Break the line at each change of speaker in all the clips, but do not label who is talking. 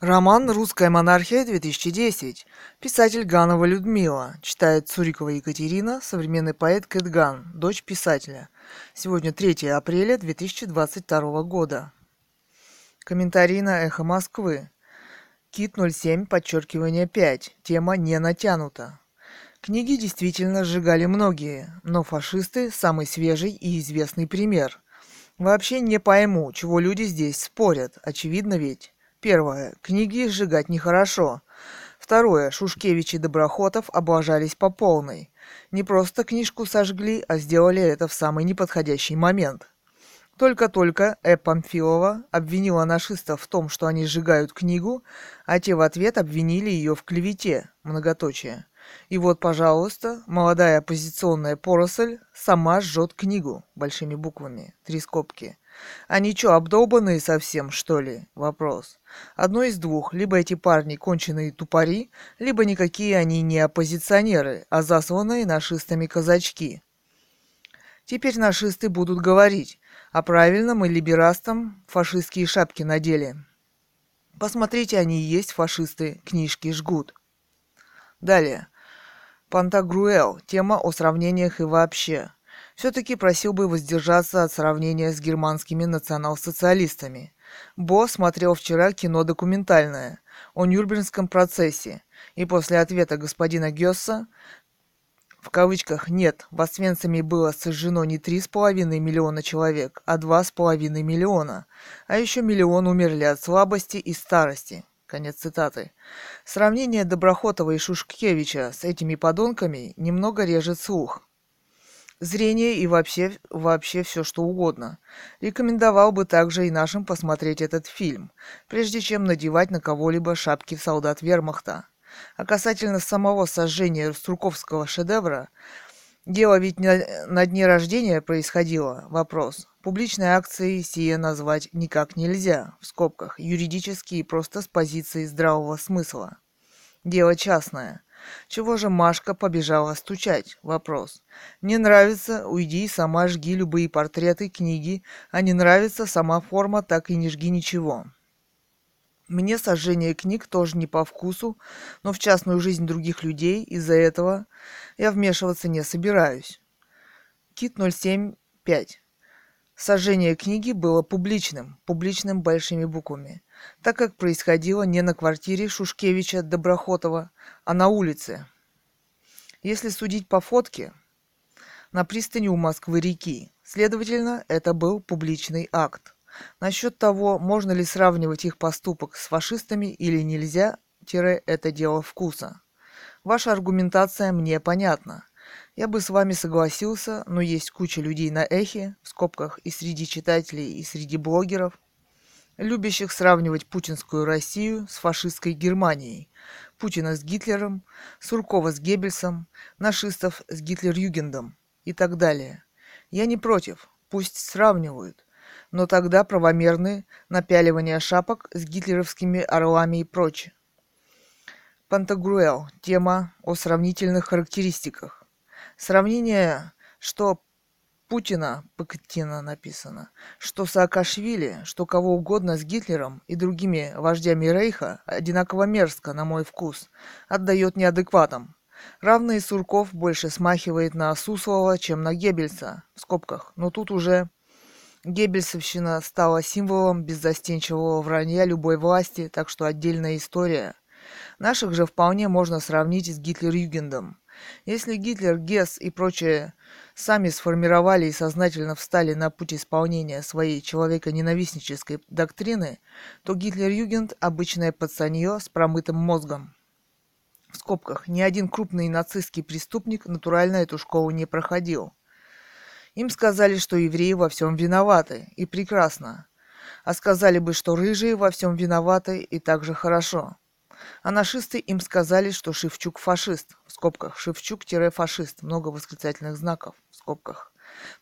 Роман «Русская монархия-2010». Писатель Ганова Людмила. Читает Цурикова Екатерина, современный поэт Кэт Ган, дочь писателя. Сегодня 3 апреля 2022 года. Комментарий на «Эхо Москвы». Кит 07, подчеркивание 5. Тема не натянута. Книги действительно сжигали многие, но фашисты – самый свежий и известный пример. Вообще не пойму, чего люди здесь спорят, очевидно ведь. Первое. Книги сжигать нехорошо. Второе. Шушкевич и Доброхотов облажались по полной. Не просто книжку сожгли, а сделали это в самый неподходящий момент. Только-только Э. Памфилова обвинила нашистов в том, что они сжигают книгу, а те в ответ обвинили ее в клевете, многоточие. И вот, пожалуйста, молодая оппозиционная поросль сама жжет книгу, большими буквами, три скобки – они чё, обдолбанные совсем, что ли? Вопрос. Одно из двух. Либо эти парни конченые тупари, либо никакие они не оппозиционеры, а засланные нашистами казачки. Теперь нашисты будут говорить, а правильно мы либерастам фашистские шапки надели. Посмотрите, они и есть фашисты, книжки жгут. Далее. Пантагруэл. Тема о сравнениях и вообще все-таки просил бы воздержаться от сравнения с германскими национал-социалистами. Бо смотрел вчера кино документальное о Нюрнбергском процессе, и после ответа господина Гесса в кавычках «нет», в Освенциме было сожжено не 3,5 миллиона человек, а 2,5 миллиона, а еще миллион умерли от слабости и старости. Конец цитаты. Сравнение Доброхотова и Шушкевича с этими подонками немного режет слух зрение и вообще, вообще все что угодно. Рекомендовал бы также и нашим посмотреть этот фильм, прежде чем надевать на кого-либо шапки солдат вермахта. А касательно самого сожжения Струковского шедевра, дело ведь на, на дне рождения происходило, вопрос. Публичной акцией сие назвать никак нельзя, в скобках, юридически и просто с позиции здравого смысла. Дело частное – чего же Машка побежала стучать? Вопрос. Не нравится, уйди сама жги любые портреты, книги, а не нравится сама форма, так и не жги ничего. Мне сожжение книг тоже не по вкусу, но в частную жизнь других людей из-за этого я вмешиваться не собираюсь. Кит 075. Сожжение книги было публичным, публичным большими буквами так как происходило не на квартире Шушкевича Доброхотова, а на улице. Если судить по фотке, на пристани у Москвы-реки. Следовательно, это был публичный акт. Насчет того, можно ли сравнивать их поступок с фашистами или нельзя, тире это дело вкуса. Ваша аргументация мне понятна. Я бы с вами согласился, но есть куча людей на эхе, в скобках и среди читателей, и среди блогеров, любящих сравнивать путинскую Россию с фашистской Германией, Путина с Гитлером, Суркова с Геббельсом, нашистов с Гитлер-Югендом и так далее. Я не против, пусть сравнивают, но тогда правомерны напяливание шапок с гитлеровскими орлами и прочее. Пантагруэл. Тема о сравнительных характеристиках. Сравнение, что Путина, Пактина написано, что Саакашвили, что кого угодно с Гитлером и другими вождями Рейха одинаково мерзко, на мой вкус, отдает неадекватам. Равный Сурков больше смахивает на Суслова, чем на Геббельса, в скобках, но тут уже Геббельсовщина стала символом беззастенчивого вранья любой власти, так что отдельная история. Наших же вполне можно сравнить с Гитлер-Югендом. Если Гитлер, Гесс и прочие сами сформировали и сознательно встали на путь исполнения своей человеконенавистнической доктрины, то Гитлер-Югент – обычное пацанье с промытым мозгом. В скобках, ни один крупный нацистский преступник натурально эту школу не проходил. Им сказали, что евреи во всем виноваты, и прекрасно. А сказали бы, что рыжие во всем виноваты, и также хорошо. А нашисты им сказали, что Шевчук фашист, в скобках, Шевчук-фашист, много восклицательных знаков, в скобках.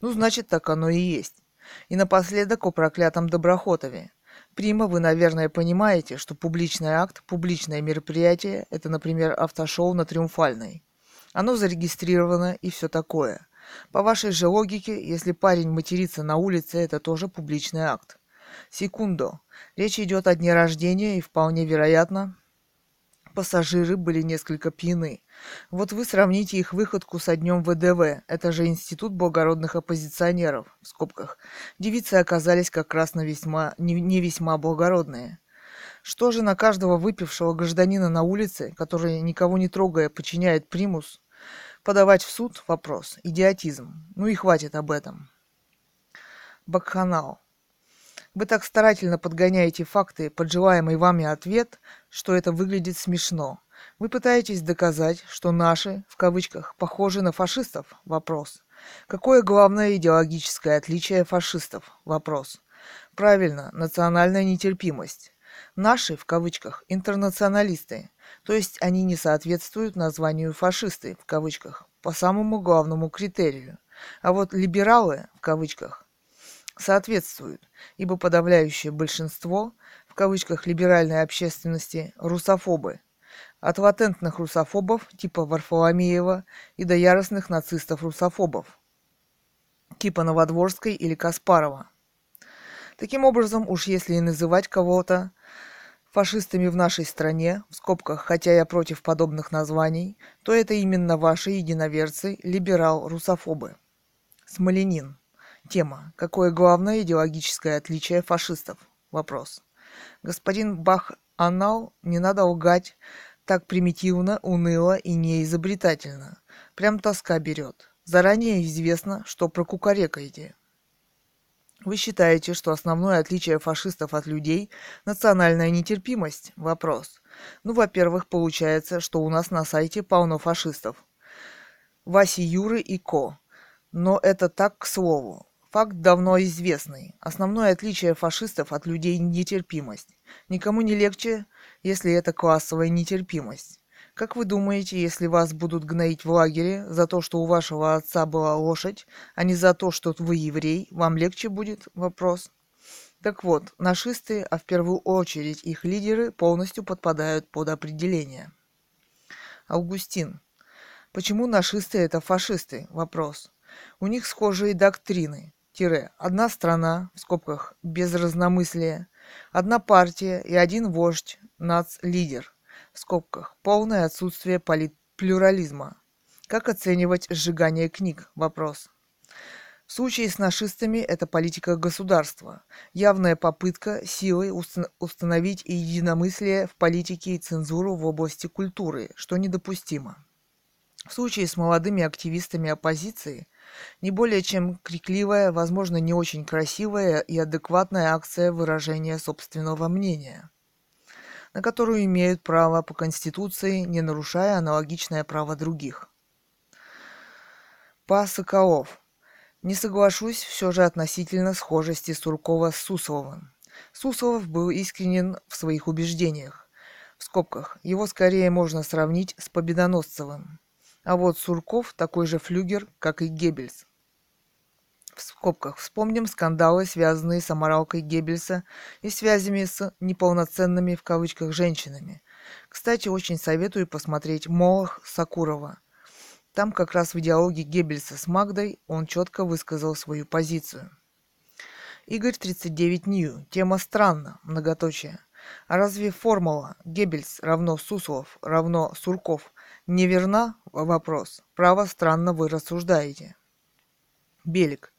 Ну, значит, так оно и есть. И напоследок о проклятом Доброхотове. Прима, вы, наверное, понимаете, что публичный акт, публичное мероприятие – это, например, автошоу на Триумфальной. Оно зарегистрировано и все такое. По вашей же логике, если парень матерится на улице, это тоже публичный акт. Секундо. Речь идет о дне рождения и вполне вероятно, пассажиры были несколько пьяны. Вот вы сравните их выходку со днем ВДВ, это же Институт благородных оппозиционеров, в скобках. Девицы оказались как раз на весьма, не, не весьма благородные. Что же на каждого выпившего гражданина на улице, который, никого не трогая, подчиняет примус, подавать в суд вопрос? Идиотизм. Ну и хватит об этом. Бакханал. Вы так старательно подгоняете факты под желаемый вами ответ, что это выглядит смешно. Вы пытаетесь доказать, что наши, в кавычках, похожи на фашистов? Вопрос. Какое главное идеологическое отличие фашистов? Вопрос. Правильно, национальная нетерпимость. Наши, в кавычках, интернационалисты, то есть они не соответствуют названию фашисты, в кавычках, по самому главному критерию. А вот либералы, в кавычках, соответствуют, ибо подавляющее большинство, в кавычках либеральной общественности, русофобы. От латентных русофобов типа Варфоломеева и до яростных нацистов-русофобов типа Новодворской или Каспарова. Таким образом, уж если и называть кого-то фашистами в нашей стране, в скобках, хотя я против подобных названий, то это именно ваши единоверцы, либерал-русофобы. Смоленин. Тема. Какое главное идеологическое отличие фашистов? Вопрос. Господин Бах-Анал, не надо лгать так примитивно, уныло и неизобретательно. Прям тоска берет. Заранее известно, что прокукарекаете. Вы считаете, что основное отличие фашистов от людей – национальная нетерпимость? Вопрос. Ну, во-первых, получается, что у нас на сайте полно фашистов. Васи Юры и Ко. Но это так к слову. Факт давно известный. Основное отличие фашистов от людей – нетерпимость. Никому не легче, если это классовая нетерпимость. Как вы думаете, если вас будут гноить в лагере за то, что у вашего отца была лошадь, а не за то, что вы еврей, вам легче будет? Вопрос. Так вот, нашисты, а в первую очередь их лидеры, полностью подпадают под определение. Августин. Почему нашисты это фашисты? Вопрос. У них схожие доктрины одна страна, в скобках, без разномыслия, одна партия и один вождь, нац-лидер, в скобках, полное отсутствие политплюрализма. Как оценивать сжигание книг? Вопрос. В случае с нашистами это политика государства, явная попытка силой установить единомыслие в политике и цензуру в области культуры, что недопустимо. В случае с молодыми активистами оппозиции не более чем крикливая, возможно, не очень красивая и адекватная акция выражения собственного мнения, на которую имеют право по Конституции, не нарушая аналогичное право других. Па Соколов. Не соглашусь все же относительно схожести Суркова с Сусловым. Суслов был искренен в своих убеждениях. В скобках, его скорее можно сравнить с Победоносцевым. А вот Сурков такой же флюгер, как и Геббельс. В скобках вспомним скандалы, связанные с аморалкой Геббельса и связями с неполноценными в кавычках женщинами. Кстати, очень советую посмотреть «Молох» Сакурова. Там как раз в диалоге Геббельса с Магдой он четко высказал свою позицию. Игорь 39 Нью. Тема странна, многоточие. А разве формула Геббельс равно Суслов равно Сурков Неверна? Вопрос. Право странно вы рассуждаете. Белик.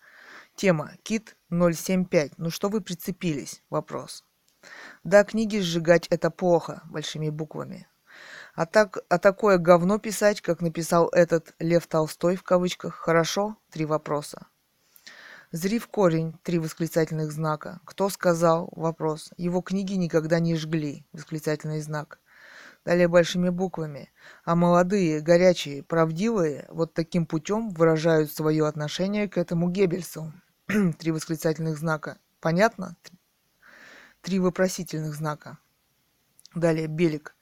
Тема. Кит 075. Ну что вы прицепились? Вопрос. Да, книги сжигать это плохо, большими буквами. А, так, а такое говно писать, как написал этот Лев Толстой в кавычках, хорошо? Три вопроса. Зри в корень, три восклицательных знака. Кто сказал? Вопрос. Его книги никогда не жгли, восклицательный знак далее большими буквами, а молодые, горячие, правдивые вот таким путем выражают свое отношение к этому Геббельсу. Три восклицательных знака. Понятно? Три вопросительных знака. Далее Белик.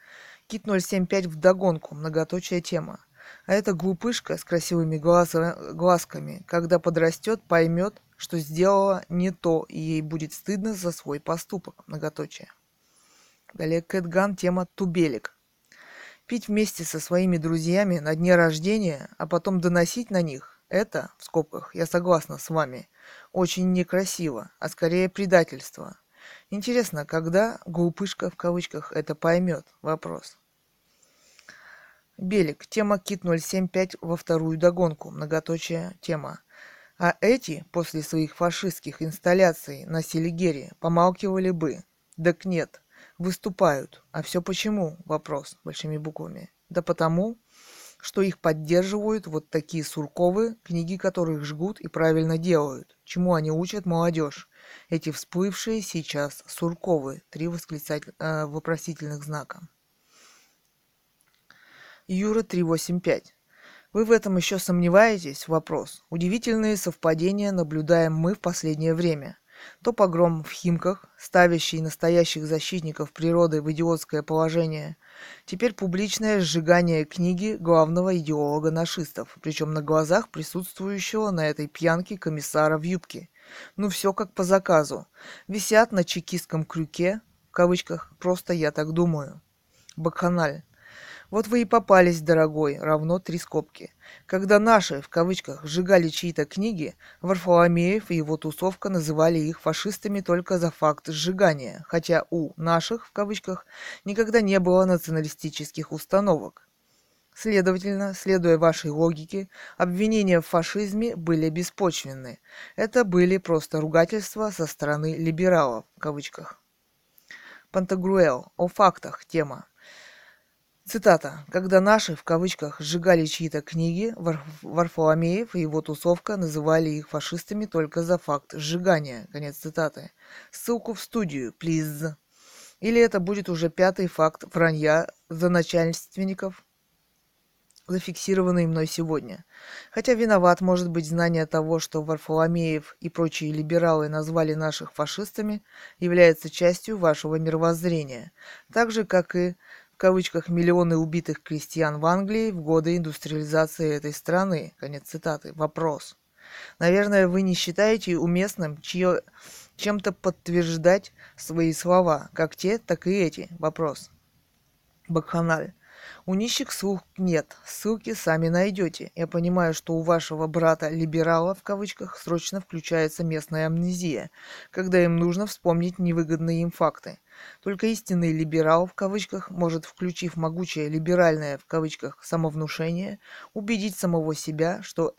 Кит 075 в догонку, многоточая тема. А эта глупышка с красивыми глаз... глазками, когда подрастет, поймет, что сделала не то, и ей будет стыдно за свой поступок, многоточие. Далее Кэтган, тема Тубелик. Пить вместе со своими друзьями на дне рождения, а потом доносить на них – это, в скобках, я согласна с вами, очень некрасиво, а скорее предательство. Интересно, когда глупышка в кавычках это поймет? Вопрос. Белик. Тема Кит 075 во вторую догонку. Многоточие тема. А эти, после своих фашистских инсталляций на Селигере, помалкивали бы. Так нет, выступают. А все почему? Вопрос большими буквами. Да потому, что их поддерживают вот такие сурковы, книги которых жгут и правильно делают. Чему они учат молодежь? Эти всплывшие сейчас сурковы. Три восклицатель... э, вопросительных знака. Юра 385. Вы в этом еще сомневаетесь? Вопрос. Удивительные совпадения наблюдаем мы в последнее время. То погром в Химках, ставящий настоящих защитников природы в идиотское положение. Теперь публичное сжигание книги главного идеолога нашистов, причем на глазах присутствующего на этой пьянке комиссара в юбке. Ну все как по заказу. Висят на чекистском крюке, в кавычках, просто я так думаю. Бакханаль. Вот вы и попались, дорогой, равно три скобки. Когда наши, в кавычках, сжигали чьи-то книги, Варфоломеев и его тусовка называли их фашистами только за факт сжигания, хотя у наших, в кавычках, никогда не было националистических установок. Следовательно, следуя вашей логике, обвинения в фашизме были беспочвенны. Это были просто ругательства со стороны либералов, в кавычках. Пантагруэл. О фактах. Тема. Цитата. «Когда наши, в кавычках, сжигали чьи-то книги, Варфоломеев и его тусовка называли их фашистами только за факт сжигания». Конец цитаты. Ссылку в студию, please. Или это будет уже пятый факт вранья за начальственников, зафиксированный мной сегодня. Хотя виноват может быть знание того, что Варфоломеев и прочие либералы назвали наших фашистами, является частью вашего мировоззрения, так же, как и в кавычках миллионы убитых крестьян в Англии в годы индустриализации этой страны. Конец цитаты. Вопрос. Наверное, вы не считаете уместным чье, чем-то подтверждать свои слова, как те, так и эти. Вопрос. Бакханаль. У нищих слух нет, ссылки сами найдете. Я понимаю, что у вашего брата-либерала, в кавычках, срочно включается местная амнезия, когда им нужно вспомнить невыгодные им факты. Только истинный либерал, в кавычках, может, включив могучее либеральное, в кавычках, самовнушение, убедить самого себя, что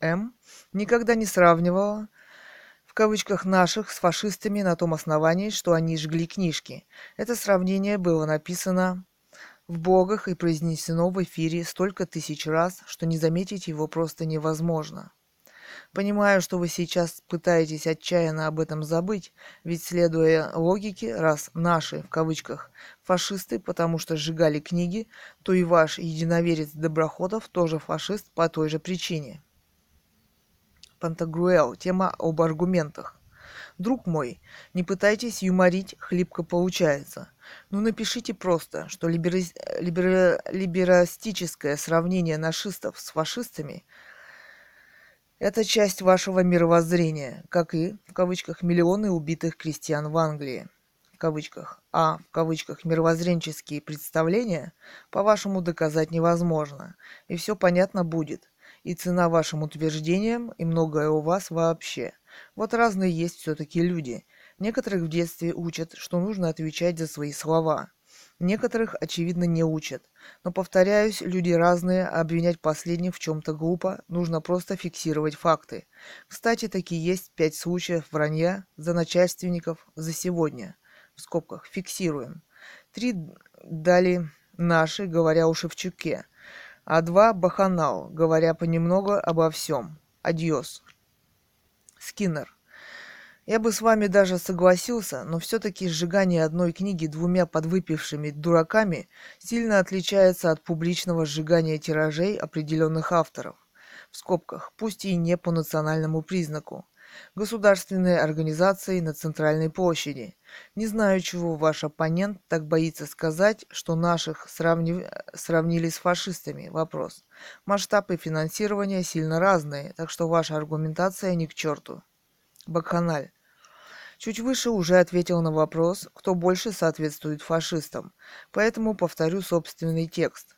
ЭМ никогда не сравнивала в кавычках наших с фашистами на том основании, что они жгли книжки. Это сравнение было написано в богах и произнесено в эфире столько тысяч раз, что не заметить его просто невозможно. Понимаю, что вы сейчас пытаетесь отчаянно об этом забыть, ведь следуя логике, раз «наши» в кавычках фашисты, потому что сжигали книги, то и ваш единоверец Доброходов тоже фашист по той же причине. Пантагруэл. Тема об аргументах. Друг мой, не пытайтесь юморить, хлипко получается. Ну напишите просто, что либера... Либера... либерастическое сравнение нашистов с фашистами – это часть вашего мировоззрения, как и, в кавычках, миллионы убитых крестьян в Англии, в кавычках, а, в кавычках, мировоззренческие представления, по-вашему, доказать невозможно, и все понятно будет, и цена вашим утверждениям, и многое у вас вообще. Вот разные есть все-таки люди. Некоторых в детстве учат, что нужно отвечать за свои слова – Некоторых, очевидно, не учат. Но, повторяюсь, люди разные, а обвинять последних в чем-то глупо, нужно просто фиксировать факты. Кстати, таки есть пять случаев вранья за начальственников за сегодня. В скобках фиксируем. Три дали наши, говоря о Шевчуке, а два Баханал, говоря понемногу обо всем. Адьос. Скиннер. Я бы с вами даже согласился, но все-таки сжигание одной книги двумя подвыпившими дураками сильно отличается от публичного сжигания тиражей определенных авторов. В скобках, пусть и не по национальному признаку. Государственные организации на центральной площади. Не знаю, чего ваш оппонент так боится сказать, что наших сравни... сравнили с фашистами. Вопрос. Масштабы финансирования сильно разные, так что ваша аргументация ни к черту. Бакханаль. Чуть выше уже ответил на вопрос, кто больше соответствует фашистам, поэтому повторю собственный текст.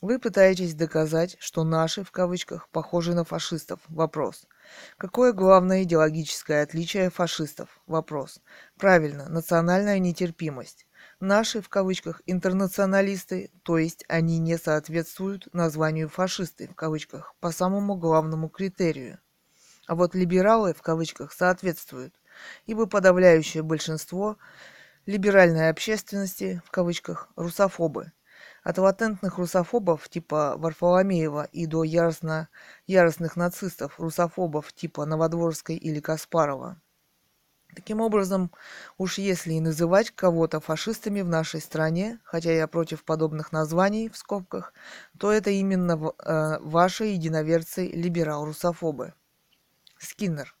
Вы пытаетесь доказать, что наши, в кавычках, похожи на фашистов. Вопрос. Какое главное идеологическое отличие фашистов? Вопрос. Правильно, национальная нетерпимость. Наши, в кавычках, интернационалисты, то есть они не соответствуют названию фашисты, в кавычках, по самому главному критерию. А вот либералы, в кавычках, соответствуют, ибо подавляющее большинство либеральной общественности, в кавычках, русофобы. От латентных русофобов типа Варфоломеева и до яростно, яростных нацистов, русофобов типа Новодворской или Каспарова – Таким образом, уж если и называть кого-то фашистами в нашей стране, хотя я против подобных названий в скобках, то это именно э, ваши единоверцы либерал-русофобы. Скиннер.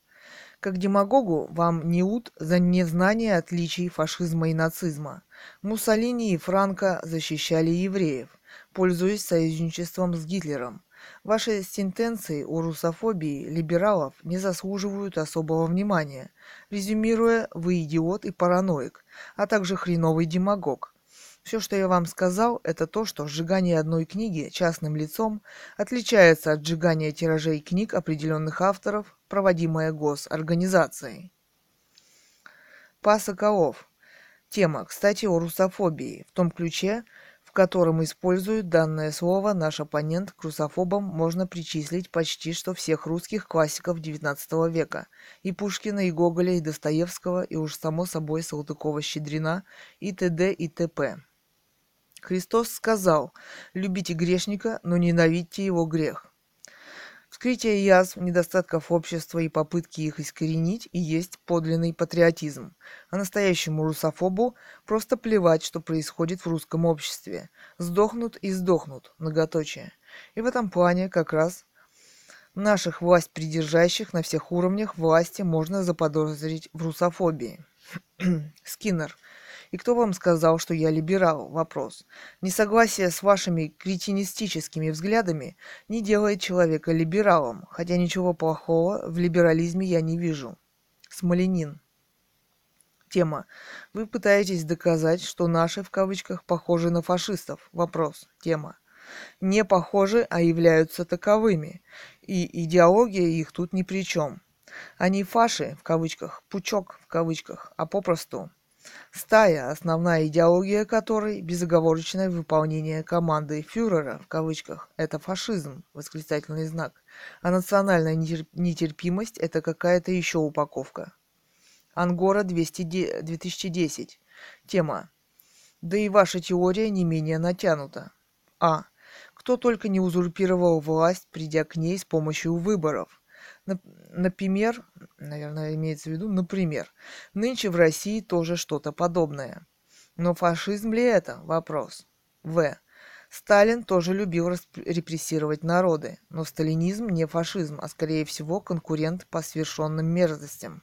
Как демагогу вам неуд за незнание отличий фашизма и нацизма. Муссолини и Франко защищали евреев, пользуясь союзничеством с Гитлером. Ваши сентенции о русофобии либералов не заслуживают особого внимания. Резюмируя, вы идиот и параноик, а также хреновый демагог. Все, что я вам сказал, это то, что сжигание одной книги частным лицом отличается от сжигания тиражей книг определенных авторов, проводимое госорганизацией. Пасоколов. Тема, кстати, о русофобии, в том ключе, в котором используют данное слово наш оппонент к русофобам можно причислить почти что всех русских классиков XIX века, и Пушкина, и Гоголя, и Достоевского, и уж само собой Салтыкова-Щедрина, и т.д. и т.п. Христос сказал «Любите грешника, но ненавидьте его грех». Вскрытие язв, недостатков общества и попытки их искоренить и есть подлинный патриотизм. А настоящему русофобу просто плевать, что происходит в русском обществе. Сдохнут и сдохнут, многоточие. И в этом плане как раз наших власть придержащих на всех уровнях власти можно заподозрить в русофобии. Скиннер. И кто вам сказал, что я либерал? Вопрос. Несогласие с вашими кретинистическими взглядами не делает человека либералом, хотя ничего плохого в либерализме я не вижу. Смоленин. Тема. Вы пытаетесь доказать, что наши, в кавычках, похожи на фашистов. Вопрос. Тема. Не похожи, а являются таковыми. И идеология их тут ни при чем. Они фаши, в кавычках, пучок, в кавычках, а попросту Стая, основная идеология которой – безоговорочное выполнение команды «фюрера» в кавычках – это фашизм, восклицательный знак, а национальная нетерпимость – это какая-то еще упаковка. Ангора 200, 2010. Тема. Да и ваша теория не менее натянута. А. Кто только не узурпировал власть, придя к ней с помощью выборов. Например, наверное, имеется в виду, например, нынче в России тоже что-то подобное. Но фашизм ли это? Вопрос. В. Сталин тоже любил репрессировать народы, но сталинизм не фашизм, а скорее всего конкурент по свершенным мерзостям.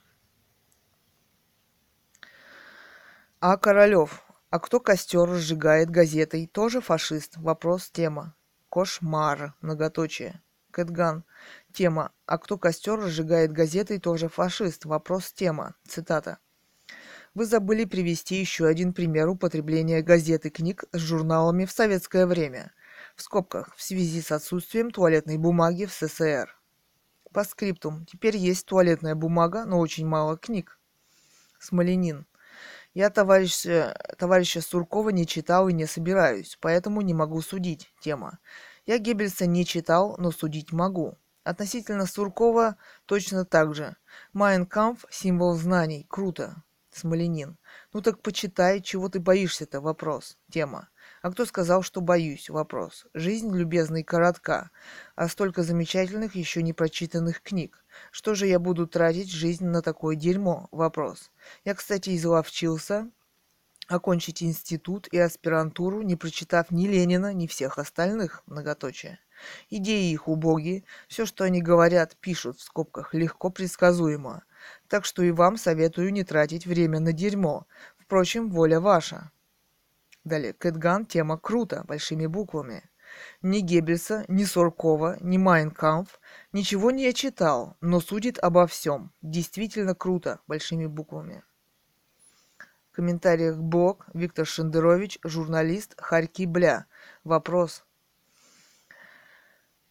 А Королев. А кто костер сжигает газетой? Тоже фашист? Вопрос тема. Кошмар. Многоточие. Кэтган. Тема «А кто костер разжигает газетой, тоже фашист?» Вопрос тема. Цитата. Вы забыли привести еще один пример употребления газет и книг с журналами в советское время. В скобках, в связи с отсутствием туалетной бумаги в СССР. По скриптум. Теперь есть туалетная бумага, но очень мало книг. Смоленин. Я товарища, товарища Суркова не читал и не собираюсь, поэтому не могу судить. Тема. Я Геббельса не читал, но судить могу. Относительно Суркова точно так же. Майнкамф – символ знаний. Круто. Смоленин. Ну так почитай, чего ты боишься-то? Вопрос. Тема. А кто сказал, что боюсь? Вопрос. Жизнь, любезный, коротка, а столько замечательных, еще не прочитанных книг. Что же я буду тратить жизнь на такое дерьмо? Вопрос. Я, кстати, изловчился окончить институт и аспирантуру, не прочитав ни Ленина, ни всех остальных, многоточие. Идеи их убогие, все, что они говорят, пишут в скобках, легко предсказуемо. Так что и вам советую не тратить время на дерьмо. Впрочем, воля ваша. Далее, Кэтган, тема круто, большими буквами. Ни Геббельса, ни Суркова, ни Майнкамф ничего не я читал, но судит обо всем. Действительно круто, большими буквами. Комментариях блог Виктор Шендерович, журналист Харьки Бля. Вопрос.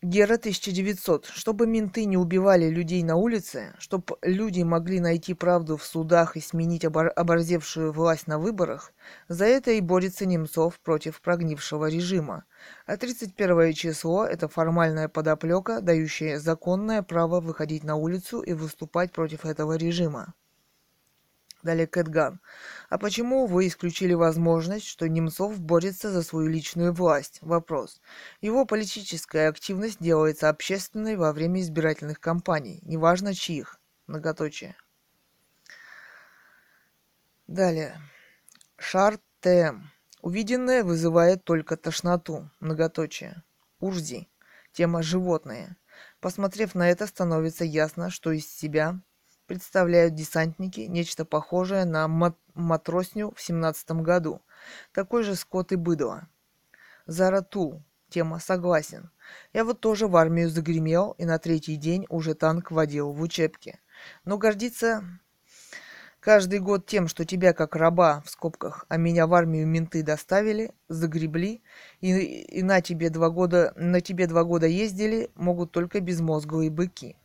Гера 1900. Чтобы менты не убивали людей на улице, чтобы люди могли найти правду в судах и сменить обор- оборзевшую власть на выборах, за это и борется Немцов против прогнившего режима. А 31 число – это формальная подоплека, дающая законное право выходить на улицу и выступать против этого режима. Далее Кэтган. А почему вы исключили возможность, что Немцов борется за свою личную власть? Вопрос. Его политическая активность делается общественной во время избирательных кампаний, неважно чьих. Многоточие. Далее. Шар ТМ. Увиденное вызывает только тошноту. Многоточие. Урзи. Тема «Животные». Посмотрев на это, становится ясно, что из себя представляют десантники нечто похожее на мат- матросню в семнадцатом году. Такой же скот и быдло. Заратул. Тема согласен. Я вот тоже в армию загремел и на третий день уже танк водил в учебке. Но гордиться каждый год тем, что тебя как раба, в скобках, а меня в армию менты доставили, загребли, и, и на тебе два года, на тебе два года ездили, могут только безмозглые быки.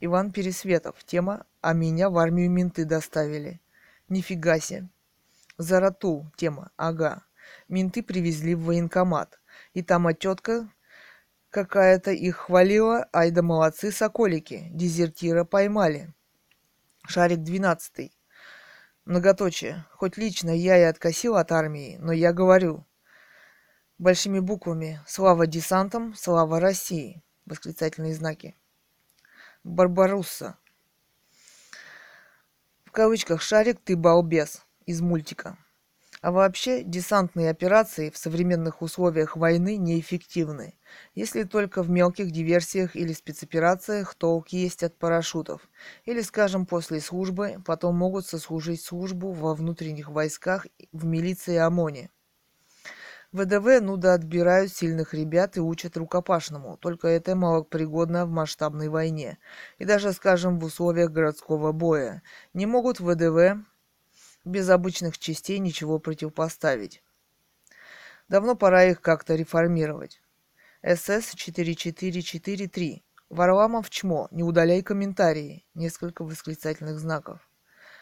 Иван Пересветов. Тема «А меня в армию менты доставили». Нифига себе. Заратул. Тема «Ага». Менты привезли в военкомат. И там а тетка какая-то их хвалила. Ай да молодцы, соколики. Дезертира поймали. Шарик двенадцатый. Многоточие. Хоть лично я и откосил от армии, но я говорю большими буквами «Слава десантам, слава России!» Восклицательные знаки. Барбарусса. В кавычках «Шарик, ты балбес» из мультика. А вообще, десантные операции в современных условиях войны неэффективны, если только в мелких диверсиях или спецоперациях толк есть от парашютов, или, скажем, после службы потом могут сослужить службу во внутренних войсках в милиции ОМОНе. ВДВ, ну да, отбирают сильных ребят и учат рукопашному, только это малопригодно в масштабной войне. И даже, скажем, в условиях городского боя. Не могут ВДВ без обычных частей ничего противопоставить. Давно пора их как-то реформировать. СС 4443. Варламов чмо. Не удаляй комментарии. Несколько восклицательных знаков.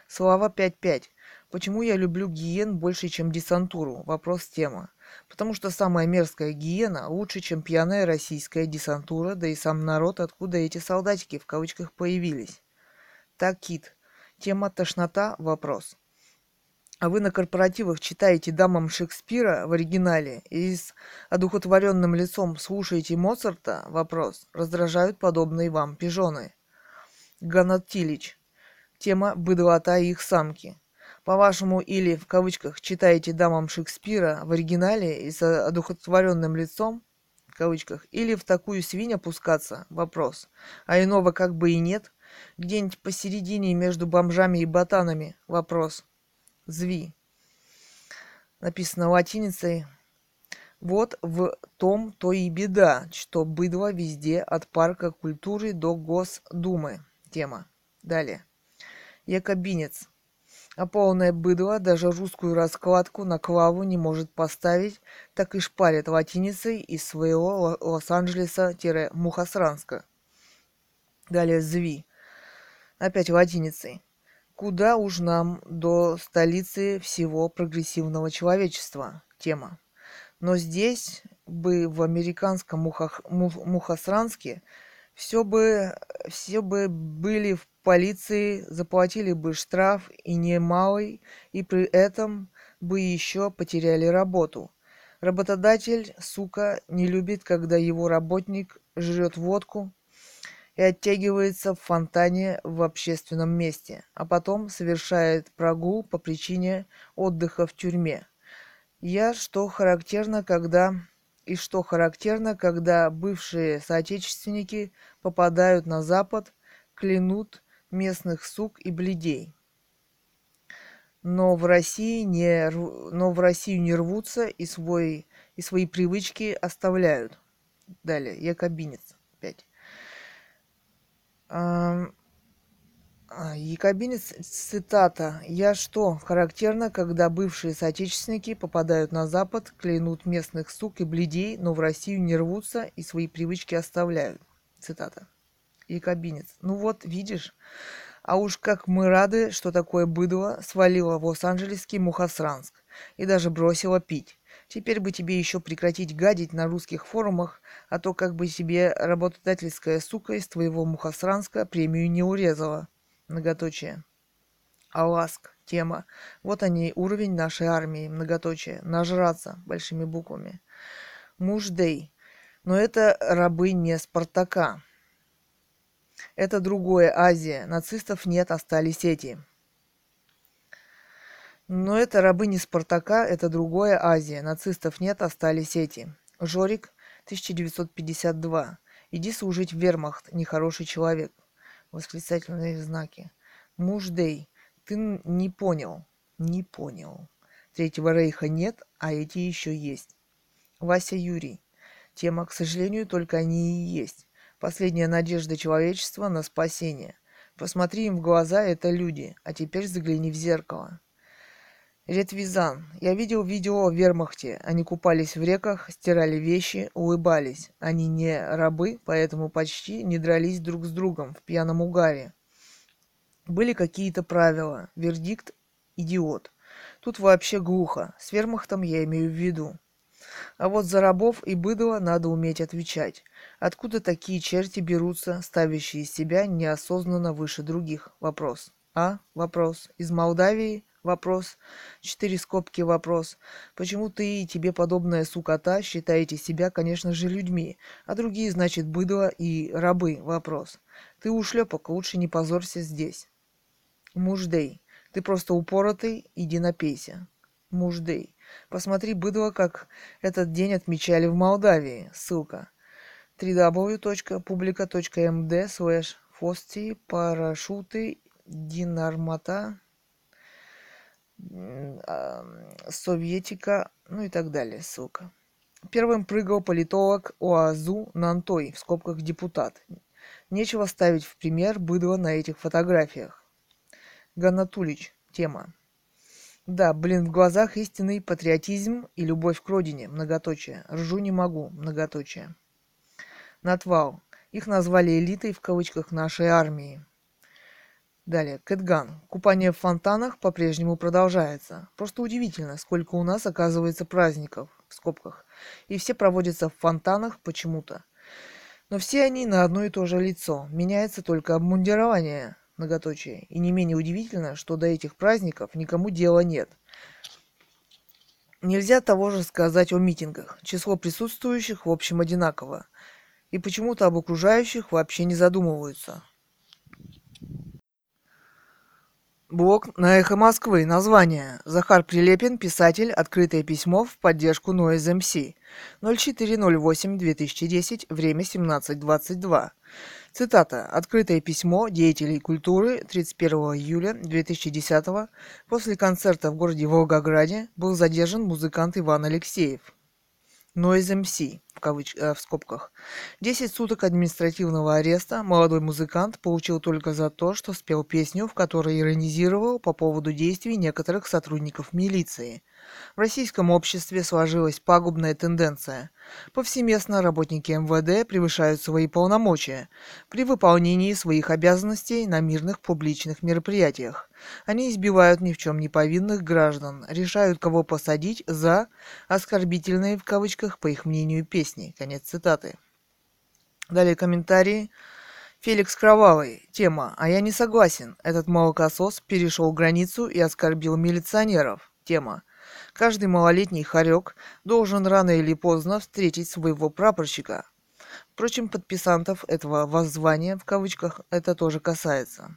Слава 55. Почему я люблю гиен больше, чем десантуру? Вопрос тема. Потому что самая мерзкая гиена лучше, чем пьяная российская десантура, да и сам народ, откуда эти солдатики в кавычках появились. Так, Кит. Тема тошнота – вопрос. А вы на корпоративах читаете дамам Шекспира в оригинале и с одухотворенным лицом слушаете Моцарта? Вопрос. Раздражают подобные вам пижоны. Ганат. Тема «Быдлота и их самки». По-вашему, или, в кавычках, читаете дамам Шекспира в оригинале и с одухотворенным лицом, в кавычках, или в такую свинь опускаться? Вопрос. А иного как бы и нет? Где-нибудь посередине между бомжами и ботанами? Вопрос. Зви. Написано латиницей. Вот в том то и беда, что быдло везде от парка культуры до Госдумы. Тема. Далее. Якобинец. А полное быдло даже русскую раскладку на клаву не может поставить, так и шпарит латиницей из своего Лос-Анджелеса-Мухосранска. Далее Зви. Опять латиницей. Куда уж нам до столицы всего прогрессивного человечества? Тема. Но здесь бы в американском Мухах, Мухосранске все бы, все бы были в полиции, заплатили бы штраф и немалый, и при этом бы еще потеряли работу. Работодатель, сука, не любит, когда его работник жрет водку и оттягивается в фонтане в общественном месте, а потом совершает прогул по причине отдыха в тюрьме. Я, что характерно, когда и что характерно, когда бывшие соотечественники попадают на Запад, клянут местных сук и бледей. Но в России не, но в Россию не рвутся и, свой, и свои привычки оставляют. Далее, якобинец. Опять. А, Якобинец, цитата. «Я что, характерно, когда бывшие соотечественники попадают на Запад, клянут местных сук и бледей, но в Россию не рвутся и свои привычки оставляют». Цитата. Якобинец. Ну вот, видишь, а уж как мы рады, что такое быдло свалило в Лос-Анджелесский Мухосранск и даже бросило пить. Теперь бы тебе еще прекратить гадить на русских форумах, а то как бы себе работодательская сука из твоего Мухосранска премию не урезала многоточие. Аласк, тема. Вот они, уровень нашей армии, многоточие. Нажраться, большими буквами. Муждей. Но это рабы не Спартака. Это другое Азия. Нацистов нет, остались эти. Но это рабы не Спартака, это другое Азия. Нацистов нет, остались эти. Жорик, 1952. Иди служить в вермахт, нехороший человек восклицательные знаки. Муждей, ты не понял, не понял. Третьего рейха нет, а эти еще есть. Вася Юрий. Тема, к сожалению, только они и есть. Последняя надежда человечества на спасение. Посмотри им в глаза, это люди, а теперь загляни в зеркало. Ретвизан. Я видел видео в вермахте. Они купались в реках, стирали вещи, улыбались. Они не рабы, поэтому почти не дрались друг с другом в пьяном угаре. Были какие-то правила. Вердикт – идиот. Тут вообще глухо. С вермахтом я имею в виду. А вот за рабов и быдло надо уметь отвечать. Откуда такие черти берутся, ставящие себя неосознанно выше других? Вопрос. А? Вопрос. Из Молдавии? Вопрос. Четыре скобки вопрос. Почему ты и тебе подобная сукота считаете себя, конечно же, людьми, а другие, значит, быдло и рабы? Вопрос. Ты ушлепок, лучше не позорься здесь. Муждей. Ты просто упоротый, иди напейся. Муждей. Посмотри, быдло, как этот день отмечали в Молдавии. Ссылка. www.publica.md слэш фости парашюты динармата Советика, ну и так далее, ссылка. Первым прыгал политолог ОАЗУ Нантой, в скобках депутат. Нечего ставить в пример быдло на этих фотографиях. Ганатулич. Тема. Да, блин, в глазах истинный патриотизм и любовь к родине, многоточие. Ржу не могу, многоточие. Натвал. Их назвали элитой в кавычках нашей армии. Далее, Кэтган. Купание в фонтанах по-прежнему продолжается. Просто удивительно, сколько у нас оказывается праздников, в скобках. И все проводятся в фонтанах почему-то. Но все они на одно и то же лицо. Меняется только обмундирование, многоточие. И не менее удивительно, что до этих праздников никому дела нет. Нельзя того же сказать о митингах. Число присутствующих в общем одинаково. И почему-то об окружающих вообще не задумываются. Блог на Эхо Москвы. Название. Захар Прилепин, писатель. Открытое письмо в поддержку Noise MC. 0408-2010. Время 17.22. Цитата. Открытое письмо деятелей культуры 31 июля 2010 После концерта в городе Волгограде был задержан музыкант Иван Алексеев. Noise MC в, кавыч... э, в скобках. 10 суток административного ареста молодой музыкант получил только за то, что спел песню, в которой иронизировал по поводу действий некоторых сотрудников милиции – в российском обществе сложилась пагубная тенденция. Повсеместно работники МВД превышают свои полномочия при выполнении своих обязанностей на мирных публичных мероприятиях. Они избивают ни в чем не повинных граждан, решают, кого посадить за «оскорбительные» в кавычках, по их мнению, песни. Конец цитаты. Далее комментарии. Феликс Кровавый. Тема. А я не согласен. Этот молокосос перешел границу и оскорбил милиционеров. Тема. Каждый малолетний хорек должен рано или поздно встретить своего прапорщика. Впрочем, подписантов этого воззвания, в кавычках, это тоже касается.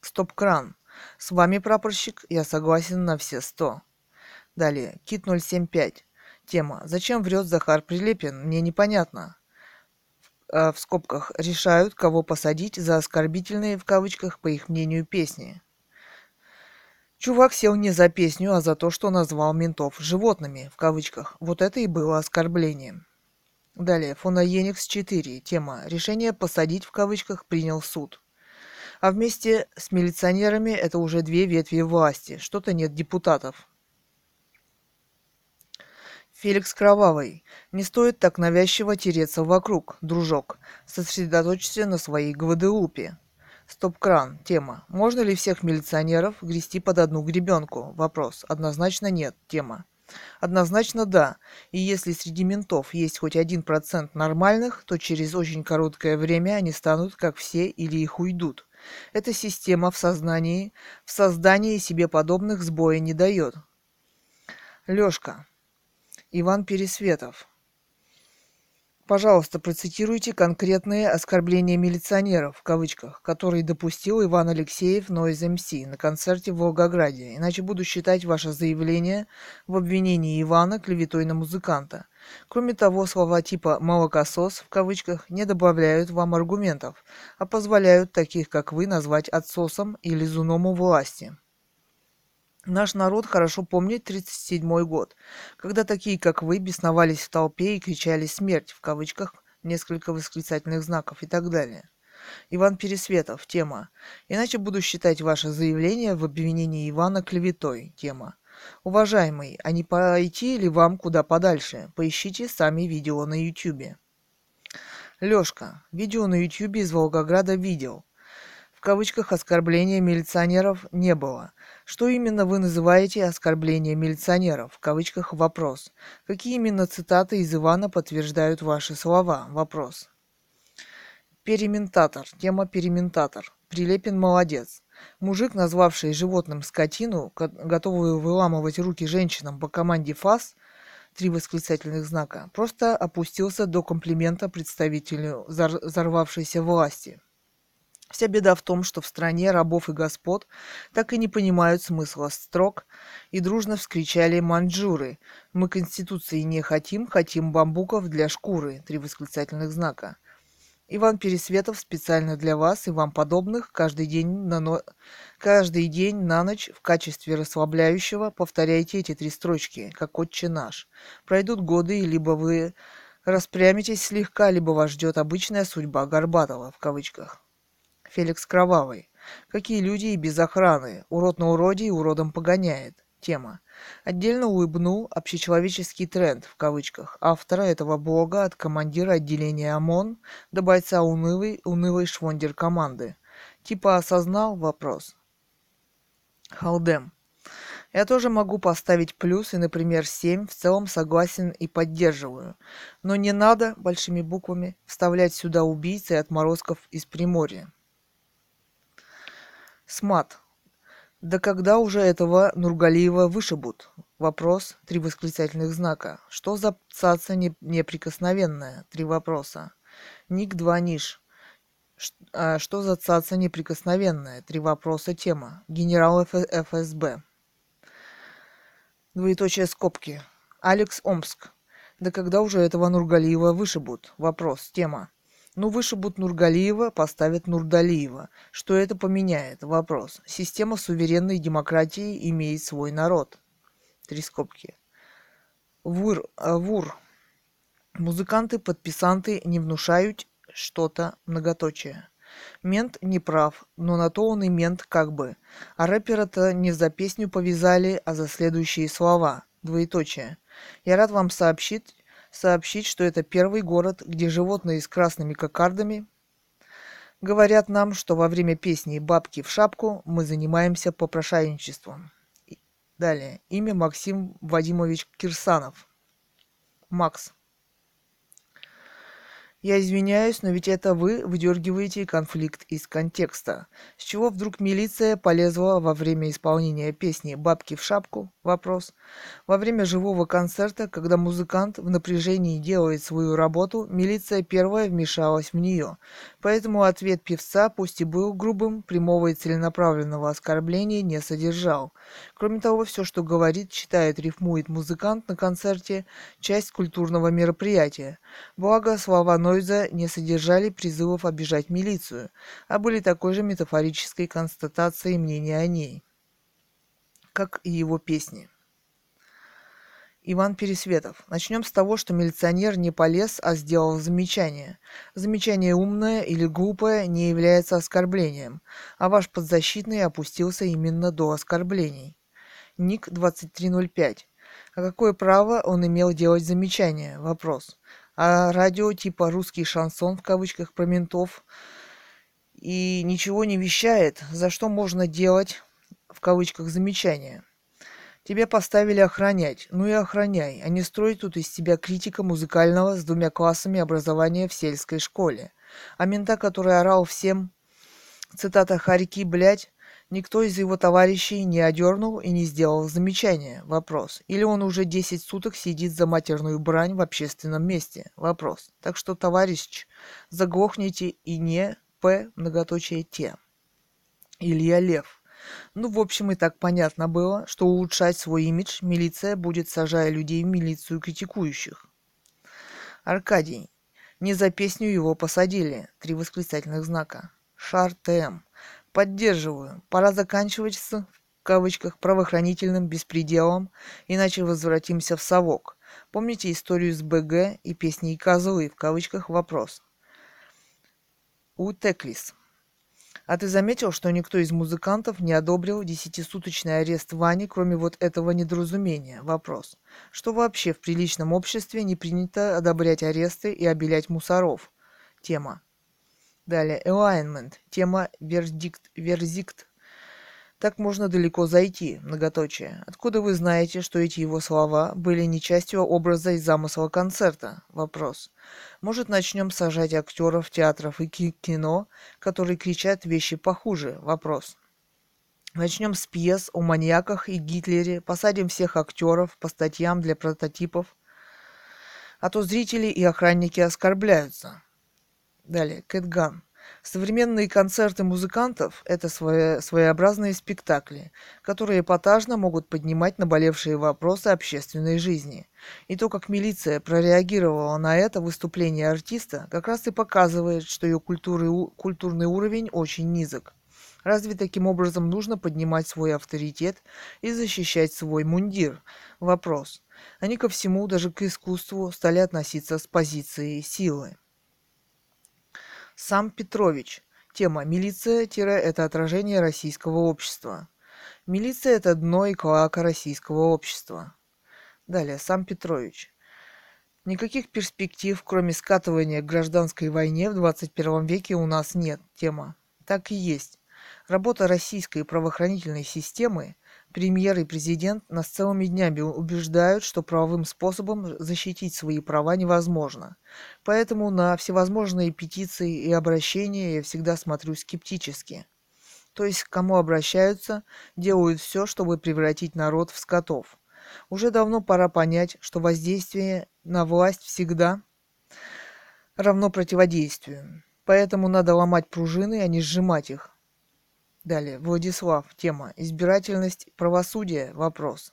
Стоп-кран. С вами, прапорщик, я согласен на все сто. Далее, Кит 075. Тема. Зачем врет Захар Прилепин? Мне непонятно. В, э, в скобках решают, кого посадить за оскорбительные, в кавычках, по их мнению, песни. Чувак сел не за песню, а за то, что назвал ментов «животными», в кавычках. Вот это и было оскорблением. Далее, Фонаеникс 4. Тема «Решение посадить» в кавычках принял суд. А вместе с милиционерами это уже две ветви власти. Что-то нет депутатов. Феликс Кровавый. Не стоит так навязчиво тереться вокруг, дружок. Сосредоточься на своей Гваделупе. Стоп-кран. Тема. Можно ли всех милиционеров грести под одну гребенку? Вопрос. Однозначно нет. Тема. Однозначно да. И если среди ментов есть хоть один процент нормальных, то через очень короткое время они станут как все или их уйдут. Эта система в сознании, в создании себе подобных сбоя не дает. Лёшка. Иван Пересветов. Пожалуйста, процитируйте конкретные оскорбления милиционеров, в кавычках, которые допустил Иван Алексеев Noise MC на концерте в Волгограде, иначе буду считать ваше заявление в обвинении Ивана клеветой на музыканта. Кроме того, слова типа «молокосос» в кавычках не добавляют вам аргументов, а позволяют таких, как вы, назвать отсосом или зуном у власти. Наш народ хорошо помнит 1937 год, когда такие, как вы, бесновались в толпе и кричали «смерть» в кавычках, несколько восклицательных знаков и так далее. Иван Пересветов. Тема. Иначе буду считать ваше заявление в обвинении Ивана клеветой. Тема. Уважаемый, а не пойти ли вам куда подальше? Поищите сами видео на ютюбе. Лёшка. Видео на ютюбе из Волгограда видел. В кавычках оскорбления милиционеров не было. Что именно вы называете оскорбление милиционеров? В кавычках вопрос. Какие именно цитаты из Ивана подтверждают ваши слова? Вопрос. Перементатор. Тема перементатор. Прилепин молодец. Мужик, назвавший животным скотину, готовую выламывать руки женщинам по команде ФАС, три восклицательных знака, просто опустился до комплимента представителю взорвавшейся власти. Вся беда в том, что в стране рабов и господ так и не понимают смысла строк и дружно вскричали маньчжуры. «Мы Конституции не хотим, хотим бамбуков для шкуры!» Три восклицательных знака. Иван Пересветов специально для вас и вам подобных каждый день на, но... каждый день на ночь в качестве расслабляющего повторяйте эти три строчки, как «Отче наш». Пройдут годы, и либо вы распрямитесь слегка, либо вас ждет обычная судьба Горбатова, в кавычках. Феликс Кровавый. Какие люди и без охраны. Урод на уроде и уродом погоняет. Тема. Отдельно улыбнул общечеловеческий тренд, в кавычках, автора этого блога от командира отделения ОМОН до бойца унылой, унылой швондер команды. Типа осознал вопрос. Халдем. Я тоже могу поставить плюс и, например, 7, в целом согласен и поддерживаю. Но не надо, большими буквами, вставлять сюда убийц и отморозков из Приморья. Смат. Да когда уже этого Нургалиева вышибут? Вопрос. Три восклицательных знака. Что за цаца не, неприкосновенная? Три вопроса. Ник два ниш. А что за цаца неприкосновенная? Три вопроса. Тема. Генерал ФСБ. Двоеточие скобки. Алекс Омск. Да когда уже этого Нургалиева вышибут? Вопрос. Тема. Ну, вышибут Нургалиева, поставят Нурдалиева. Что это поменяет? Вопрос. Система суверенной демократии имеет свой народ. Три скобки. Вур. А, вур. Музыканты, подписанты не внушают что-то многоточие. Мент не прав, но на то он и мент как бы. А рэпера-то не за песню повязали, а за следующие слова. Двоеточие. Я рад вам сообщить, сообщить, что это первый город, где животные с красными кокардами говорят нам, что во время песни «Бабки в шапку» мы занимаемся попрошайничеством. Далее. Имя Максим Вадимович Кирсанов. Макс. Я извиняюсь, но ведь это вы выдергиваете конфликт из контекста. С чего вдруг милиция полезла во время исполнения песни «Бабки в шапку»? Вопрос. Во время живого концерта, когда музыкант в напряжении делает свою работу, милиция первая вмешалась в нее. Поэтому ответ певца, пусть и был грубым, прямого и целенаправленного оскорбления не содержал. Кроме того, все, что говорит, читает, рифмует музыкант на концерте, часть культурного мероприятия. Благо, слова Нойза не содержали призывов обижать милицию, а были такой же метафорической констатацией мнения о ней, как и его песни. Иван Пересветов. Начнем с того, что милиционер не полез, а сделал замечание. Замечание умное или глупое не является оскорблением, а ваш подзащитный опустился именно до оскорблений. Ник 2305. А какое право он имел делать замечание? Вопрос. А радио типа «русский шансон» в кавычках про ментов и ничего не вещает, за что можно делать в кавычках замечание. Тебя поставили охранять, ну и охраняй, а не строй тут из себя критика музыкального с двумя классами образования в сельской школе. А мента, который орал всем, цитата «Харьки, блядь», никто из его товарищей не одернул и не сделал замечания. Вопрос. Или он уже 10 суток сидит за матерную брань в общественном месте? Вопрос. Так что, товарищ, заглохните и не П многоточие Те. Илья Лев. Ну, в общем, и так понятно было, что улучшать свой имидж милиция будет, сажая людей в милицию критикующих. Аркадий. Не за песню его посадили. Три восклицательных знака. Шар ТМ. Поддерживаю. Пора заканчивать с, в кавычках, правоохранительным беспределом, иначе возвратимся в совок. Помните историю с БГ и песней «Козлы» в кавычках вопрос. У Теклис. А ты заметил, что никто из музыкантов не одобрил десятисуточный арест Вани, кроме вот этого недоразумения? Вопрос. Что вообще в приличном обществе не принято одобрять аресты и обелять мусоров? Тема. Далее. Alignment. Тема вердикт. Верзикт. Так можно далеко зайти, многоточие. Откуда вы знаете, что эти его слова были не частью образа и замысла концерта? Вопрос. Может, начнем сажать актеров театров и кино, которые кричат вещи похуже? Вопрос. Начнем с пьес о маньяках и Гитлере, посадим всех актеров по статьям для прототипов, а то зрители и охранники оскорбляются. Далее, Кэтган. Современные концерты музыкантов – это своеобразные спектакли, которые эпатажно могут поднимать наболевшие вопросы общественной жизни. И то, как милиция прореагировала на это выступление артиста, как раз и показывает, что ее культуры, культурный уровень очень низок. Разве таким образом нужно поднимать свой авторитет и защищать свой мундир? Вопрос. Они ко всему, даже к искусству, стали относиться с позиции силы. Сам Петрович. Тема «Милиция – это отражение российского общества». Милиция – это дно и клоака российского общества. Далее, сам Петрович. Никаких перспектив, кроме скатывания к гражданской войне в 21 веке у нас нет. Тема. Так и есть. Работа российской правоохранительной системы Премьер и президент нас целыми днями убеждают, что правовым способом защитить свои права невозможно. Поэтому на всевозможные петиции и обращения я всегда смотрю скептически. То есть к кому обращаются, делают все, чтобы превратить народ в скотов. Уже давно пора понять, что воздействие на власть всегда равно противодействию. Поэтому надо ломать пружины, а не сжимать их. Далее, Владислав, тема «Избирательность правосудия. Вопрос».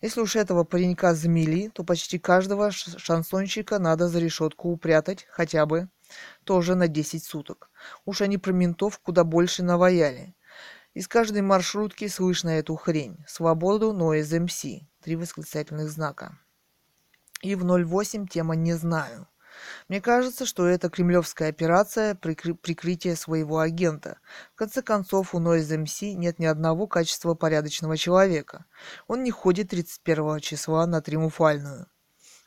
Если уж этого паренька замели, то почти каждого шансонщика надо за решетку упрятать хотя бы тоже на 10 суток. Уж они про ментов куда больше наваяли. Из каждой маршрутки слышно эту хрень. Свободу, но из МС. Три восклицательных знака. И в 08 тема «Не знаю». Мне кажется, что это кремлевская операция прикры- прикрытия своего агента. В конце концов, у Noise MC нет ни одного качества порядочного человека. Он не ходит 31 числа на Триумфальную.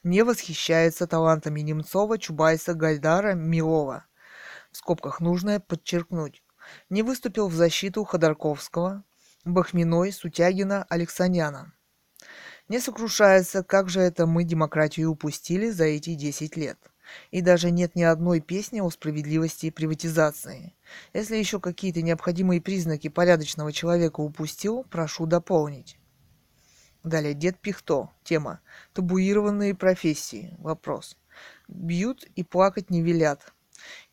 Не восхищается талантами Немцова, Чубайса, Гайдара, Милова. В скобках нужно подчеркнуть. Не выступил в защиту Ходорковского, Бахминой, Сутягина, Алексаняна. Не сокрушается, как же это мы демократию упустили за эти 10 лет. И даже нет ни одной песни о справедливости и приватизации. Если еще какие-то необходимые признаки порядочного человека упустил, прошу дополнить. Далее, Дед Пихто. Тема. Табуированные профессии. Вопрос. Бьют и плакать не велят.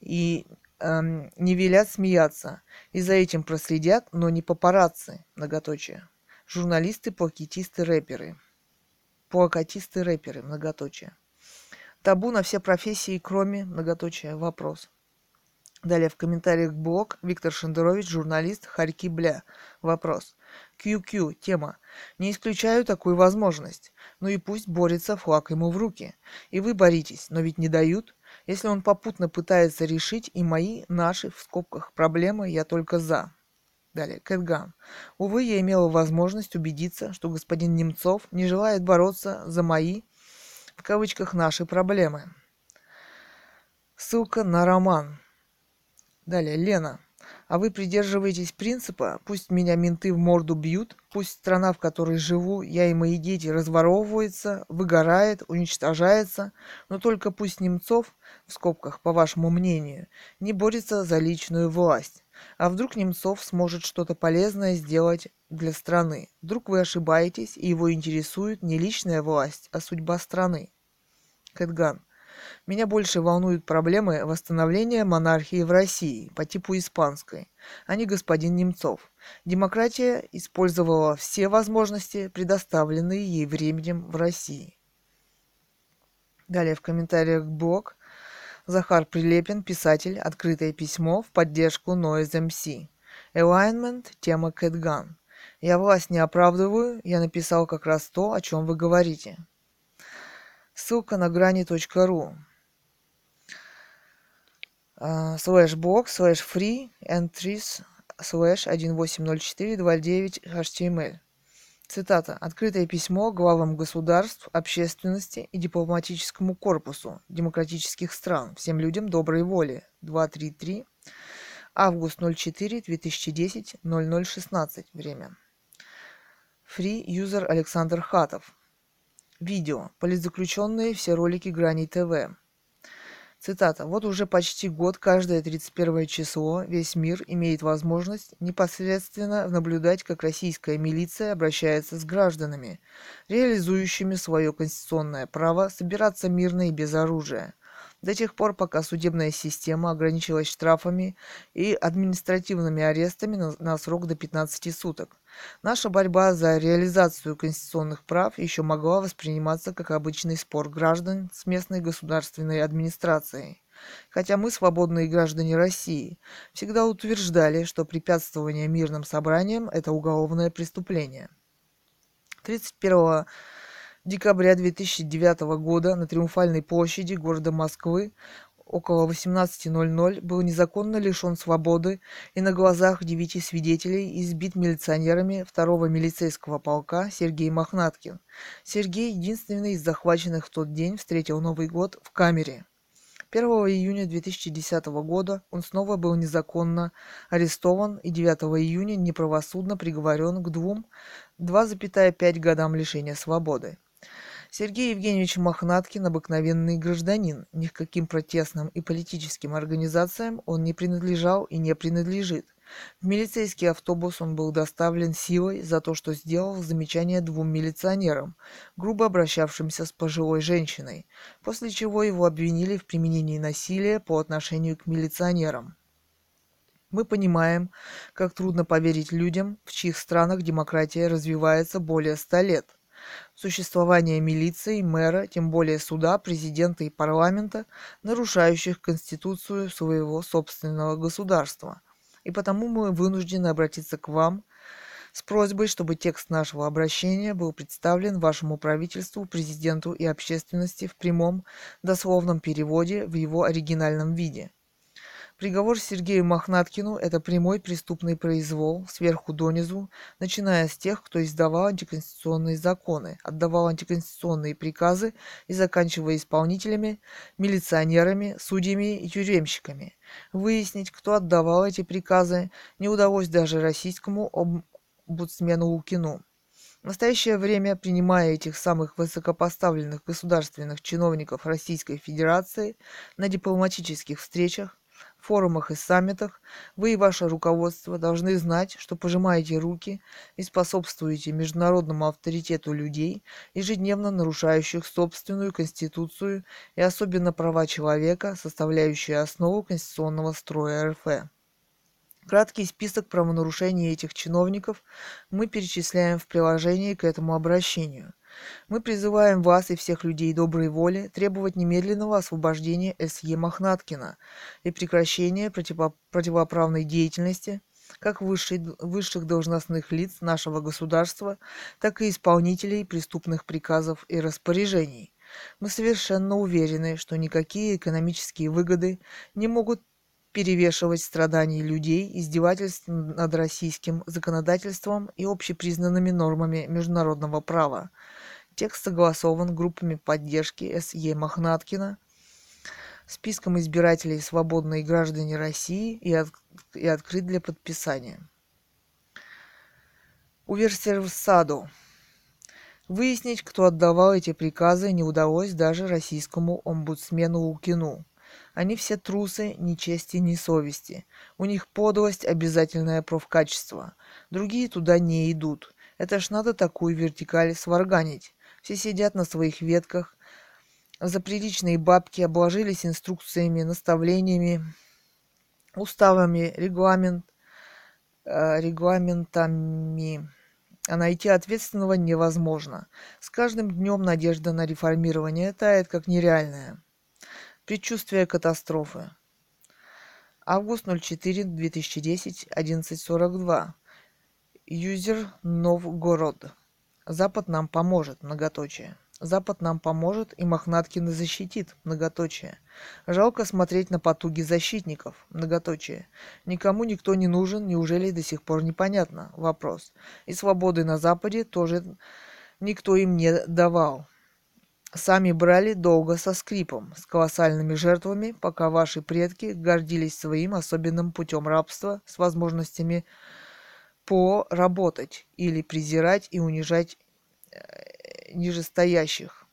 И эм, не велят смеяться. И за этим проследят, но не папарацци. Многоточие. Журналисты, плакатисты, рэперы. Плакатисты, рэперы. Многоточие. Табу на все профессии, кроме многоточия. Вопрос. Далее в комментариях блог Виктор Шендерович, журналист, Харьки Бля. Вопрос. QQ. Тема. Не исключаю такую возможность. Ну и пусть борется, флаг ему в руки. И вы боритесь, но ведь не дают. Если он попутно пытается решить и мои, наши, в скобках, проблемы, я только за. Далее, Кэтган. Увы, я имела возможность убедиться, что господин Немцов не желает бороться за мои, в кавычках, наши проблемы. Ссылка на роман. Далее, Лена. А вы придерживаетесь принципа «пусть меня менты в морду бьют, пусть страна, в которой живу, я и мои дети разворовывается, выгорает, уничтожается, но только пусть Немцов, в скобках, по вашему мнению, не борется за личную власть. А вдруг Немцов сможет что-то полезное сделать для страны? Вдруг вы ошибаетесь, и его интересует не личная власть, а судьба страны? Кэтган. Меня больше волнуют проблемы восстановления монархии в России по типу испанской, а не господин Немцов. Демократия использовала все возможности, предоставленные ей временем в России. Далее в комментариях блог Захар Прилепин, писатель, открытое письмо в поддержку Noize MC. Alignment, тема Кэтган. Я власть не оправдываю, я написал как раз то, о чем вы говорите. Ссылка на грани.ру слэш блог слэш free entries слэш 180429 html. Цитата. Открытое письмо главам государств, общественности и дипломатическому корпусу демократических стран, всем людям доброй воли. 233. Август 04 2010 0016. Время. Free user Александр Хатов. Видео. Политзаключенные все ролики Грани ТВ. Цитата. «Вот уже почти год, каждое 31 число, весь мир имеет возможность непосредственно наблюдать, как российская милиция обращается с гражданами, реализующими свое конституционное право собираться мирно и без оружия до тех пор, пока судебная система ограничилась штрафами и административными арестами на, на срок до 15 суток. Наша борьба за реализацию конституционных прав еще могла восприниматься как обычный спор граждан с местной государственной администрацией. Хотя мы, свободные граждане России, всегда утверждали, что препятствование мирным собраниям – это уголовное преступление. 31 декабря 2009 года на Триумфальной площади города Москвы около 18.00 был незаконно лишен свободы и на глазах девяти свидетелей избит милиционерами второго милицейского полка Сергей Мохнаткин. Сергей, единственный из захваченных в тот день, встретил Новый год в камере. 1 июня 2010 года он снова был незаконно арестован и 9 июня неправосудно приговорен к двум 2,5 годам лишения свободы. Сергей Евгеньевич Мохнаткин – обыкновенный гражданин. Ни к каким протестным и политическим организациям он не принадлежал и не принадлежит. В милицейский автобус он был доставлен силой за то, что сделал замечание двум милиционерам, грубо обращавшимся с пожилой женщиной, после чего его обвинили в применении насилия по отношению к милиционерам. Мы понимаем, как трудно поверить людям, в чьих странах демократия развивается более ста лет – существование милиции, мэра, тем более суда, президента и парламента, нарушающих конституцию своего собственного государства. И потому мы вынуждены обратиться к вам с просьбой, чтобы текст нашего обращения был представлен вашему правительству, президенту и общественности в прямом, дословном переводе в его оригинальном виде – Приговор Сергею Мохнаткину – это прямой преступный произвол, сверху донизу, начиная с тех, кто издавал антиконституционные законы, отдавал антиконституционные приказы и заканчивая исполнителями, милиционерами, судьями и тюремщиками. Выяснить, кто отдавал эти приказы, не удалось даже российскому омбудсмену Лукину. В настоящее время, принимая этих самых высокопоставленных государственных чиновников Российской Федерации на дипломатических встречах, форумах и саммитах вы и ваше руководство должны знать, что пожимаете руки и способствуете международному авторитету людей, ежедневно нарушающих собственную конституцию и особенно права человека, составляющие основу конституционного строя РФ. Краткий список правонарушений этих чиновников мы перечисляем в приложении к этому обращению – мы призываем вас и всех людей доброй воли требовать немедленного освобождения С.Е. Мохнаткина и прекращения противо- противоправной деятельности, как высших должностных лиц нашего государства, так и исполнителей преступных приказов и распоряжений. Мы совершенно уверены, что никакие экономические выгоды не могут перевешивать страданий людей, издевательств над российским законодательством и общепризнанными нормами международного права. Текст согласован группами поддержки С.Е. Мохнаткина, списком избирателей «Свободные граждане России» и, от, и открыт для подписания. Уверсерсаду. Выяснить, кто отдавал эти приказы, не удалось даже российскому омбудсмену Лукину. Они все трусы, ни чести, ни совести. У них подлость – обязательное профкачество. Другие туда не идут. Это ж надо такую вертикаль сварганить. Все сидят на своих ветках, за приличные бабки обложились инструкциями, наставлениями, уставами, регламент, э, регламентами. А найти ответственного невозможно. С каждым днем надежда на реформирование тает как нереальная. Предчувствие катастрофы. Август 04 2010 11.42. Юзер Новгород. Запад нам поможет, многоточие. Запад нам поможет и Мохнаткина защитит, многоточие. Жалко смотреть на потуги защитников, многоточие. Никому никто не нужен, неужели до сих пор непонятно? Вопрос. И свободы на Западе тоже никто им не давал. Сами брали долго со скрипом, с колоссальными жертвами, пока ваши предки гордились своим особенным путем рабства с возможностями поработать или презирать и унижать э, нижестоящих.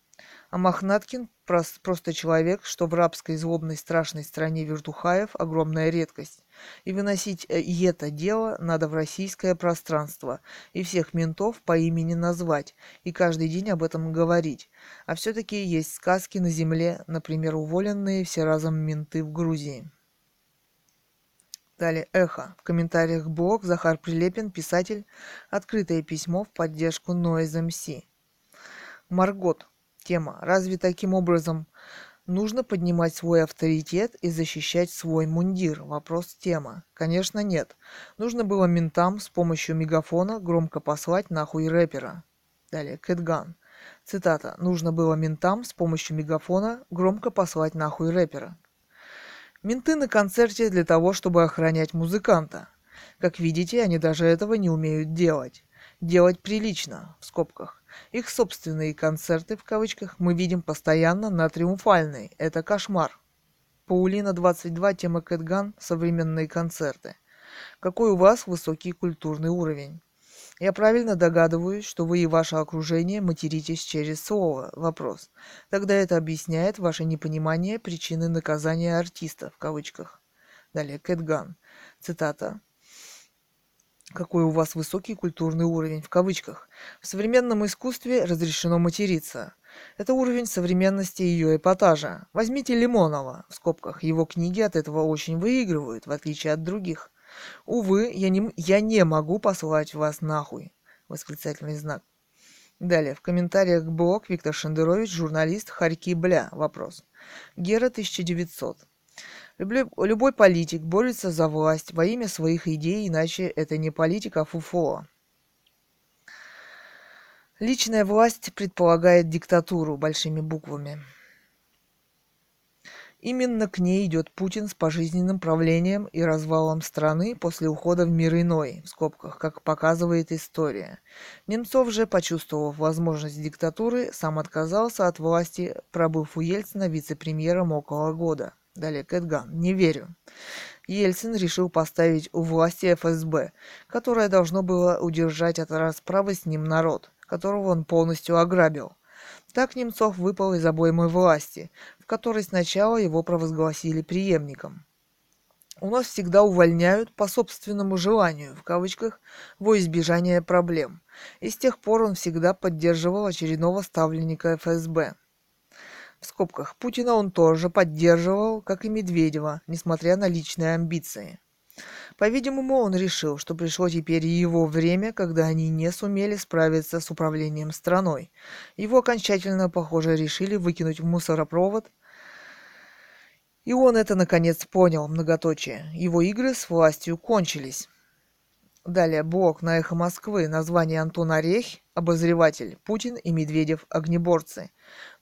А Мохнаткин просто человек, что в рабской злобной страшной стране вертухаев огромная редкость. И выносить э, и это дело надо в российское пространство, и всех ментов по имени назвать, и каждый день об этом говорить. А все-таки есть сказки на земле, например, уволенные все разом менты в Грузии. Далее «Эхо». В комментариях блог Захар Прилепин, писатель, открытое письмо в поддержку Noise MC. Маргот. Тема. Разве таким образом нужно поднимать свой авторитет и защищать свой мундир? Вопрос тема. Конечно нет. Нужно было ментам с помощью мегафона громко послать нахуй рэпера. Далее. Кэтган. Цитата. Нужно было ментам с помощью мегафона громко послать нахуй рэпера. Менты на концерте для того, чтобы охранять музыканта. Как видите, они даже этого не умеют делать. Делать прилично, в скобках. Их собственные концерты, в кавычках, мы видим постоянно на Триумфальной. Это кошмар. Паулина 22, тема Кэтган, современные концерты. Какой у вас высокий культурный уровень? Я правильно догадываюсь, что вы и ваше окружение материтесь через слово. Вопрос. Тогда это объясняет ваше непонимание причины наказания артиста, в кавычках. Далее, Кэтган. Цитата какой у вас высокий культурный уровень в кавычках. В современном искусстве разрешено материться. Это уровень современности ее эпатажа. Возьмите Лимонова, в скобках, его книги от этого очень выигрывают, в отличие от других. Увы, я не, я не могу послать вас нахуй. Восклицательный знак. Далее, в комментариях блог Виктор Шендерович, журналист Харьки Бля. Вопрос. Гера 1900. Любой политик борется за власть во имя своих идей, иначе это не политика, а фуфо. Личная власть предполагает диктатуру большими буквами. Именно к ней идет Путин с пожизненным правлением и развалом страны после ухода в мир иной, в скобках, как показывает история. Немцов же, почувствовав возможность диктатуры, сам отказался от власти, пробыв у Ельцина вице-премьером около года – Далее Кэтган. Не верю. Ельцин решил поставить у власти ФСБ, которое должно было удержать от расправы с ним народ, которого он полностью ограбил. Так Немцов выпал из обоймы власти, в которой сначала его провозгласили преемником. У нас всегда увольняют по собственному желанию, в кавычках, во избежание проблем. И с тех пор он всегда поддерживал очередного ставленника ФСБ в скобках, Путина он тоже поддерживал, как и Медведева, несмотря на личные амбиции. По-видимому, он решил, что пришло теперь его время, когда они не сумели справиться с управлением страной. Его окончательно, похоже, решили выкинуть в мусоропровод. И он это наконец понял, многоточие. Его игры с властью кончились. Далее блок на «Эхо Москвы». Название Антон Орех, обозреватель. Путин и Медведев огнеборцы.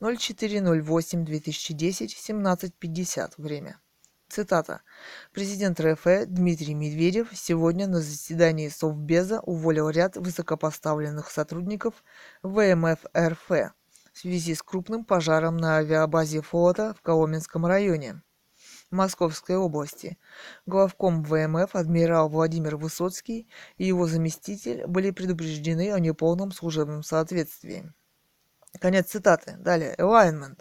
04.08.2010, 17.50. Время. Цитата. Президент РФ Дмитрий Медведев сегодня на заседании Совбеза уволил ряд высокопоставленных сотрудников ВМФ РФ в связи с крупным пожаром на авиабазе флота в Коломенском районе. Московской области. Главком ВМФ адмирал Владимир Высоцкий и его заместитель были предупреждены о неполном служебном соответствии. Конец цитаты. Далее. Alignment.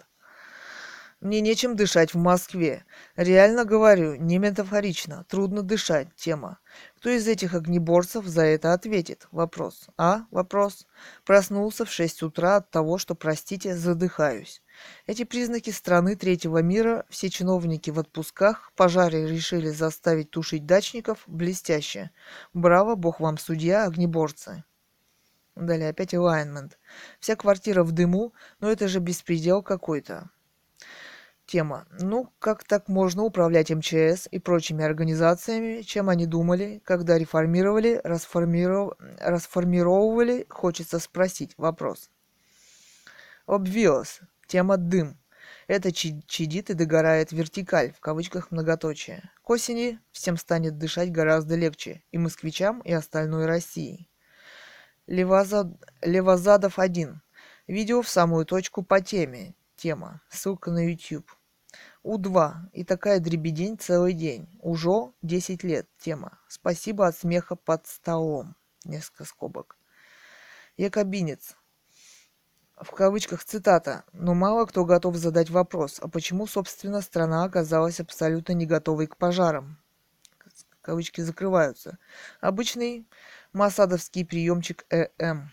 Мне нечем дышать в Москве. Реально говорю, не метафорично. Трудно дышать. Тема. Кто из этих огнеборцев за это ответит? Вопрос. А? Вопрос. Проснулся в 6 утра от того, что, простите, задыхаюсь. Эти признаки страны третьего мира, все чиновники в отпусках, пожаре решили заставить тушить дачников, блестяще. Браво, бог вам судья, огнеборцы. Далее опять alignment. Вся квартира в дыму, но это же беспредел какой-то. Тема. Ну, как так можно управлять МЧС и прочими организациями, чем они думали, когда реформировали, расформиров... расформировывали, хочется спросить. Вопрос. Obvious. Тема «дым». Это чадит и догорает вертикаль, в кавычках многоточие. К осени всем станет дышать гораздо легче, и москвичам, и остальной России. Левозад... Левозадов 1. Видео в самую точку по теме. Тема. Ссылка на YouTube. У2. И такая дребедень целый день. Уже 10 лет. Тема. Спасибо от смеха под столом. Несколько скобок. Якобинец. В кавычках цитата. Но мало кто готов задать вопрос, а почему, собственно, страна оказалась абсолютно не готовой к пожарам? Кавычки закрываются. Обычный масадовский приемчик ЭМ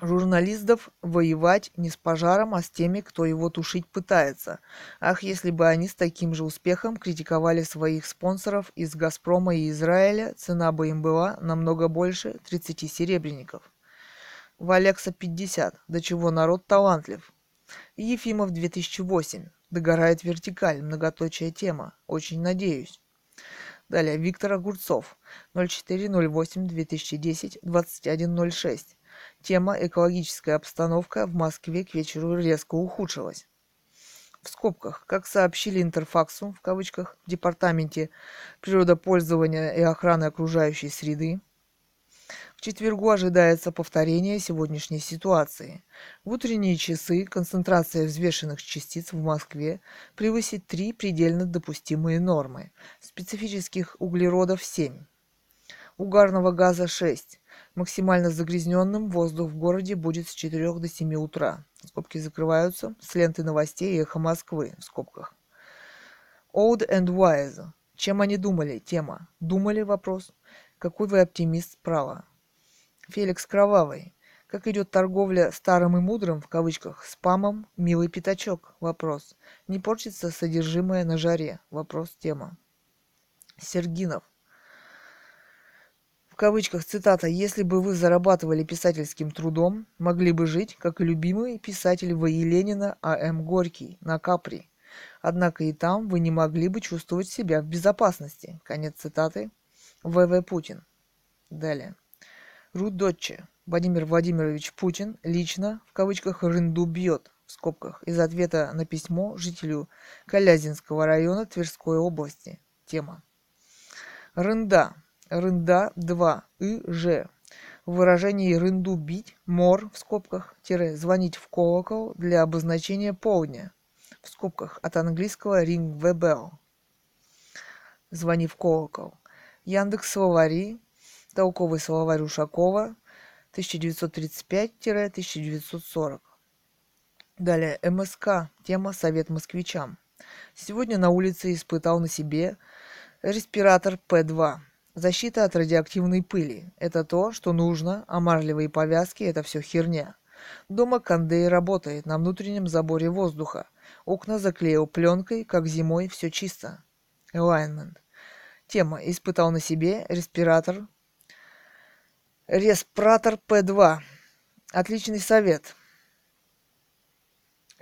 журналистов воевать не с пожаром, а с теми, кто его тушить пытается. Ах, если бы они с таким же успехом критиковали своих спонсоров из «Газпрома» и Израиля, цена бы им была намного больше 30 серебряников. В Алекса 50. До чего народ талантлив. Ефимов 2008. Догорает вертикаль, многоточая тема. Очень надеюсь. Далее, Виктор Огурцов. 04.08.2010, 21.06. Тема «Экологическая обстановка в Москве к вечеру резко ухудшилась». В скобках, как сообщили Интерфаксу, в кавычках, в Департаменте природопользования и охраны окружающей среды, в четвергу ожидается повторение сегодняшней ситуации. В утренние часы концентрация взвешенных частиц в Москве превысит три предельно допустимые нормы. Специфических углеродов 7. Угарного газа 6. Максимально загрязненным воздух в городе будет с 4 до 7 утра. Скобки закрываются. С ленты новостей «Эхо Москвы» в скобках. Old and wise. Чем они думали? Тема. Думали? Вопрос. Какой вы оптимист справа? Феликс Кровавый. Как идет торговля старым и мудрым, в кавычках, спамом, милый пятачок? Вопрос. Не портится содержимое на жаре? Вопрос. Тема. Сергинов в кавычках цитата, «если бы вы зарабатывали писательским трудом, могли бы жить, как и любимый писатель В.И. Ленина А.М. Горький на Капри. Однако и там вы не могли бы чувствовать себя в безопасности». Конец цитаты. В.В. Путин. Далее. Рут Дотче. Владимир Владимирович Путин лично, в кавычках, рынду бьет, в скобках, из ответа на письмо жителю Калязинского района Тверской области. Тема. Рында рында 2 и ж. В выражении рынду бить, мор в скобках, тире, звонить в колокол для обозначения полдня, в скобках от английского ring the bell. Звони в колокол. Яндекс словари, толковый словарь Ушакова, 1935-1940. Далее, МСК, тема «Совет москвичам». Сегодня на улице испытал на себе респиратор П2. Защита от радиоактивной пыли – это то, что нужно, а марлевые повязки – это все херня. Дома Кандей работает на внутреннем заборе воздуха. Окна заклеил пленкой, как зимой, все чисто. Alignment. Тема. Испытал на себе респиратор. Респиратор П2. Отличный совет.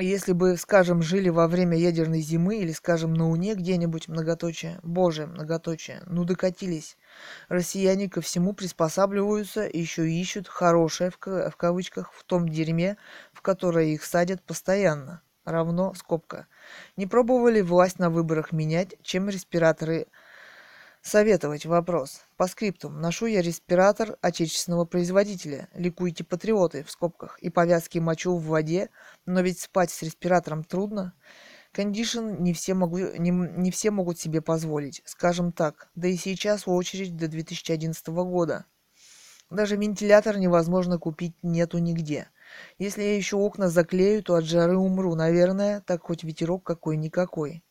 Если бы, скажем, жили во время ядерной зимы или, скажем, на Луне где-нибудь, многоточие, боже, многоточие, ну докатились. Россияне ко всему приспосабливаются и еще ищут хорошее, в, в кавычках, в том дерьме, в которое их садят постоянно. Равно, скобка. Не пробовали власть на выборах менять, чем респираторы Советовать вопрос. По скриптум. Ношу я респиратор отечественного производителя. Ликуйте патриоты, в скобках. И повязки мочу в воде. Но ведь спать с респиратором трудно. Кондишн не все, могу, не, не все могут себе позволить. Скажем так. Да и сейчас очередь до 2011 года. Даже вентилятор невозможно купить нету нигде. Если я еще окна заклею, то от жары умру, наверное, так хоть ветерок какой-никакой.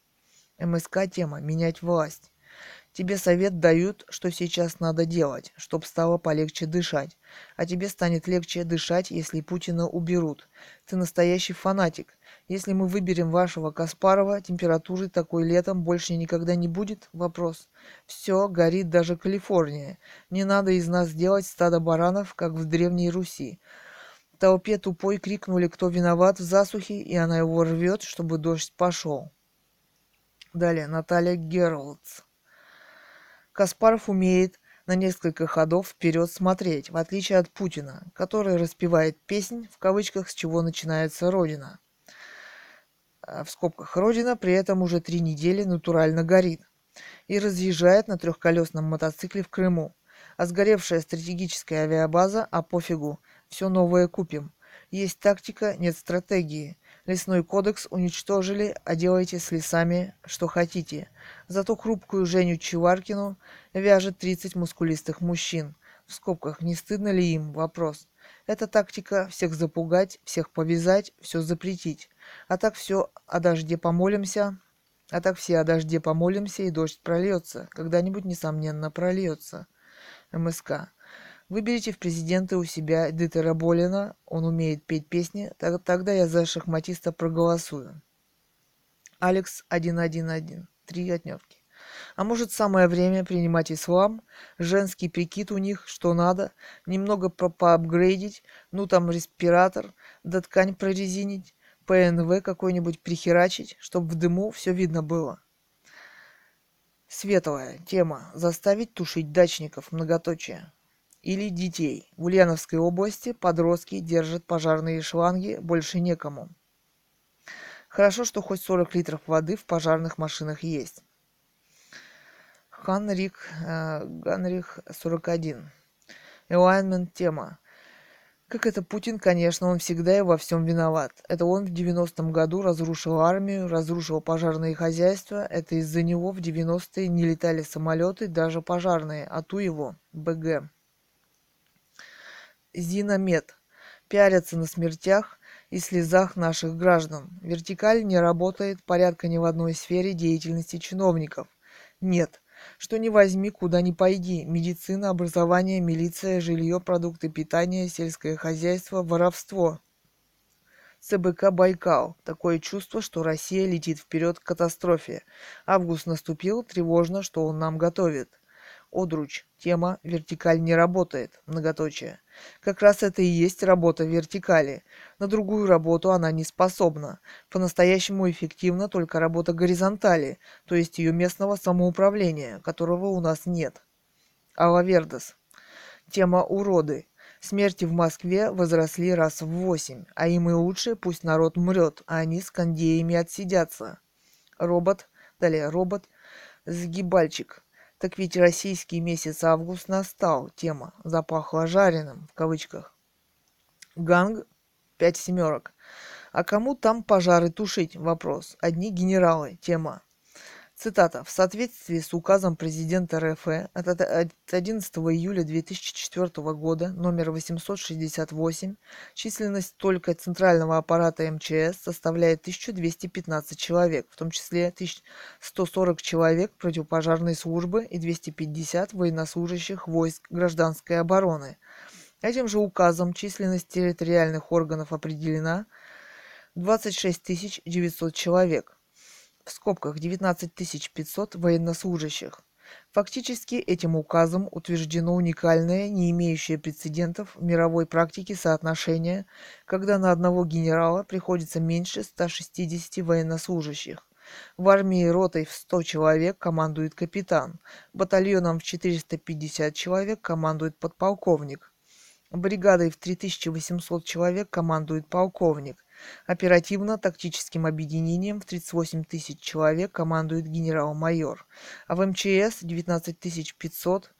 МСК тема «Менять власть». Тебе совет дают, что сейчас надо делать, чтобы стало полегче дышать. А тебе станет легче дышать, если Путина уберут. Ты настоящий фанатик. Если мы выберем вашего Каспарова, температуры такой летом больше никогда не будет? Вопрос. Все, горит даже Калифорния. Не надо из нас делать стадо баранов, как в Древней Руси. Толпе тупой крикнули, кто виноват в засухе, и она его рвет, чтобы дождь пошел. Далее, Наталья Гералдс. Каспаров умеет на несколько ходов вперед смотреть, в отличие от Путина, который распевает песнь, в кавычках, с чего начинается Родина. А, в скобках Родина при этом уже три недели натурально горит и разъезжает на трехколесном мотоцикле в Крыму. А сгоревшая стратегическая авиабаза, а пофигу, все новое купим. Есть тактика, нет стратегии. Лесной кодекс уничтожили, а делайте с лесами, что хотите. Зато хрупкую Женю Чеваркину вяжет 30 мускулистых мужчин. В скобках, не стыдно ли им? Вопрос. Это тактика всех запугать, всех повязать, все запретить. А так все о дожде помолимся, а так все о дожде помолимся, и дождь прольется. Когда-нибудь, несомненно, прольется. МСК. Выберите в президенты у себя Дитера Болина, он умеет петь песни, тогда я за шахматиста проголосую. Алекс 111, три отневки. А может самое время принимать ислам, женский прикид у них, что надо, немного по поапгрейдить, ну там респиратор, да ткань прорезинить, ПНВ какой-нибудь прихерачить, чтобы в дыму все видно было. Светлая тема. Заставить тушить дачников. Многоточие или детей. В Ульяновской области подростки держат пожарные шланги, больше некому. Хорошо, что хоть 40 литров воды в пожарных машинах есть. Ханрик, э, Ганрих 41. Alignment тема. Как это Путин, конечно, он всегда и во всем виноват. Это он в 90-м году разрушил армию, разрушил пожарные хозяйства. Это из-за него в 90-е не летали самолеты, даже пожарные, а ту его, БГ. Зиномед. Пиарятся на смертях и слезах наших граждан. Вертикаль не работает порядка ни в одной сфере деятельности чиновников. Нет. Что не возьми, куда ни пойди. Медицина, образование, милиция, жилье, продукты питания, сельское хозяйство, воровство. ЦБК «Байкал». Такое чувство, что Россия летит вперед к катастрофе. Август наступил, тревожно, что он нам готовит. Одруч. Тема «Вертикаль не работает». Многоточие. Как раз это и есть работа вертикали. На другую работу она не способна. По-настоящему эффективна только работа горизонтали, то есть ее местного самоуправления, которого у нас нет. Алла Вердес. Тема «Уроды». Смерти в Москве возросли раз в восемь, а им и лучше, пусть народ мрет, а они с кондеями отсидятся. Робот, далее робот, сгибальчик. Так ведь российский месяц август настал. Тема запахло жареным, в кавычках. Ганг пять семерок. А кому там пожары тушить? Вопрос. Одни генералы. Тема. Цитата. В соответствии с указом президента РФ от 11 июля 2004 года номер 868 численность только центрального аппарата МЧС составляет 1215 человек, в том числе 1140 человек противопожарной службы и 250 военнослужащих войск гражданской обороны. Этим же указом численность территориальных органов определена 26 900 человек – в скобках 19 500 военнослужащих. Фактически этим указом утверждено уникальное, не имеющее прецедентов в мировой практике соотношение, когда на одного генерала приходится меньше 160 военнослужащих. В армии ротой в 100 человек командует капитан, батальоном в 450 человек командует подполковник, бригадой в 3800 человек командует полковник, Оперативно-тактическим объединением в 38 тысяч человек командует генерал-майор, а в МЧС 19 500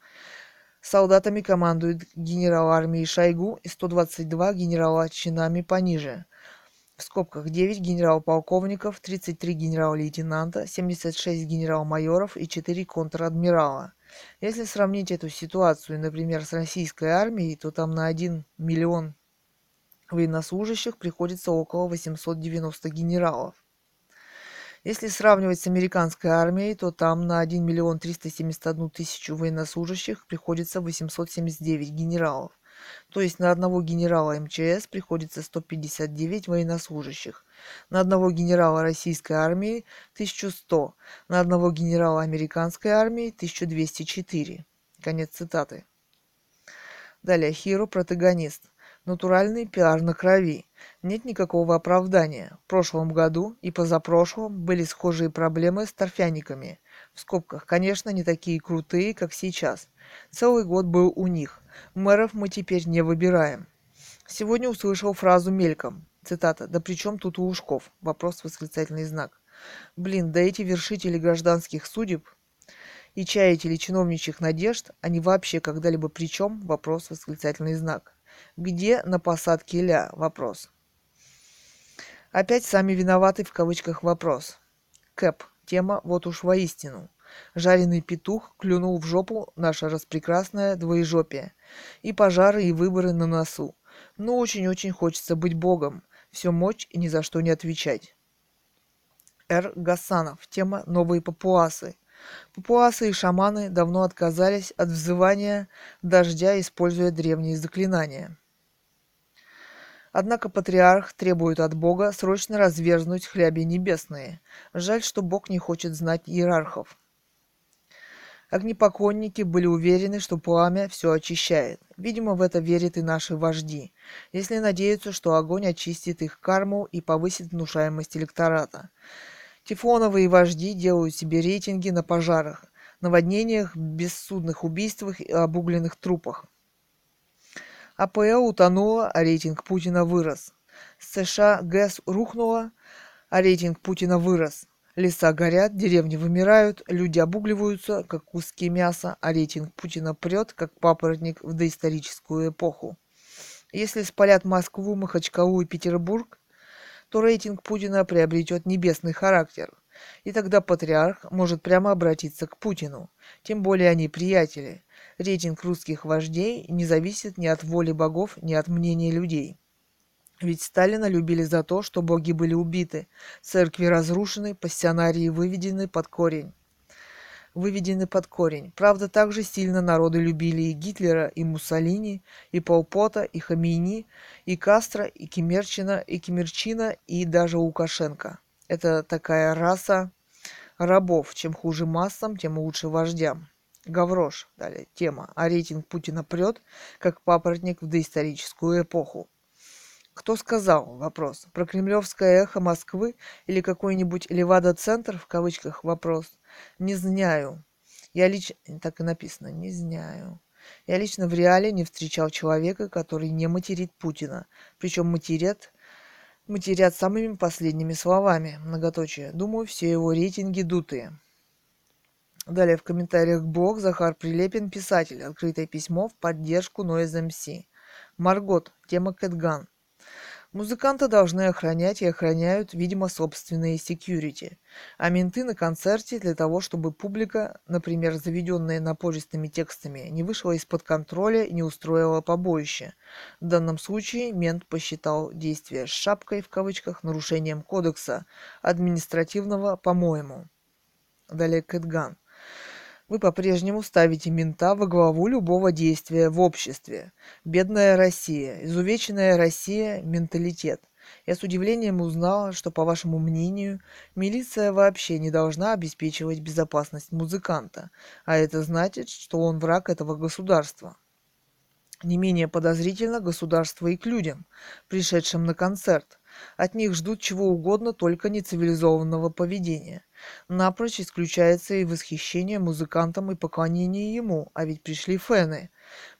солдатами командует генерал армии Шойгу и 122 генерала чинами пониже. В скобках 9 генерал-полковников, 33 генерал-лейтенанта, 76 генерал-майоров и 4 контр-адмирала. Если сравнить эту ситуацию, например, с российской армией, то там на 1 миллион военнослужащих приходится около 890 генералов. Если сравнивать с американской армией, то там на 1 миллион 371 тысячу военнослужащих приходится 879 генералов. То есть на одного генерала МЧС приходится 159 военнослужащих, на одного генерала российской армии 1100, на одного генерала американской армии 1204. Конец цитаты. Далее, Хиро протагонист. Натуральный пиар на крови. Нет никакого оправдания. В прошлом году и позапрошлом были схожие проблемы с торфяниками. В скобках, конечно, не такие крутые, как сейчас. Целый год был у них. Мэров мы теперь не выбираем. Сегодня услышал фразу мельком. Цитата. «Да при чем тут Лужков?» Вопрос восклицательный знак. Блин, да эти вершители гражданских судеб и чаятели чиновничьих надежд, они вообще когда-либо при чем? Вопрос восклицательный знак. Где на посадке ля? Вопрос. Опять сами виноваты в кавычках вопрос. Кэп. Тема вот уж воистину. Жареный петух клюнул в жопу наше распрекрасное двоежопие. И пожары, и выборы на носу. Но очень-очень хочется быть богом. Все мочь и ни за что не отвечать. Р. Гасанов. Тема «Новые папуасы». Папуасы и шаманы давно отказались от взывания дождя, используя древние заклинания. Однако патриарх требует от Бога срочно разверзнуть хляби небесные. Жаль, что Бог не хочет знать иерархов. Огнепоклонники были уверены, что пламя все очищает. Видимо, в это верят и наши вожди, если надеются, что огонь очистит их карму и повысит внушаемость электората. Тефлоновые вожди делают себе рейтинги на пожарах, наводнениях, бессудных убийствах и обугленных трупах. АПЛ утонула, а рейтинг Путина вырос. США ГЭС рухнула, а рейтинг Путина вырос. Леса горят, деревни вымирают, люди обугливаются, как куски мяса, а рейтинг Путина прет, как папоротник в доисторическую эпоху. Если спалят Москву, Махачкалу и Петербург, то рейтинг Путина приобретет небесный характер. И тогда патриарх может прямо обратиться к Путину. Тем более они приятели. Рейтинг русских вождей не зависит ни от воли богов, ни от мнения людей. Ведь Сталина любили за то, что боги были убиты, церкви разрушены, пассионарии выведены под корень выведены под корень. Правда, также сильно народы любили и Гитлера, и Муссолини, и Полпота, и Хамини, и Кастро, и Кемерчина, и Кемерчина, и даже Лукашенко. Это такая раса рабов. Чем хуже массам, тем лучше вождям. Гаврош, далее, тема. А рейтинг Путина прет, как папоротник в доисторическую эпоху. Кто сказал? Вопрос. Про кремлевское эхо Москвы или какой-нибудь Левада-центр, в кавычках, вопрос. Не знаю. Я лично... Так и написано. Не знаю. Я лично в реале не встречал человека, который не материт Путина. Причем матерят матерят самыми последними словами. Многоточие. Думаю, все его рейтинги дутые. Далее в комментариях блог Захар Прилепин, писатель. Открытое письмо в поддержку Noise MC. Маргот. Тема Кэтган. Музыканты должны охранять и охраняют, видимо, собственные секьюрити. А менты на концерте для того, чтобы публика, например, заведенная напористыми текстами, не вышла из-под контроля и не устроила побоище. В данном случае мент посчитал действие с шапкой в кавычках нарушением кодекса административного, по-моему. Далее Кэтган. Вы по-прежнему ставите мента во главу любого действия в обществе. Бедная Россия, изувеченная Россия – менталитет. Я с удивлением узнала, что, по вашему мнению, милиция вообще не должна обеспечивать безопасность музыканта, а это значит, что он враг этого государства. Не менее подозрительно государство и к людям, пришедшим на концерт. От них ждут чего угодно, только не цивилизованного поведения. Напрочь исключается и восхищение музыкантом и поклонение ему, а ведь пришли фэны.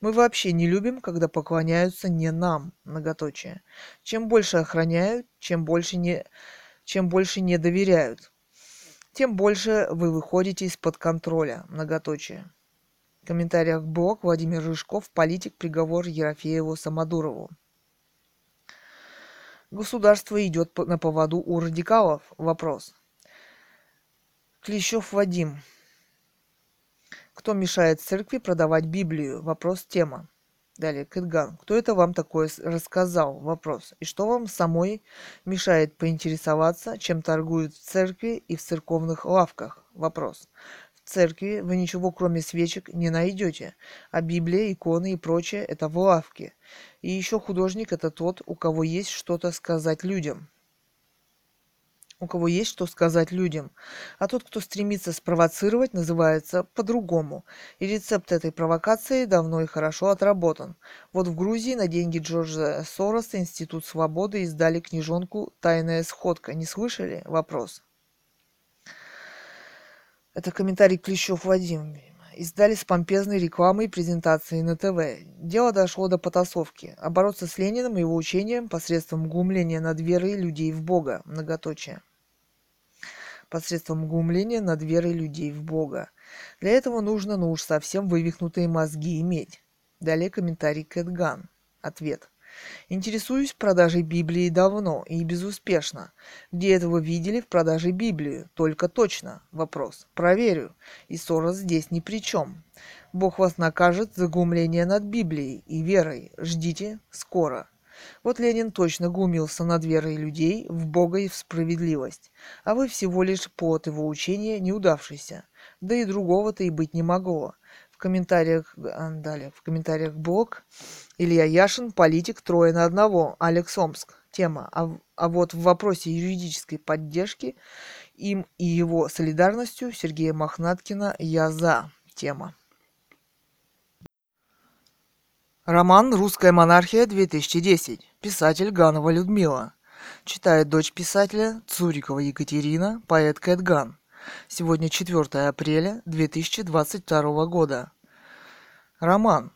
Мы вообще не любим, когда поклоняются не нам, многоточие. Чем больше охраняют, чем больше не, чем больше не доверяют, тем больше вы выходите из-под контроля, многоточие. Комментариях блог Владимир Рыжков, политик, приговор Ерофееву Самодурову. Государство идет на поводу у радикалов? Вопрос. Клещев Вадим. Кто мешает церкви продавать Библию? Вопрос тема. Далее, Кэтган. Кто это вам такое рассказал? Вопрос. И что вам самой мешает поинтересоваться, чем торгуют в церкви и в церковных лавках? Вопрос церкви вы ничего кроме свечек не найдете, а Библия, иконы и прочее – это в лавке. И еще художник – это тот, у кого есть что-то сказать людям. У кого есть что сказать людям. А тот, кто стремится спровоцировать, называется по-другому. И рецепт этой провокации давно и хорошо отработан. Вот в Грузии на деньги Джорджа Сороса Институт свободы издали книжонку «Тайная сходка». Не слышали? Вопрос. Это комментарий Клещев Вадим. Издали с помпезной рекламой и презентацией на ТВ. Дело дошло до потасовки. А с Лениным и его учением посредством гумления над верой людей в Бога. Многоточие. Посредством гумления над верой людей в Бога. Для этого нужно, ну уж совсем вывихнутые мозги иметь. Далее комментарий Кэтган. Ответ. Интересуюсь продажей Библии давно и безуспешно. Где это вы видели в продаже Библию? Только точно. Вопрос. Проверю. И ссора здесь ни при чем. Бог вас накажет за гумление над Библией и верой. Ждите скоро. Вот Ленин точно гумился над верой людей в Бога и в справедливость, а вы всего лишь плод его учения неудавшийся. Да и другого-то и быть не могло комментариях, а, далее, в комментариях блог Илья Яшин, политик, трое на одного, Алекс Омск. Тема. А, а вот в вопросе юридической поддержки им и его солидарностью Сергея Мохнаткина я за. Тема. Роман «Русская монархия 2010». Писатель Ганова Людмила. Читает дочь писателя Цурикова Екатерина, поэт Кэтган. Сегодня 4 апреля 2022 года. Роман.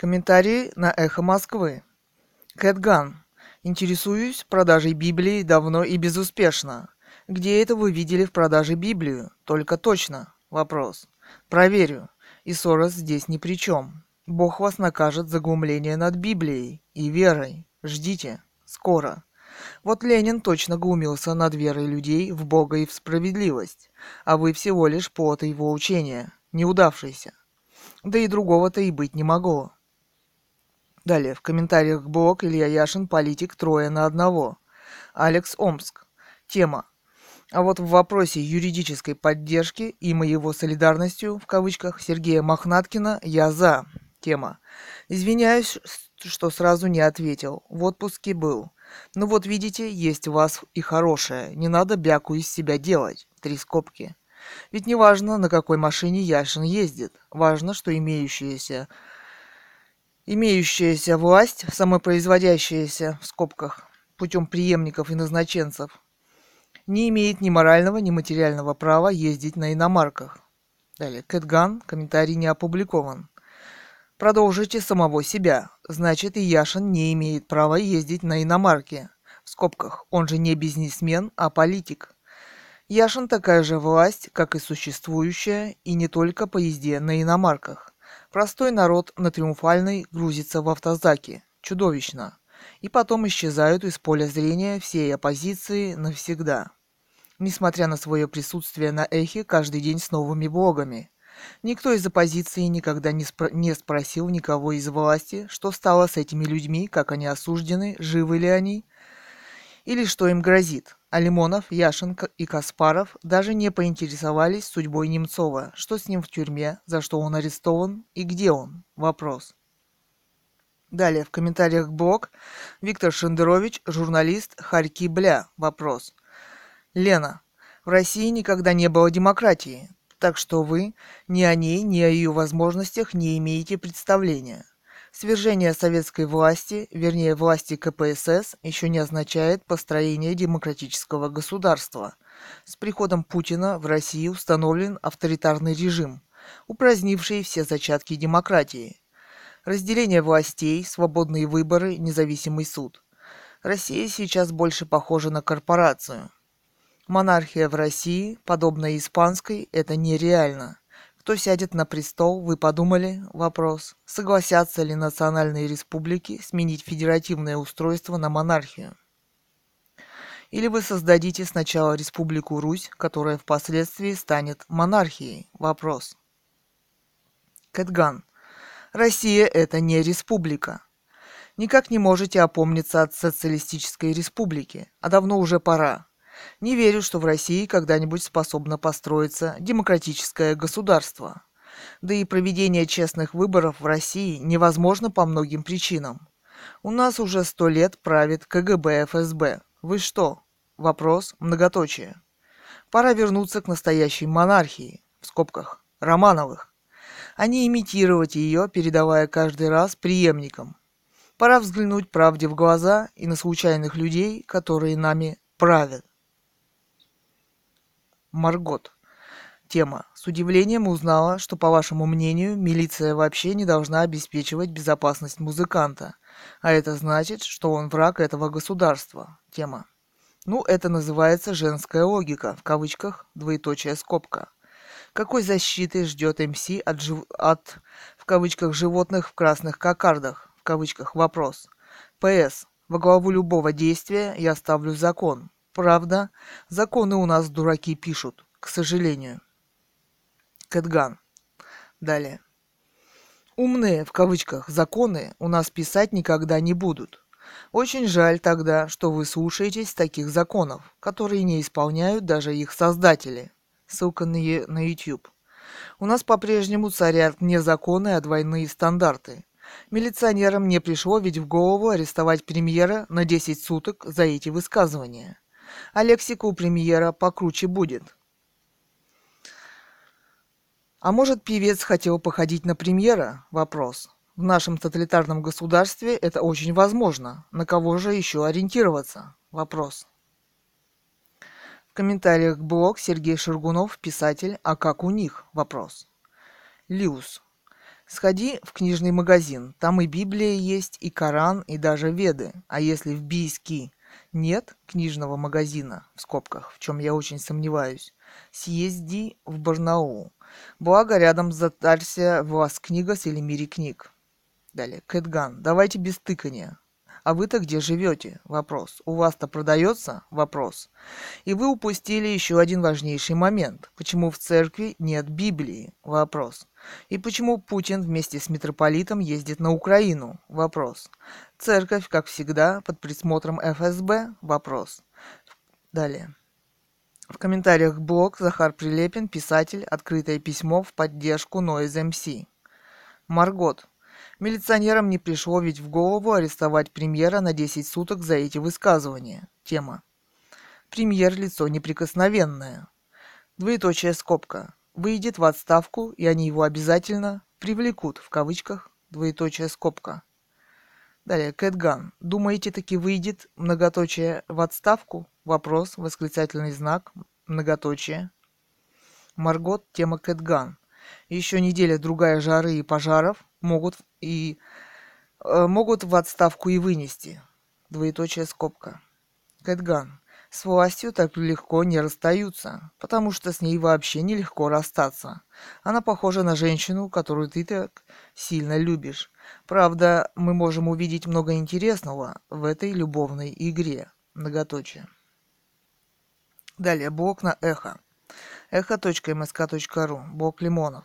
Комментарии на «Эхо Москвы». Кэтган. Интересуюсь продажей Библии давно и безуспешно. Где это вы видели в продаже Библию? Только точно. Вопрос. Проверю. И Сорос здесь ни при чем. Бог вас накажет за глумление над Библией и верой. Ждите. Скоро. Вот Ленин точно глумился над верой людей в Бога и в справедливость, а вы всего лишь плод его учения, неудавшийся. Да и другого-то и быть не могло. Далее, в комментариях блог Илья Яшин, политик, трое на одного. Алекс Омск. Тема. А вот в вопросе юридической поддержки и моего солидарностью, в кавычках, Сергея Мохнаткина я за. Тема. Извиняюсь, что сразу не ответил. В отпуске был. Ну вот видите, есть у вас и хорошее. Не надо бяку из себя делать. Три скобки. Ведь не важно, на какой машине Яшин ездит. Важно, что имеющаяся, имеющаяся власть, самопроизводящаяся, в скобках, путем преемников и назначенцев, не имеет ни морального, ни материального права ездить на иномарках. Далее. Кэтган. Комментарий не опубликован. Продолжите самого себя. Значит, и Яшин не имеет права ездить на иномарке. В скобках. Он же не бизнесмен, а политик. Яшин такая же власть, как и существующая, и не только по езде на иномарках. Простой народ на Триумфальной грузится в автозаке. Чудовищно. И потом исчезают из поля зрения всей оппозиции навсегда. Несмотря на свое присутствие на эхе каждый день с новыми блогами. Никто из оппозиции никогда не, спро- не спросил никого из власти, что стало с этими людьми, как они осуждены, живы ли они, или что им грозит. А Лимонов, Яшенко и Каспаров даже не поинтересовались судьбой Немцова, что с ним в тюрьме, за что он арестован и где он. Вопрос. Далее в комментариях блог Виктор Шендерович, журналист Харьки Бля. Вопрос. Лена, в России никогда не было демократии, так что вы ни о ней, ни о ее возможностях не имеете представления. Свержение советской власти, вернее власти КПСС, еще не означает построение демократического государства. С приходом Путина в России установлен авторитарный режим, упразднивший все зачатки демократии. Разделение властей, свободные выборы, независимый суд. Россия сейчас больше похожа на корпорацию. Монархия в России, подобная испанской, это нереально. Кто сядет на престол, вы подумали? Вопрос. Согласятся ли национальные республики сменить федеративное устройство на монархию? Или вы создадите сначала Республику Русь, которая впоследствии станет монархией? Вопрос. Кэтган. Россия – это не республика. Никак не можете опомниться от социалистической республики, а давно уже пора. Не верю, что в России когда-нибудь способно построиться демократическое государство. Да и проведение честных выборов в России невозможно по многим причинам. У нас уже сто лет правит КГБ ФСБ. Вы что? Вопрос многоточие. Пора вернуться к настоящей монархии, в скобках, Романовых а не имитировать ее, передавая каждый раз преемникам. Пора взглянуть правде в глаза и на случайных людей, которые нами правят. Маргот. Тема. С удивлением узнала, что, по вашему мнению, милиция вообще не должна обеспечивать безопасность музыканта. А это значит, что он враг этого государства. Тема. Ну, это называется женская логика, в кавычках, двоеточие скобка. Какой защиты ждет МС от, жив... от, в кавычках, животных в красных кокардах, в кавычках, вопрос. ПС. Во главу любого действия я ставлю закон. Правда, законы у нас дураки пишут, к сожалению. Кэтган. Далее. Умные, в кавычках, законы у нас писать никогда не будут. Очень жаль тогда, что вы слушаетесь таких законов, которые не исполняют даже их создатели ссылка на, на YouTube. У нас по-прежнему царят не законы, а двойные стандарты. Милиционерам не пришло ведь в голову арестовать премьера на 10 суток за эти высказывания. А лексика у премьера покруче будет. А может, певец хотел походить на премьера? Вопрос. В нашем тоталитарном государстве это очень возможно. На кого же еще ориентироваться? Вопрос комментариях блог Сергей Шургунов, писатель «А как у них?» Вопрос. Люс. Сходи в книжный магазин. Там и Библия есть, и Коран, и даже Веды. А если в Бийски нет книжного магазина, в скобках, в чем я очень сомневаюсь, съезди в Барнаул. Благо, рядом затарься вас книга с или мире книг. Далее. Кэтган. Давайте без тыкания. А вы-то где живете? Вопрос. У вас-то продается? Вопрос. И вы упустили еще один важнейший момент. Почему в церкви нет Библии? Вопрос. И почему Путин вместе с митрополитом ездит на Украину? Вопрос. Церковь, как всегда, под присмотром ФСБ? Вопрос. Далее. В комментариях блог Захар Прилепин, писатель, открытое письмо в поддержку Noise MC. Маргот. Милиционерам не пришло ведь в голову арестовать премьера на 10 суток за эти высказывания. Тема. Премьер – лицо неприкосновенное. Двоеточая скобка. Выйдет в отставку, и они его обязательно привлекут, в кавычках, двоеточая скобка. Далее, Кэтган. Думаете, таки выйдет, многоточие, в отставку? Вопрос, восклицательный знак, многоточие. Маргот, тема Кэтган. Еще неделя другая жары и пожаров, могут и э, могут в отставку и вынести. Двоеточая скобка. Кэтган. С властью так легко не расстаются, потому что с ней вообще нелегко расстаться. Она похожа на женщину, которую ты так сильно любишь. Правда, мы можем увидеть много интересного в этой любовной игре. Многоточие. Далее, блок на эхо. эхо.мск.ру. Блок Лимонов.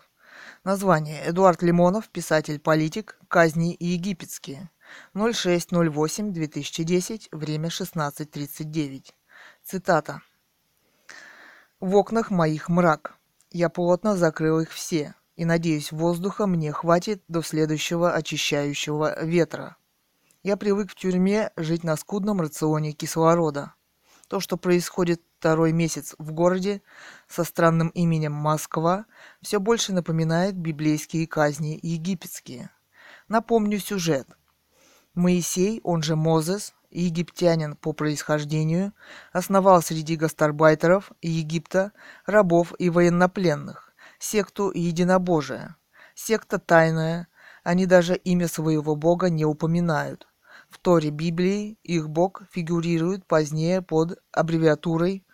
Название. Эдуард Лимонов, писатель-политик, казни египетские. 06.08.2010, время 16.39. Цитата. «В окнах моих мрак. Я плотно закрыл их все. И, надеюсь, воздуха мне хватит до следующего очищающего ветра. Я привык в тюрьме жить на скудном рационе кислорода. То, что происходит второй месяц в городе со странным именем Москва, все больше напоминает библейские казни египетские. Напомню сюжет. Моисей, он же Мозес, египтянин по происхождению, основал среди гастарбайтеров Египта рабов и военнопленных, секту единобожия. Секта тайная, они даже имя своего бога не упоминают. В Торе Библии их бог фигурирует позднее под аббревиатурой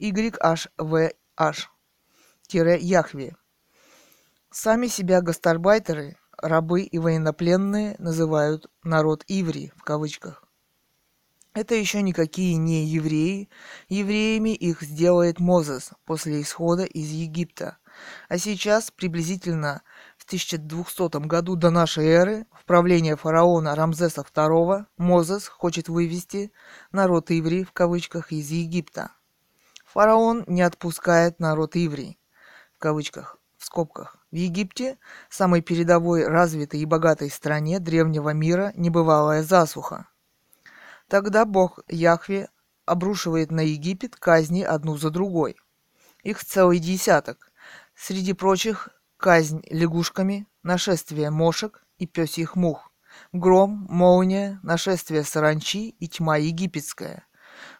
YHVH-Яхве. Сами себя гастарбайтеры, рабы и военнопленные называют «народ Иври» в кавычках. Это еще никакие не евреи. Евреями их сделает Мозес после исхода из Египта. А сейчас приблизительно 1200 году до нашей эры в правление фараона Рамзеса II Мозес хочет вывести народ Иври в кавычках из Египта. Фараон не отпускает народ Иври в кавычках в скобках. В Египте, самой передовой, развитой и богатой стране древнего мира, небывалая засуха. Тогда бог Яхве обрушивает на Египет казни одну за другой. Их целый десяток. Среди прочих казнь лягушками, нашествие мошек и пёсьих мух, гром, молния, нашествие саранчи и тьма египетская.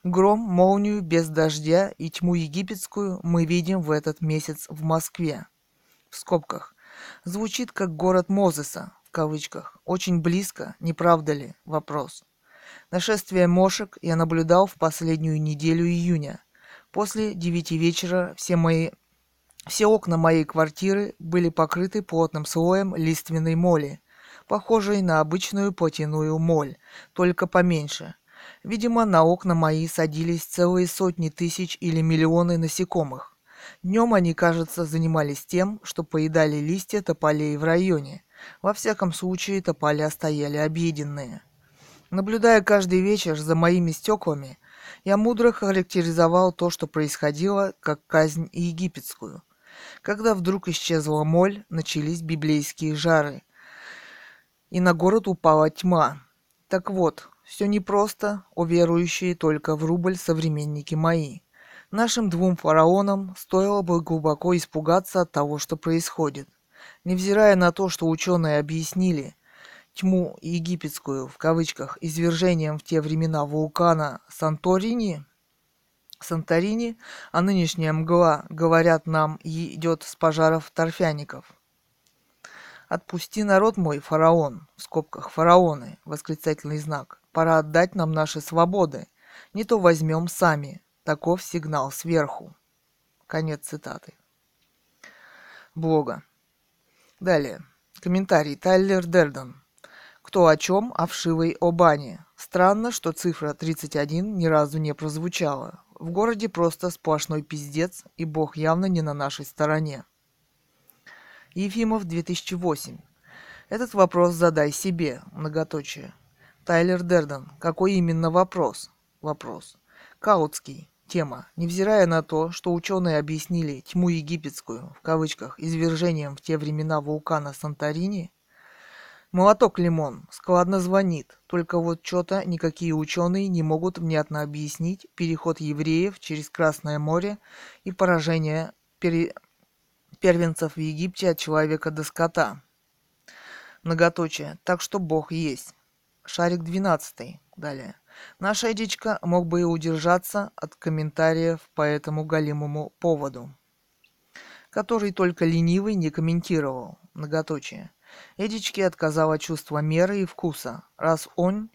Гром, молнию без дождя и тьму египетскую мы видим в этот месяц в Москве. В скобках. Звучит как город Мозеса, в кавычках. Очень близко, не правда ли? Вопрос. Нашествие мошек я наблюдал в последнюю неделю июня. После девяти вечера все мои все окна моей квартиры были покрыты плотным слоем лиственной моли, похожей на обычную плотяную моль, только поменьше. Видимо, на окна мои садились целые сотни тысяч или миллионы насекомых. Днем они, кажется, занимались тем, что поедали листья тополей в районе. Во всяком случае, тополя стояли объеденные. Наблюдая каждый вечер за моими стеклами, я мудро характеризовал то, что происходило, как казнь египетскую. Когда вдруг исчезла моль, начались библейские жары. И на город упала тьма. Так вот, все непросто, о верующие только в рубль современники мои. Нашим двум фараонам стоило бы глубоко испугаться от того, что происходит. Невзирая на то, что ученые объяснили тьму египетскую, в кавычках, извержением в те времена вулкана Санторини, Санторини, а нынешняя мгла, говорят нам, идет с пожаров торфяников. «Отпусти народ мой, фараон!» В скобках «фараоны» восклицательный знак. «Пора отдать нам наши свободы. Не то возьмем сами. Таков сигнал сверху». Конец цитаты. Блога. Далее. Комментарий. Тайлер Дерден. Кто о чем, о вшивой Обане. Странно, что цифра 31 ни разу не прозвучала. В городе просто сплошной пиздец, и бог явно не на нашей стороне. Ефимов 2008. Этот вопрос задай себе, многоточие. Тайлер Дерден. Какой именно вопрос? Вопрос. Каутский. Тема. Невзирая на то, что ученые объяснили тьму египетскую, в кавычках, извержением в те времена вулкана Санторини, Молоток Лимон складно звонит, только вот что-то никакие ученые не могут внятно объяснить переход евреев через Красное море и поражение пере... первенцев в Египте от человека до скота. Многоточие. Так что Бог есть. Шарик 12. Далее. Наш Эдичка мог бы и удержаться от комментариев по этому галимому поводу, который только ленивый не комментировал. Многоточие. Эдичке отказало чувство меры и вкуса, раз он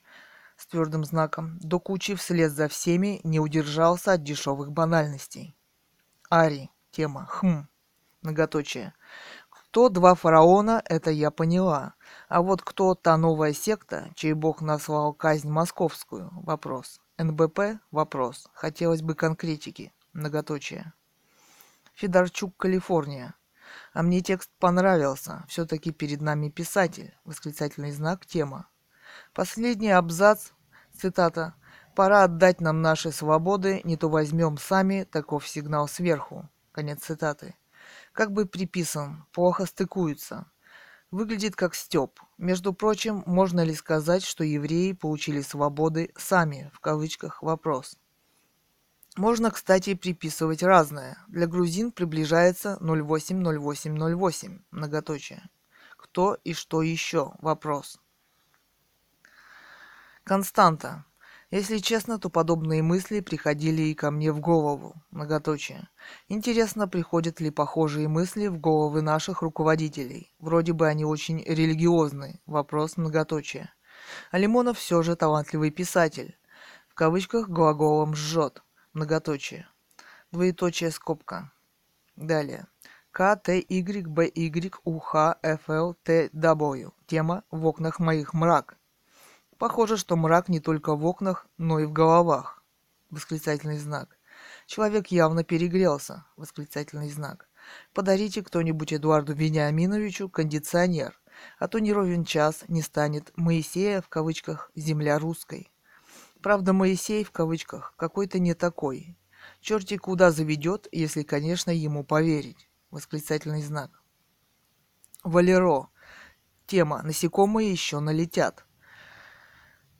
с твердым знаком до кучи вслед за всеми не удержался от дешевых банальностей. Ари. Тема. Хм. Многоточие. Кто два фараона, это я поняла. А вот кто та новая секта, чей бог назвал казнь московскую? Вопрос. НБП? Вопрос. Хотелось бы конкретики. Многоточие. Федорчук, Калифорния. А мне текст понравился. Все-таки перед нами писатель. Восклицательный знак. Тема. Последний абзац. Цитата. «Пора отдать нам наши свободы, не то возьмем сами, таков сигнал сверху». Конец цитаты. Как бы приписан, плохо стыкуются. Выглядит как стёб. Между прочим, можно ли сказать, что евреи получили свободы сами, в кавычках, вопрос. Можно, кстати, приписывать разное. Для грузин приближается 080808, многоточие. Кто и что еще? Вопрос. Константа. Если честно, то подобные мысли приходили и ко мне в голову. Многоточие. Интересно, приходят ли похожие мысли в головы наших руководителей. Вроде бы они очень религиозны. Вопрос многоточие. А Лимонов все же талантливый писатель. В кавычках глаголом «жжет». Многоточие. Двоеточие скобка. Далее. К, Т, Y, Б, Y, У, Х, Ф, Л, Т, W. Тема «В окнах моих мрак». Похоже, что мрак не только в окнах, но и в головах. Восклицательный знак. Человек явно перегрелся. Восклицательный знак. Подарите кто-нибудь Эдуарду Вениаминовичу кондиционер, а то не ровен час не станет Моисея в кавычках «земля русской». Правда, Моисей в кавычках какой-то не такой. Черти куда заведет, если, конечно, ему поверить. Восклицательный знак. Валеро. Тема «Насекомые еще налетят».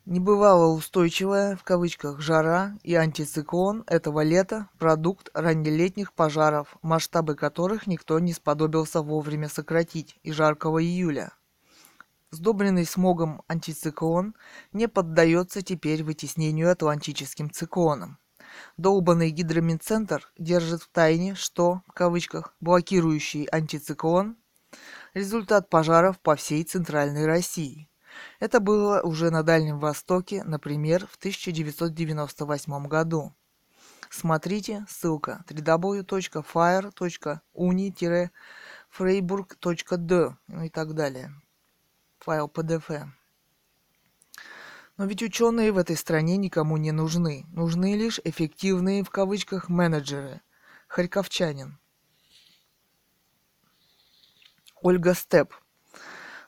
Небывало устойчивая, в кавычках, жара и антициклон этого лета – продукт раннелетних пожаров, масштабы которых никто не сподобился вовремя сократить, и жаркого июля. Сдобренный смогом антициклон не поддается теперь вытеснению атлантическим циклоном. Долбанный гидромедцентр держит в тайне, что, в кавычках, блокирующий антициклон – результат пожаров по всей Центральной России – это было уже на Дальнем Востоке, например, в 1998 году. Смотрите, ссылка www.fire.uni-freiburg.d ну и так далее. Файл PDF. Но ведь ученые в этой стране никому не нужны. Нужны лишь эффективные в кавычках менеджеры. Харьковчанин. Ольга Степ.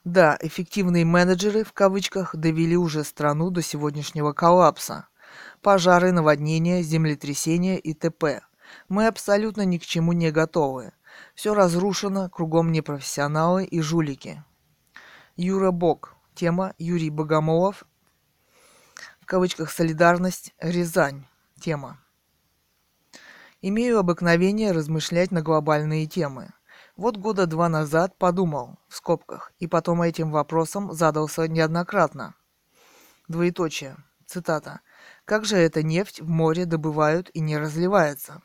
Да, эффективные менеджеры в кавычках довели уже страну до сегодняшнего коллапса. Пожары, наводнения, землетрясения и т.п. Мы абсолютно ни к чему не готовы. Все разрушено, кругом непрофессионалы и жулики. Юра Бог. Тема Юрий Богомолов. В кавычках «Солидарность. Рязань». Тема. Имею обыкновение размышлять на глобальные темы. Вот года два назад подумал, в скобках, и потом этим вопросом задался неоднократно. Двоеточие. Цитата. «Как же эта нефть в море добывают и не разливается?»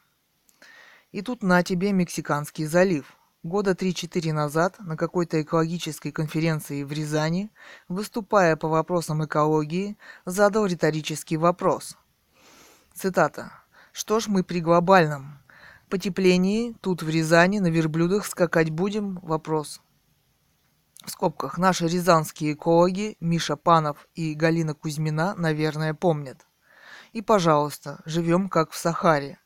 И тут на тебе Мексиканский залив. Года 3-4 назад на какой-то экологической конференции в Рязани, выступая по вопросам экологии, задал риторический вопрос. Цитата. «Что ж мы при глобальном? Потеплении, тут в Рязани на верблюдах скакать будем? Вопрос. В скобках. Наши рязанские экологи Миша Панов и Галина Кузьмина, наверное, помнят. И, пожалуйста, живем как в Сахаре.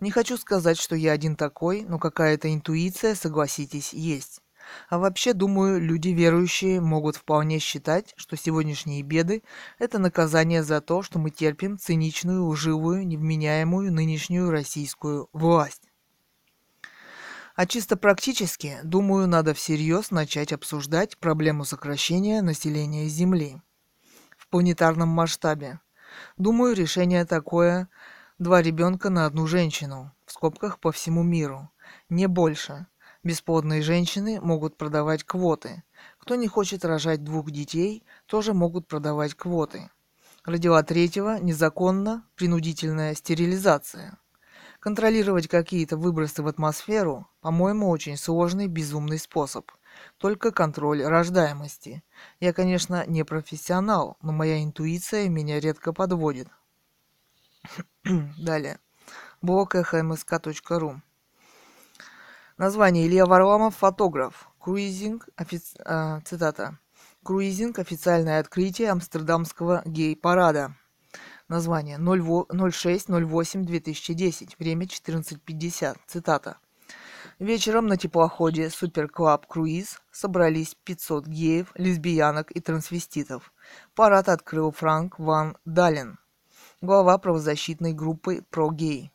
Не хочу сказать, что я один такой, но какая-то интуиция, согласитесь, есть. А вообще, думаю, люди верующие могут вполне считать, что сегодняшние беды – это наказание за то, что мы терпим циничную, лживую, невменяемую нынешнюю российскую власть. А чисто практически, думаю, надо всерьез начать обсуждать проблему сокращения населения Земли в планетарном масштабе. Думаю, решение такое – два ребенка на одну женщину, в скобках по всему миру, не больше – Бесплодные женщины могут продавать квоты. Кто не хочет рожать двух детей, тоже могут продавать квоты. Родила третьего незаконно принудительная стерилизация. Контролировать какие-то выбросы в атмосферу, по-моему, очень сложный, безумный способ. Только контроль рождаемости. Я, конечно, не профессионал, но моя интуиция меня редко подводит. Далее. Блог хмск.ру Название Илья Варламов, фотограф. Круизинг, офици... а, цитата. Круизинг – официальное открытие Амстердамского гей-парада. Название 06.08.2010. Время 14.50. Цитата. Вечером на теплоходе Super Club Cruise собрались 500 геев, лесбиянок и трансвеститов. Парад открыл Франк Ван Дален, глава правозащитной группы «Pro Gay».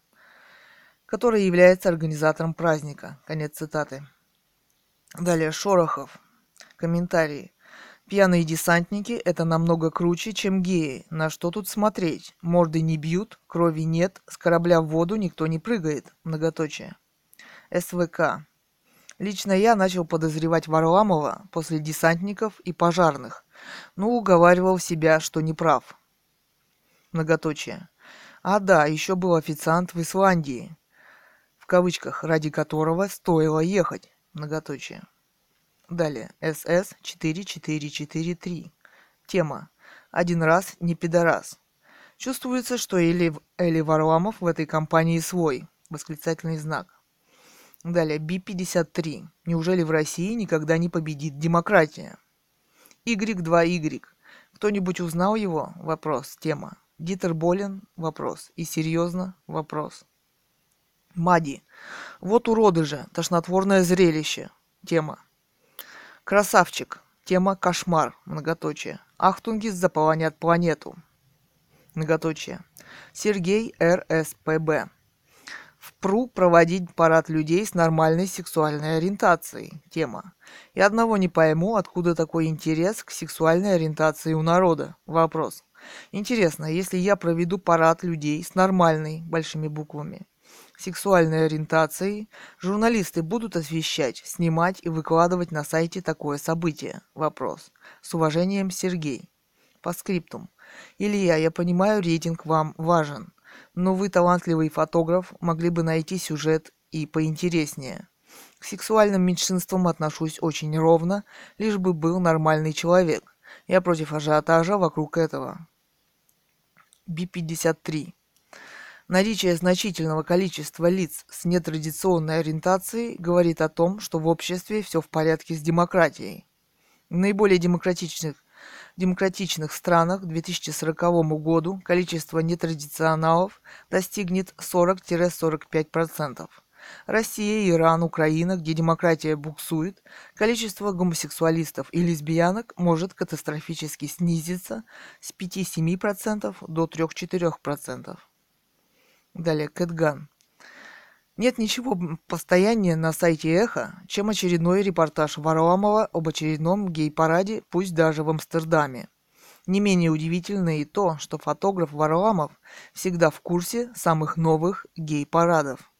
Который является организатором праздника. Конец цитаты. Далее Шорохов. Комментарии. Пьяные десантники – это намного круче, чем геи. На что тут смотреть? Морды не бьют, крови нет, с корабля в воду никто не прыгает. Многоточие. СВК. Лично я начал подозревать Варламова после десантников и пожарных, но уговаривал себя, что не прав. Многоточие. А да, еще был официант в Исландии, кавычках, ради которого стоило ехать. Многоточие. Далее. СС 4443. Тема. Один раз не пидорас. Чувствуется, что Эли, Эли Варламов в этой компании свой. Восклицательный знак. Далее. Би-53. Неужели в России никогда не победит демократия? Y2Y. Кто-нибудь узнал его? Вопрос. Тема. Дитер болен? Вопрос. И серьезно? Вопрос. Мади. Вот уроды же. Тошнотворное зрелище. Тема. Красавчик. Тема кошмар. Многоточие. Ахтунгис заполонят планету. Многоточие. Сергей РСПБ. ВПРУ проводить парад людей с нормальной сексуальной ориентацией. Тема. Я одного не пойму, откуда такой интерес к сексуальной ориентации у народа. Вопрос. Интересно, если я проведу парад людей с нормальной, большими буквами, сексуальной ориентацией, журналисты будут освещать, снимать и выкладывать на сайте такое событие? Вопрос. С уважением, Сергей. По скриптум. Илья, я понимаю, рейтинг вам важен, но вы талантливый фотограф, могли бы найти сюжет и поинтереснее. К сексуальным меньшинствам отношусь очень ровно, лишь бы был нормальный человек. Я против ажиотажа вокруг этого. Би-53. Наличие значительного количества лиц с нетрадиционной ориентацией говорит о том, что в обществе все в порядке с демократией. В наиболее демократичных, демократичных странах к 2040 году количество нетрадиционалов достигнет 40-45%. Россия, Иран, Украина, где демократия буксует, количество гомосексуалистов и лесбиянок может катастрофически снизиться с 5-7% до 3-4%. Далее, Кэтган. Нет ничего постояннее на сайте Эхо, чем очередной репортаж Варламова об очередном гей-параде, пусть даже в Амстердаме. Не менее удивительно и то, что фотограф Варламов всегда в курсе самых новых гей-парадов.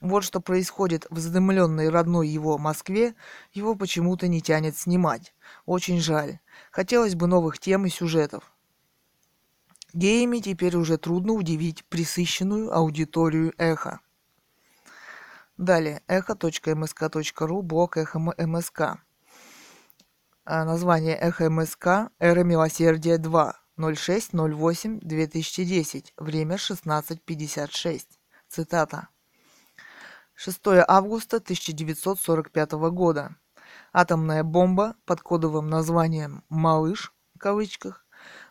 Вот что происходит в задымленной родной его Москве, его почему-то не тянет снимать. Очень жаль. Хотелось бы новых тем и сюжетов. Геями теперь уже трудно удивить присыщенную аудиторию эхо. Далее. эхо.мск.ру, блок эхо МСК. А, название эхо МСК Эра Милосердия 2. 06.08.2010. Время 16.56. Цитата. 6 августа 1945 года. Атомная бомба под кодовым названием «Малыш» в кавычках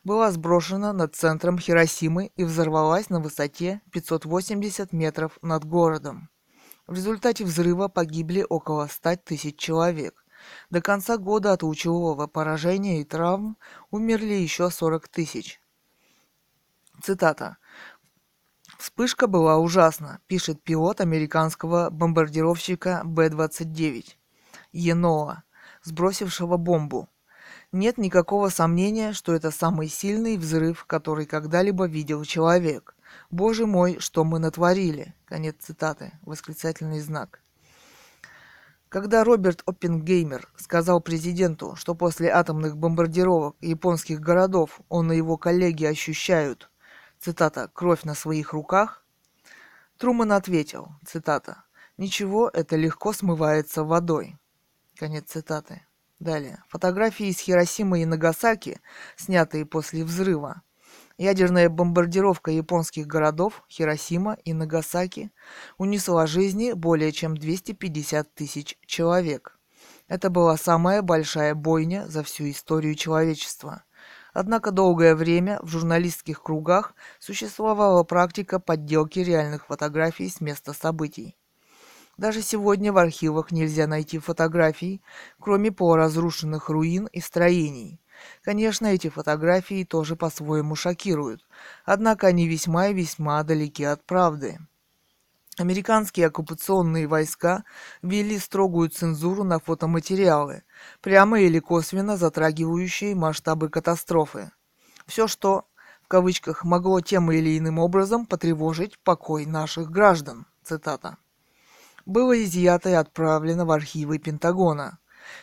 была сброшена над центром Хиросимы и взорвалась на высоте 580 метров над городом. В результате взрыва погибли около 100 тысяч человек. До конца года от лучевого поражения и травм умерли еще 40 тысяч. Цитата. Вспышка была ужасна, пишет пилот американского бомбардировщика Б-29 Еноа, сбросившего бомбу. Нет никакого сомнения, что это самый сильный взрыв, который когда-либо видел человек. Боже мой, что мы натворили? Конец цитаты. Восклицательный знак. Когда Роберт Оппенгеймер сказал президенту, что после атомных бомбардировок японских городов он и его коллеги ощущают, цитата, «кровь на своих руках», Труман ответил, цитата, «Ничего, это легко смывается водой». Конец цитаты. Далее. Фотографии из Хиросимы и Нагасаки, снятые после взрыва. Ядерная бомбардировка японских городов Хиросима и Нагасаки унесла жизни более чем 250 тысяч человек. Это была самая большая бойня за всю историю человечества. Однако долгое время в журналистских кругах существовала практика подделки реальных фотографий с места событий. Даже сегодня в архивах нельзя найти фотографий, кроме полуразрушенных руин и строений. Конечно, эти фотографии тоже по-своему шокируют, однако они весьма и весьма далеки от правды. Американские оккупационные войска ввели строгую цензуру на фотоматериалы, прямо или косвенно затрагивающие масштабы катастрофы. Все, что в кавычках могло тем или иным образом потревожить покой наших граждан. Цитата. Было изъято и отправлено в архивы Пентагона.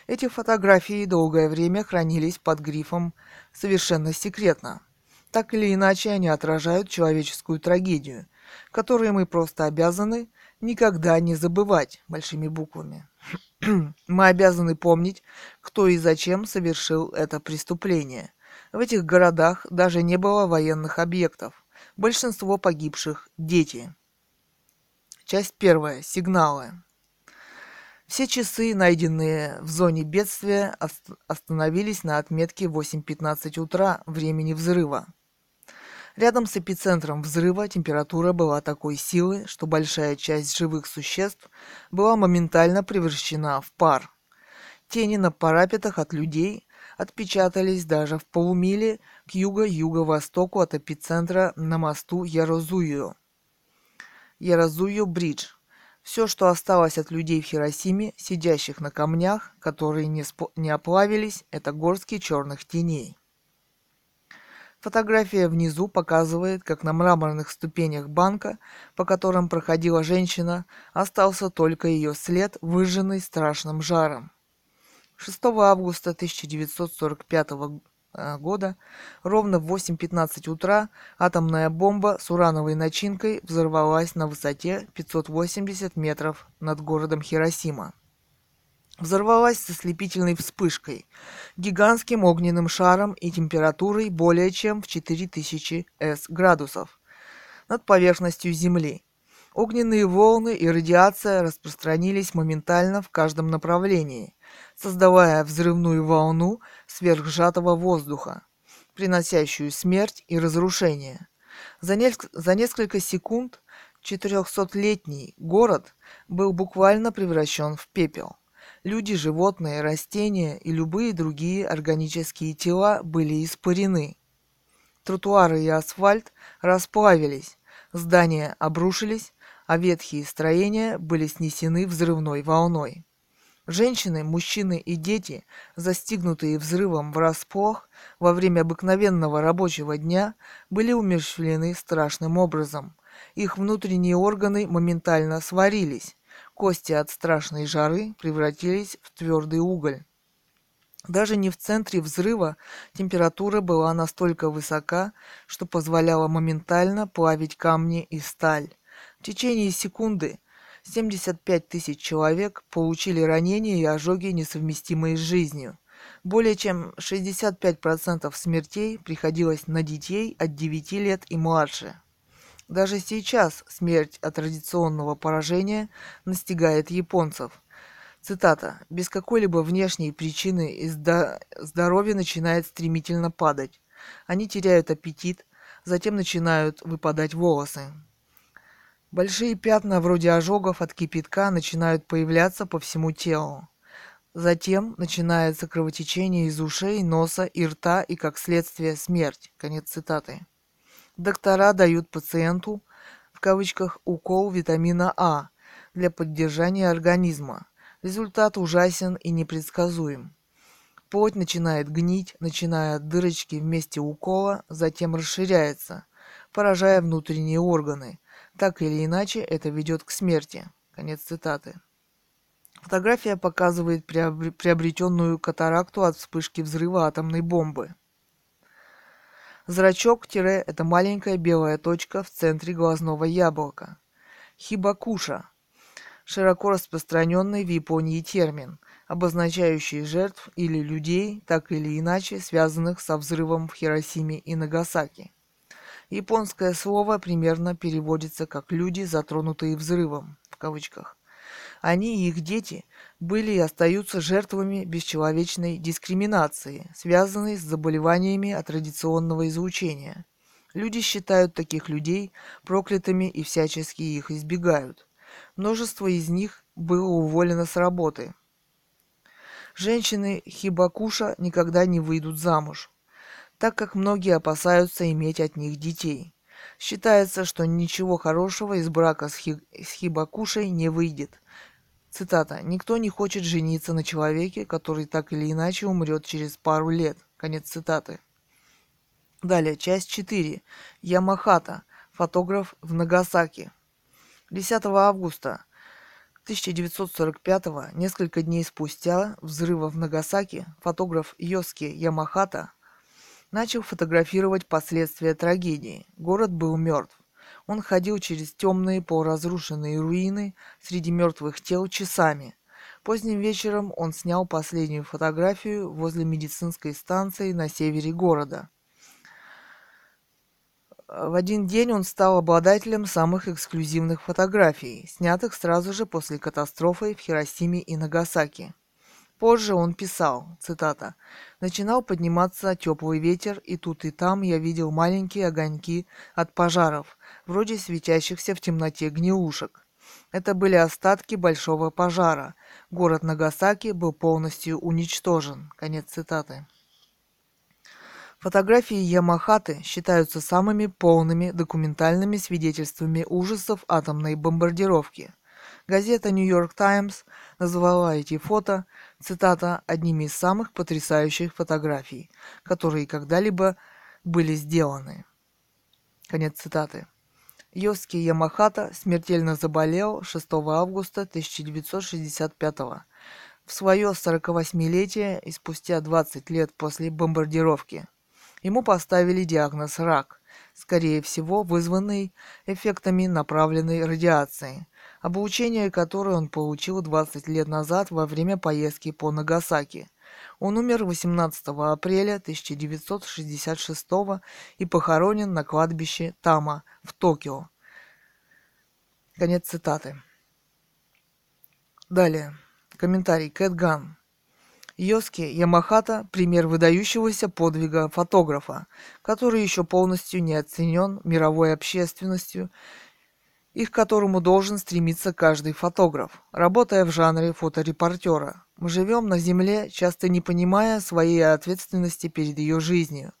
Эти фотографии долгое время хранились под грифом «совершенно секретно». Так или иначе, они отражают человеческую трагедию, которые мы просто обязаны никогда не забывать большими буквами. мы обязаны помнить, кто и зачем совершил это преступление. В этих городах даже не было военных объектов. Большинство погибших – дети. Часть первая. Сигналы. Все часы, найденные в зоне бедствия, остановились на отметке 8.15 утра времени взрыва. Рядом с эпицентром взрыва температура была такой силы, что большая часть живых существ была моментально превращена в пар. Тени на парапетах от людей отпечатались даже в полумиле к юго-юго-востоку от эпицентра на мосту Ярозую. Ярозую-бридж. Все, что осталось от людей в Хиросиме, сидящих на камнях, которые не, спо- не оплавились, это горстки черных теней. Фотография внизу показывает, как на мраморных ступенях банка, по которым проходила женщина, остался только ее след, выжженный страшным жаром. 6 августа 1945 э, года. Ровно в 8.15 утра атомная бомба с урановой начинкой взорвалась на высоте 580 метров над городом Хиросима. Взорвалась с ослепительной вспышкой, гигантским огненным шаром и температурой более чем в 4000 С градусов над поверхностью Земли. Огненные волны и радиация распространились моментально в каждом направлении, создавая взрывную волну сверхсжатого воздуха, приносящую смерть и разрушение. За, не... за несколько секунд 400-летний город был буквально превращен в пепел. Люди, животные, растения и любые другие органические тела были испарены. Тротуары и асфальт расплавились, здания обрушились, а ветхие строения были снесены взрывной волной. Женщины, мужчины и дети, застигнутые взрывом врасплох во время обыкновенного рабочего дня, были умерщвлены страшным образом. Их внутренние органы моментально сварились, Кости от страшной жары превратились в твердый уголь. Даже не в центре взрыва температура была настолько высока, что позволяла моментально плавить камни и сталь. В течение секунды 75 тысяч человек получили ранения и ожоги, несовместимые с жизнью. Более чем 65% смертей приходилось на детей от 9 лет и младше. Даже сейчас смерть от традиционного поражения настигает японцев. Цитата. «Без какой-либо внешней причины здоровье начинает стремительно падать. Они теряют аппетит, затем начинают выпадать волосы. Большие пятна вроде ожогов от кипятка начинают появляться по всему телу. Затем начинается кровотечение из ушей, носа и рта и, как следствие, смерть. Конец цитаты. Доктора дают пациенту, в кавычках, укол витамина А для поддержания организма. Результат ужасен и непредсказуем. Плоть начинает гнить, начиная от дырочки в укола, затем расширяется, поражая внутренние органы. Так или иначе, это ведет к смерти. Конец цитаты. Фотография показывает приобретенную катаракту от вспышки взрыва атомной бомбы. Зрачок-тире – это маленькая белая точка в центре глазного яблока. Хибакуша – широко распространенный в Японии термин, обозначающий жертв или людей, так или иначе связанных со взрывом в Хиросиме и Нагасаки. Японское слово примерно переводится как «люди, затронутые взрывом» в кавычках. Они и их дети были и остаются жертвами бесчеловечной дискриминации, связанной с заболеваниями от традиционного излучения. Люди считают таких людей проклятыми и всячески их избегают. Множество из них было уволено с работы. Женщины Хибакуша никогда не выйдут замуж, так как многие опасаются иметь от них детей. Считается, что ничего хорошего из брака с, Хи... с Хибакушей не выйдет. Цитата. «Никто не хочет жениться на человеке, который так или иначе умрет через пару лет». Конец цитаты. Далее, часть 4. Ямахата. Фотограф в Нагасаки. 10 августа 1945 несколько дней спустя взрыва в Нагасаки, фотограф Йоски Ямахата начал фотографировать последствия трагедии. Город был мертв. Он ходил через темные полуразрушенные руины среди мертвых тел часами. Поздним вечером он снял последнюю фотографию возле медицинской станции на севере города. В один день он стал обладателем самых эксклюзивных фотографий, снятых сразу же после катастрофы в Хиросиме и Нагасаки. Позже он писал, цитата, «Начинал подниматься теплый ветер, и тут и там я видел маленькие огоньки от пожаров, вроде светящихся в темноте гнилушек. Это были остатки большого пожара. Город Нагасаки был полностью уничтожен». Конец цитаты. Фотографии Ямахаты считаются самыми полными документальными свидетельствами ужасов атомной бомбардировки. Газета «Нью-Йорк Таймс» назвала эти фото, цитата, «одними из самых потрясающих фотографий, которые когда-либо были сделаны». Конец цитаты. Йоски Ямахата смертельно заболел 6 августа 1965 в свое 48-летие и спустя 20 лет после бомбардировки – Ему поставили диагноз «рак», скорее всего вызванный эффектами направленной радиации, обучение которое он получил 20 лет назад во время поездки по Нагасаки. Он умер 18 апреля 1966 и похоронен на кладбище Тама в Токио. Конец цитаты. Далее. Комментарий. Кэт Ган. Йоски Ямахата – пример выдающегося подвига фотографа, который еще полностью не оценен мировой общественностью и к которому должен стремиться каждый фотограф, работая в жанре фоторепортера. Мы живем на Земле, часто не понимая своей ответственности перед ее жизнью.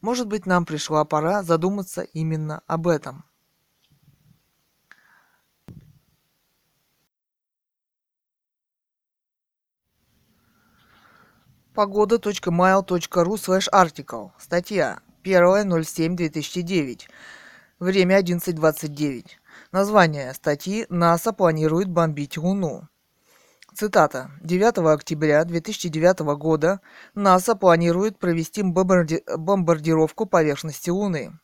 Может быть, нам пришла пора задуматься именно об этом. Погода.mail.ru slash article. Статья 1.07.2009. Время 11.29. Название статьи «НАСА планирует бомбить Луну». Цитата. 9 октября 2009 года НАСА планирует провести бомбарди... бомбардировку поверхности Луны.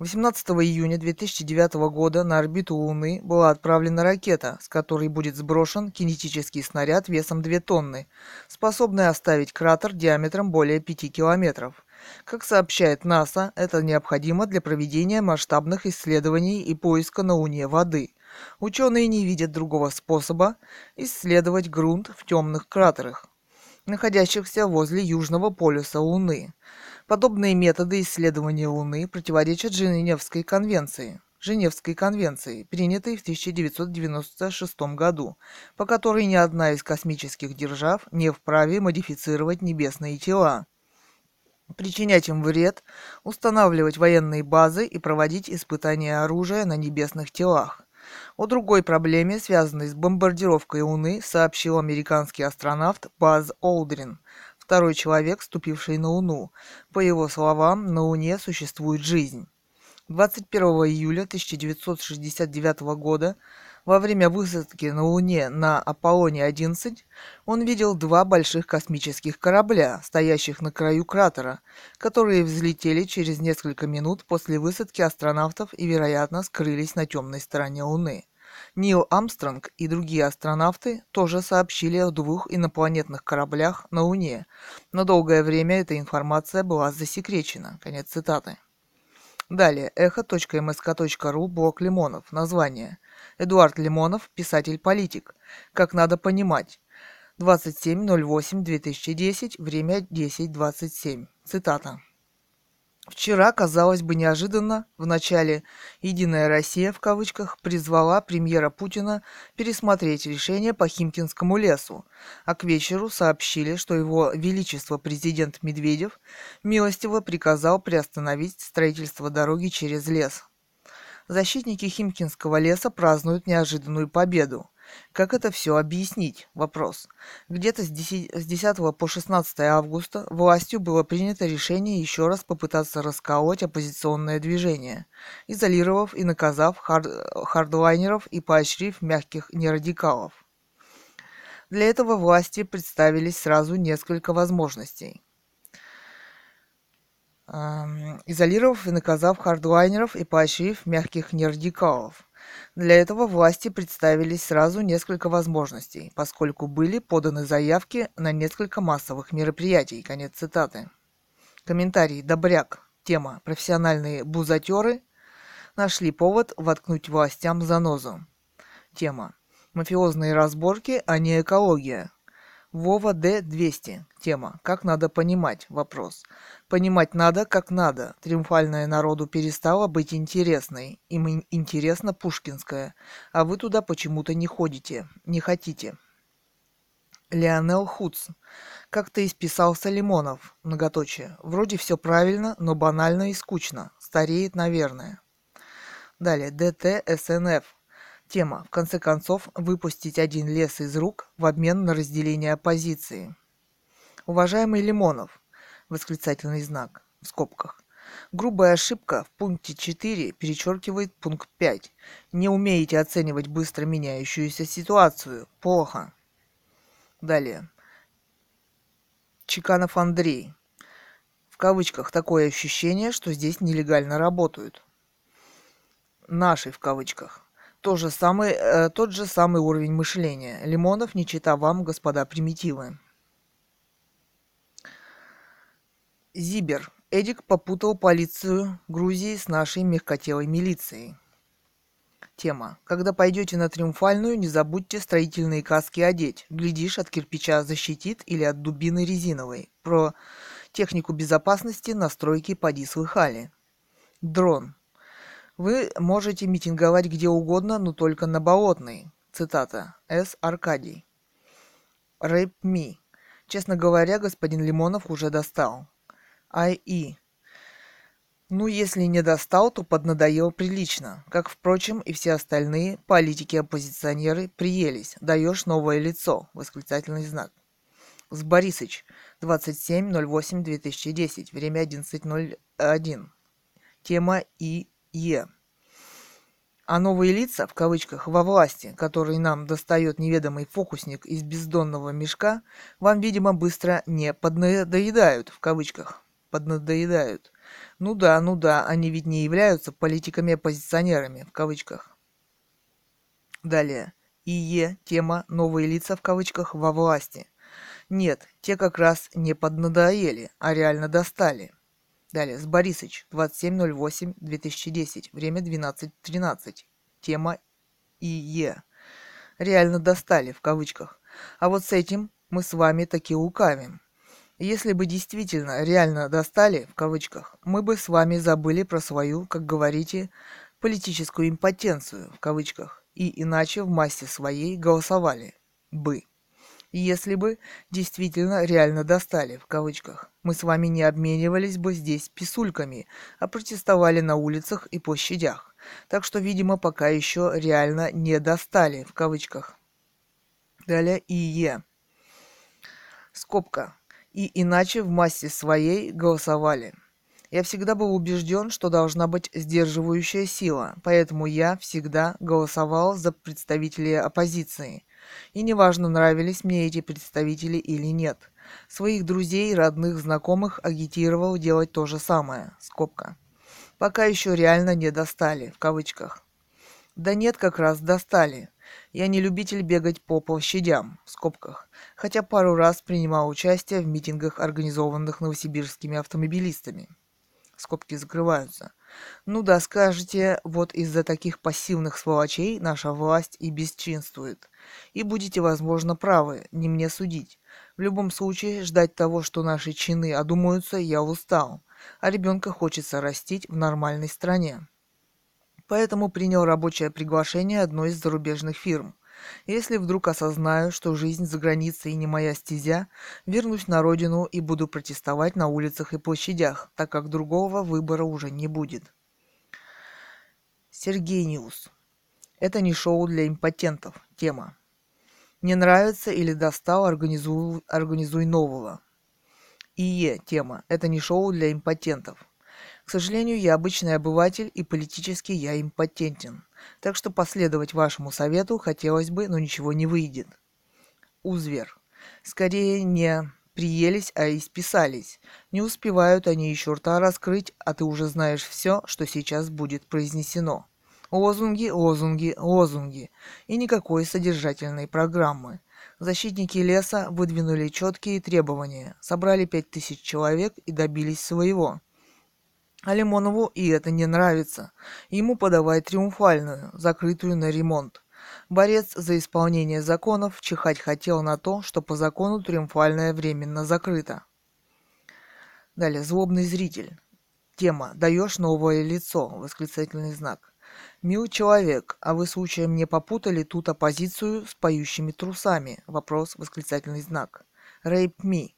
18 июня 2009 года на орбиту Луны была отправлена ракета, с которой будет сброшен кинетический снаряд весом 2 тонны, способный оставить кратер диаметром более 5 километров. Как сообщает НАСА, это необходимо для проведения масштабных исследований и поиска на Луне воды. Ученые не видят другого способа исследовать грунт в темных кратерах, находящихся возле южного полюса Луны. Подобные методы исследования Луны противоречат Женевской конвенции, Женевской конвенции, принятой в 1996 году, по которой ни одна из космических держав не вправе модифицировать небесные тела, причинять им вред, устанавливать военные базы и проводить испытания оружия на небесных телах. О другой проблеме, связанной с бомбардировкой Луны, сообщил американский астронавт Баз Олдрин – второй человек, ступивший на Луну. По его словам, на Луне существует жизнь. 21 июля 1969 года во время высадки на Луне на Аполлоне-11 он видел два больших космических корабля, стоящих на краю кратера, которые взлетели через несколько минут после высадки астронавтов и, вероятно, скрылись на темной стороне Луны. Нил Армстронг и другие астронавты тоже сообщили о двух инопланетных кораблях на Луне, но долгое время эта информация была засекречена. Конец цитаты. Далее. Эхо.мск.ру. Блок Лимонов. Название. Эдуард Лимонов, писатель-политик. Как надо понимать. 27.08.2010. Время 10.27. Цитата. Вчера, казалось бы, неожиданно, в начале «Единая Россия» в кавычках призвала премьера Путина пересмотреть решение по Химкинскому лесу, а к вечеру сообщили, что его величество президент Медведев милостиво приказал приостановить строительство дороги через лес. Защитники Химкинского леса празднуют неожиданную победу. Как это все объяснить? Вопрос. Где-то с 10, с 10 по 16 августа властью было принято решение еще раз попытаться расколоть оппозиционное движение, изолировав и наказав хард, хардлайнеров и поощрив мягких нерадикалов. Для этого власти представились сразу несколько возможностей. Изолировав и наказав хардлайнеров и поощрив мягких нерадикалов. Для этого власти представились сразу несколько возможностей, поскольку были поданы заявки на несколько массовых мероприятий. Конец цитаты. Комментарий «Добряк». Тема «Профессиональные бузатеры» нашли повод воткнуть властям занозу. Тема Мафиозные разборки, а не экология. Вова Д-200. Тема. Как надо понимать? Вопрос. Понимать надо, как надо. Триумфальная народу перестала быть интересной. Им интересно пушкинская. А вы туда почему-то не ходите. Не хотите. Леонел Хуц. Как-то исписался Лимонов. Многоточие. Вроде все правильно, но банально и скучно. Стареет, наверное. Далее. ДТ СНФ. Тема, в конце концов, выпустить один лес из рук в обмен на разделение оппозиции. Уважаемый Лимонов, восклицательный знак, в скобках. Грубая ошибка в пункте 4 перечеркивает пункт 5. Не умеете оценивать быстро меняющуюся ситуацию. Плохо. Далее. Чеканов Андрей. В кавычках такое ощущение, что здесь нелегально работают. Наши в кавычках то же самый, э, тот же самый уровень мышления. Лимонов не чита вам, господа примитивы. Зибер. Эдик попутал полицию Грузии с нашей мягкотелой милицией. Тема. Когда пойдете на Триумфальную, не забудьте строительные каски одеть. Глядишь, от кирпича защитит или от дубины резиновой. Про технику безопасности на стройке поди слыхали. Дрон. Вы можете митинговать где угодно, но только на Болотной. Цитата. С. Аркадий. Рэп Ми. Честно говоря, господин Лимонов уже достал. Ай-И. Ну, если не достал, то поднадоел прилично. Как, впрочем, и все остальные политики-оппозиционеры приелись. Даешь новое лицо. Восклицательный знак. С Борисыч. 27.08.2010. Время 11.01. Тема И Е. А новые лица, в кавычках, во власти, которые нам достает неведомый фокусник из бездонного мешка, вам, видимо, быстро не поднадоедают, в кавычках, поднадоедают. Ну да, ну да, они ведь не являются политиками-оппозиционерами, в кавычках. Далее. ИЕ, тема «Новые лица» в кавычках во власти. Нет, те как раз не поднадоели, а реально достали – Далее, с Борисыч, 27.08.2010, время 12.13. Тема ИЕ. Реально достали, в кавычках. А вот с этим мы с вами таки лукавим. Если бы действительно реально достали, в кавычках, мы бы с вами забыли про свою, как говорите, политическую импотенцию, в кавычках, и иначе в массе своей голосовали бы если бы действительно реально достали, в кавычках. Мы с вами не обменивались бы здесь писульками, а протестовали на улицах и площадях. Так что, видимо, пока еще реально не достали, в кавычках. Далее ИЕ. Скобка. И иначе в массе своей голосовали. Я всегда был убежден, что должна быть сдерживающая сила, поэтому я всегда голосовал за представителей оппозиции – и неважно, нравились мне эти представители или нет. Своих друзей, родных, знакомых агитировал делать то же самое. Скобка. Пока еще реально не достали, в кавычках. Да нет, как раз достали. Я не любитель бегать по площадям, в скобках, хотя пару раз принимал участие в митингах, организованных новосибирскими автомобилистами. Скобки закрываются. Ну да, скажете, вот из-за таких пассивных сволочей наша власть и бесчинствует. И будете, возможно, правы, не мне судить. В любом случае, ждать того, что наши чины одумаются, я устал. А ребенка хочется растить в нормальной стране. Поэтому принял рабочее приглашение одной из зарубежных фирм. Если вдруг осознаю, что жизнь за границей не моя стезя, вернусь на родину и буду протестовать на улицах и площадях, так как другого выбора уже не будет. Сергей News. Это не шоу для импотентов. Тема. Не нравится или достал, организуй, организуй нового. ИЕ. Тема. Это не шоу для импотентов. К сожалению, я обычный обыватель и политически я импотентен. Так что последовать вашему совету хотелось бы, но ничего не выйдет. Узвер. Скорее не приелись, а исписались. Не успевают они еще рта раскрыть, а ты уже знаешь все, что сейчас будет произнесено. Лозунги, лозунги, лозунги. И никакой содержательной программы. Защитники леса выдвинули четкие требования, собрали пять тысяч человек и добились своего. А Лимонову и это не нравится. Ему подавай триумфальную, закрытую на ремонт. Борец за исполнение законов чихать хотел на то, что по закону триумфальное временно закрыто. Далее, злобный зритель. Тема «Даешь новое лицо?» Восклицательный знак. «Мил человек, а вы случаем не попутали тут оппозицию с поющими трусами?» Вопрос, восклицательный знак. «Rape me».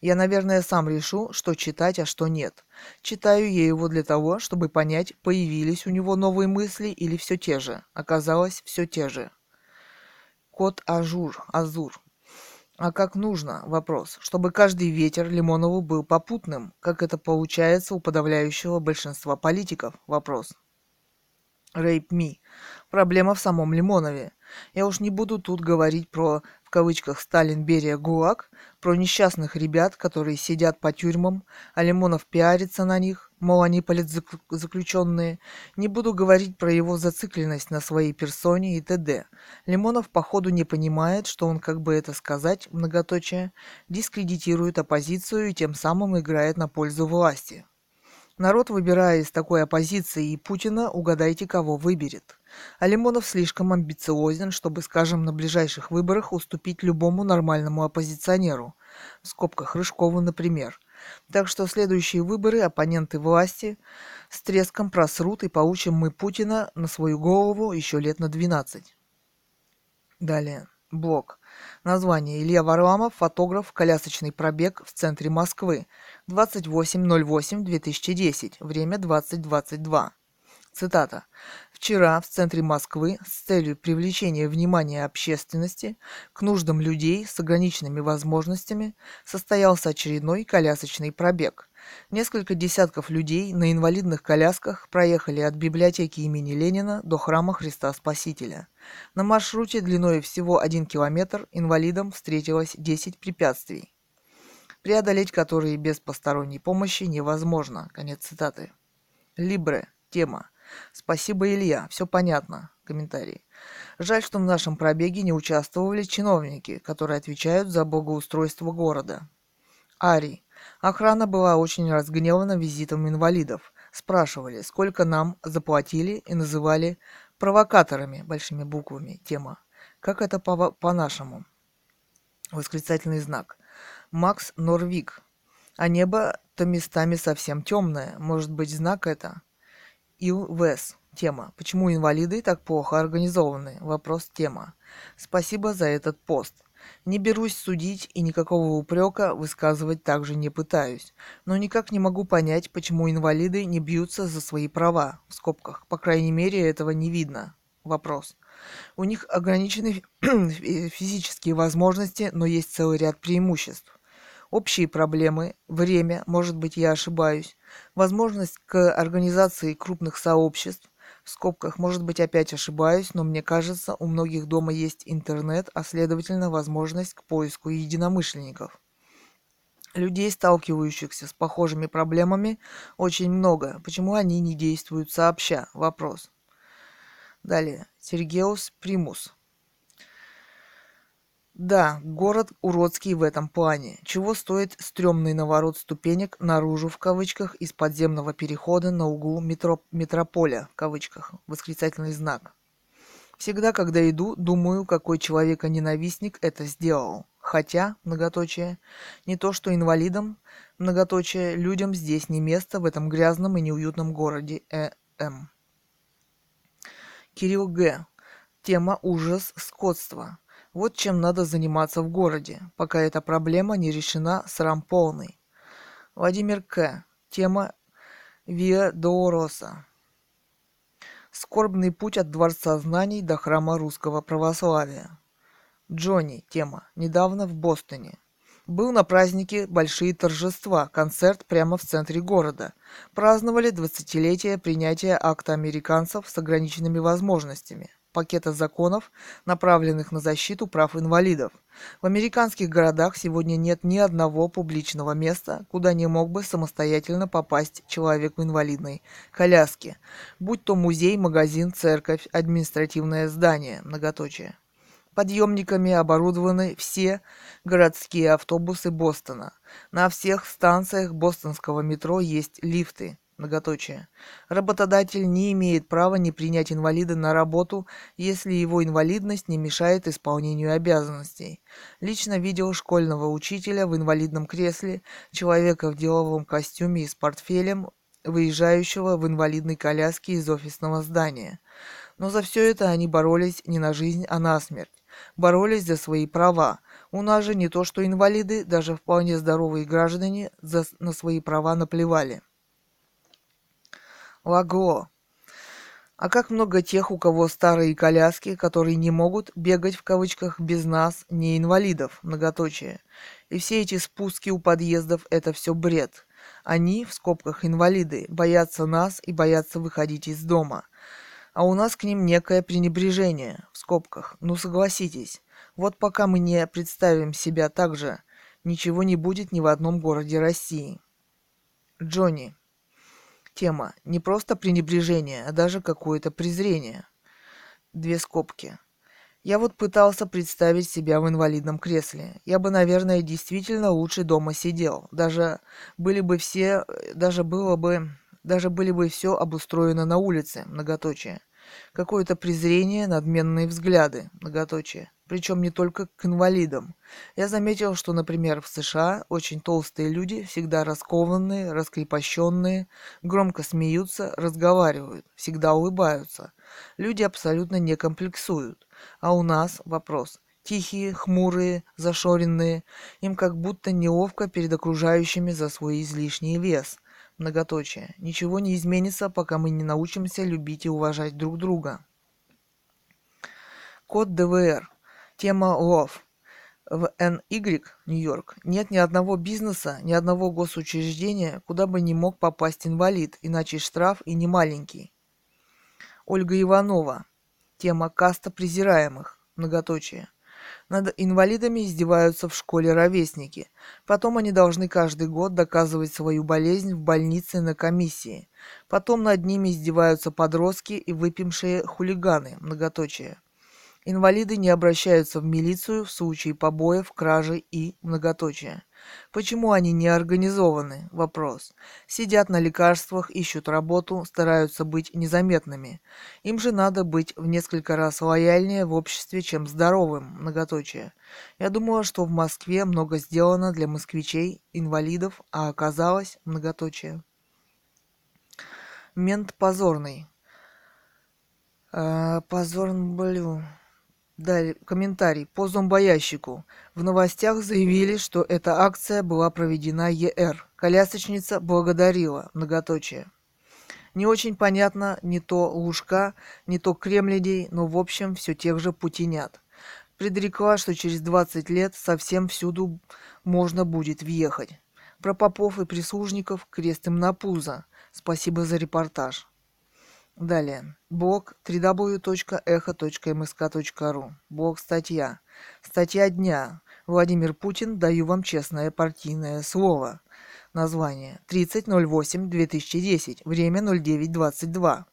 Я, наверное, сам решу, что читать, а что нет. Читаю я его для того, чтобы понять, появились у него новые мысли или все те же. Оказалось, все те же. Код Ажур, Azur. А как нужно? Вопрос. Чтобы каждый ветер Лимонову был попутным, как это получается у подавляющего большинства политиков? Вопрос. Rape Me. Проблема в самом Лимонове. Я уж не буду тут говорить про, в кавычках, Сталин, Берия, ГУЛАГ, про несчастных ребят, которые сидят по тюрьмам, а Лимонов пиарится на них, мол, они политзаключенные. Не буду говорить про его зацикленность на своей персоне и т.д. Лимонов, походу, не понимает, что он, как бы это сказать, многоточие, дискредитирует оппозицию и тем самым играет на пользу власти. Народ, выбирая из такой оппозиции и Путина, угадайте, кого выберет. А Лимонов слишком амбициозен, чтобы, скажем, на ближайших выборах уступить любому нормальному оппозиционеру. В скобках Рыжкову, например. Так что следующие выборы оппоненты власти с треском просрут и получим мы Путина на свою голову еще лет на 12. Далее. Блок. Название. Илья Варламов, фотограф, колясочный пробег в центре Москвы. 28.08.2010. Время 20.22. Цитата. «Вчера в центре Москвы с целью привлечения внимания общественности к нуждам людей с ограниченными возможностями состоялся очередной колясочный пробег. Несколько десятков людей на инвалидных колясках проехали от библиотеки имени Ленина до храма Христа Спасителя. На маршруте длиной всего 1 километр инвалидам встретилось 10 препятствий, преодолеть которые без посторонней помощи невозможно. Конец цитаты. Либре. Тема. Спасибо, Илья. Все понятно. Комментарий. Жаль, что в нашем пробеге не участвовали чиновники, которые отвечают за благоустройство города. Ари. Охрана была очень разгневана визитом инвалидов. Спрашивали, сколько нам заплатили и называли провокаторами большими буквами. Тема. Как это по- по-нашему? Восклицательный знак. Макс Норвик. А небо-то местами совсем темное. Может быть, знак это? Ил. Тема. Почему инвалиды так плохо организованы? Вопрос тема. Спасибо за этот пост. Не берусь судить и никакого упрека высказывать также не пытаюсь. Но никак не могу понять, почему инвалиды не бьются за свои права. В скобках. По крайней мере, этого не видно. Вопрос. У них ограничены физические возможности, но есть целый ряд преимуществ общие проблемы, время, может быть, я ошибаюсь, возможность к организации крупных сообществ, в скобках, может быть, опять ошибаюсь, но мне кажется, у многих дома есть интернет, а следовательно, возможность к поиску единомышленников. Людей, сталкивающихся с похожими проблемами, очень много. Почему они не действуют сообща? Вопрос. Далее. Сергеус Примус. Да, город уродский в этом плане. Чего стоит стрёмный наворот ступенек наружу в кавычках из подземного перехода на углу метро, метрополя в кавычках. Восклицательный знак. Всегда, когда иду, думаю, какой человека-ненавистник это сделал. Хотя, многоточие, не то что инвалидам, многоточие, людям здесь не место в этом грязном и неуютном городе э М. Кирилл Г. Тема ужас скотства. Вот чем надо заниматься в городе, пока эта проблема не решена срам полный. Владимир К. Тема Виа Доороса. Скорбный путь от Дворца знаний до храма русского православия. Джонни. Тема. Недавно в Бостоне. Был на празднике большие торжества, концерт прямо в центре города. Праздновали 20-летие принятия акта американцев с ограниченными возможностями пакета законов, направленных на защиту прав инвалидов. В американских городах сегодня нет ни одного публичного места, куда не мог бы самостоятельно попасть человек в инвалидной коляске, будь то музей, магазин, церковь, административное здание, многоточие. Подъемниками оборудованы все городские автобусы Бостона. На всех станциях бостонского метро есть лифты. Многоточие. Работодатель не имеет права не принять инвалида на работу, если его инвалидность не мешает исполнению обязанностей. Лично видел школьного учителя в инвалидном кресле, человека в деловом костюме и с портфелем, выезжающего в инвалидной коляске из офисного здания. Но за все это они боролись не на жизнь, а на смерть боролись за свои права. У нас же не то что инвалиды, даже вполне здоровые граждане за, на свои права наплевали. Лагло. А как много тех, у кого старые коляски, которые не могут бегать в кавычках без нас, не инвалидов, многоточие. И все эти спуски у подъездов – это все бред. Они, в скобках инвалиды, боятся нас и боятся выходить из дома – а у нас к ним некое пренебрежение, в скобках. Ну согласитесь, вот пока мы не представим себя так же, ничего не будет ни в одном городе России. Джонни. Тема. Не просто пренебрежение, а даже какое-то презрение. Две скобки. Я вот пытался представить себя в инвалидном кресле. Я бы, наверное, действительно лучше дома сидел. Даже были бы все, даже было бы, даже были бы все обустроено на улице, многоточие. Какое-то презрение, надменные взгляды, многоточие. Причем не только к инвалидам. Я заметил, что, например, в США очень толстые люди, всегда раскованные, раскрепощенные, громко смеются, разговаривают, всегда улыбаются. Люди абсолютно не комплексуют. А у нас вопрос. Тихие, хмурые, зашоренные. Им как будто неловко перед окружающими за свой излишний вес – Многоточие. Ничего не изменится, пока мы не научимся любить и уважать друг друга. Код ДВР. Тема ЛОВ. В NY, Нью-Йорк, нет ни одного бизнеса, ни одного госучреждения, куда бы не мог попасть инвалид, иначе штраф и не маленький. Ольга Иванова. Тема каста презираемых. Многоточие. Над инвалидами издеваются в школе ровесники. Потом они должны каждый год доказывать свою болезнь в больнице на комиссии. Потом над ними издеваются подростки и выпившие хулиганы. Многоточие. Инвалиды не обращаются в милицию в случае побоев, кражи и многоточия. Почему они не организованы? Вопрос. Сидят на лекарствах, ищут работу, стараются быть незаметными. Им же надо быть в несколько раз лояльнее в обществе, чем здоровым. Многоточие. Я думала, что в Москве много сделано для москвичей, инвалидов, а оказалось многоточие. Мент позорный. Э, позорный, блю. Далее, комментарий по зомбоящику. В новостях заявили, что эта акция была проведена ЕР. Колясочница благодарила. Многоточие. Не очень понятно не то Лужка, не то Кремлядей, но в общем все тех же путинят. Предрекла, что через 20 лет совсем всюду можно будет въехать. Про попов и прислужников крест им на пузо. Спасибо за репортаж. Далее. Блог www.echo.msk.ru. Блог статья. Статья дня. Владимир Путин, даю вам честное партийное слово. Название. 30.08.2010. Время 09.22.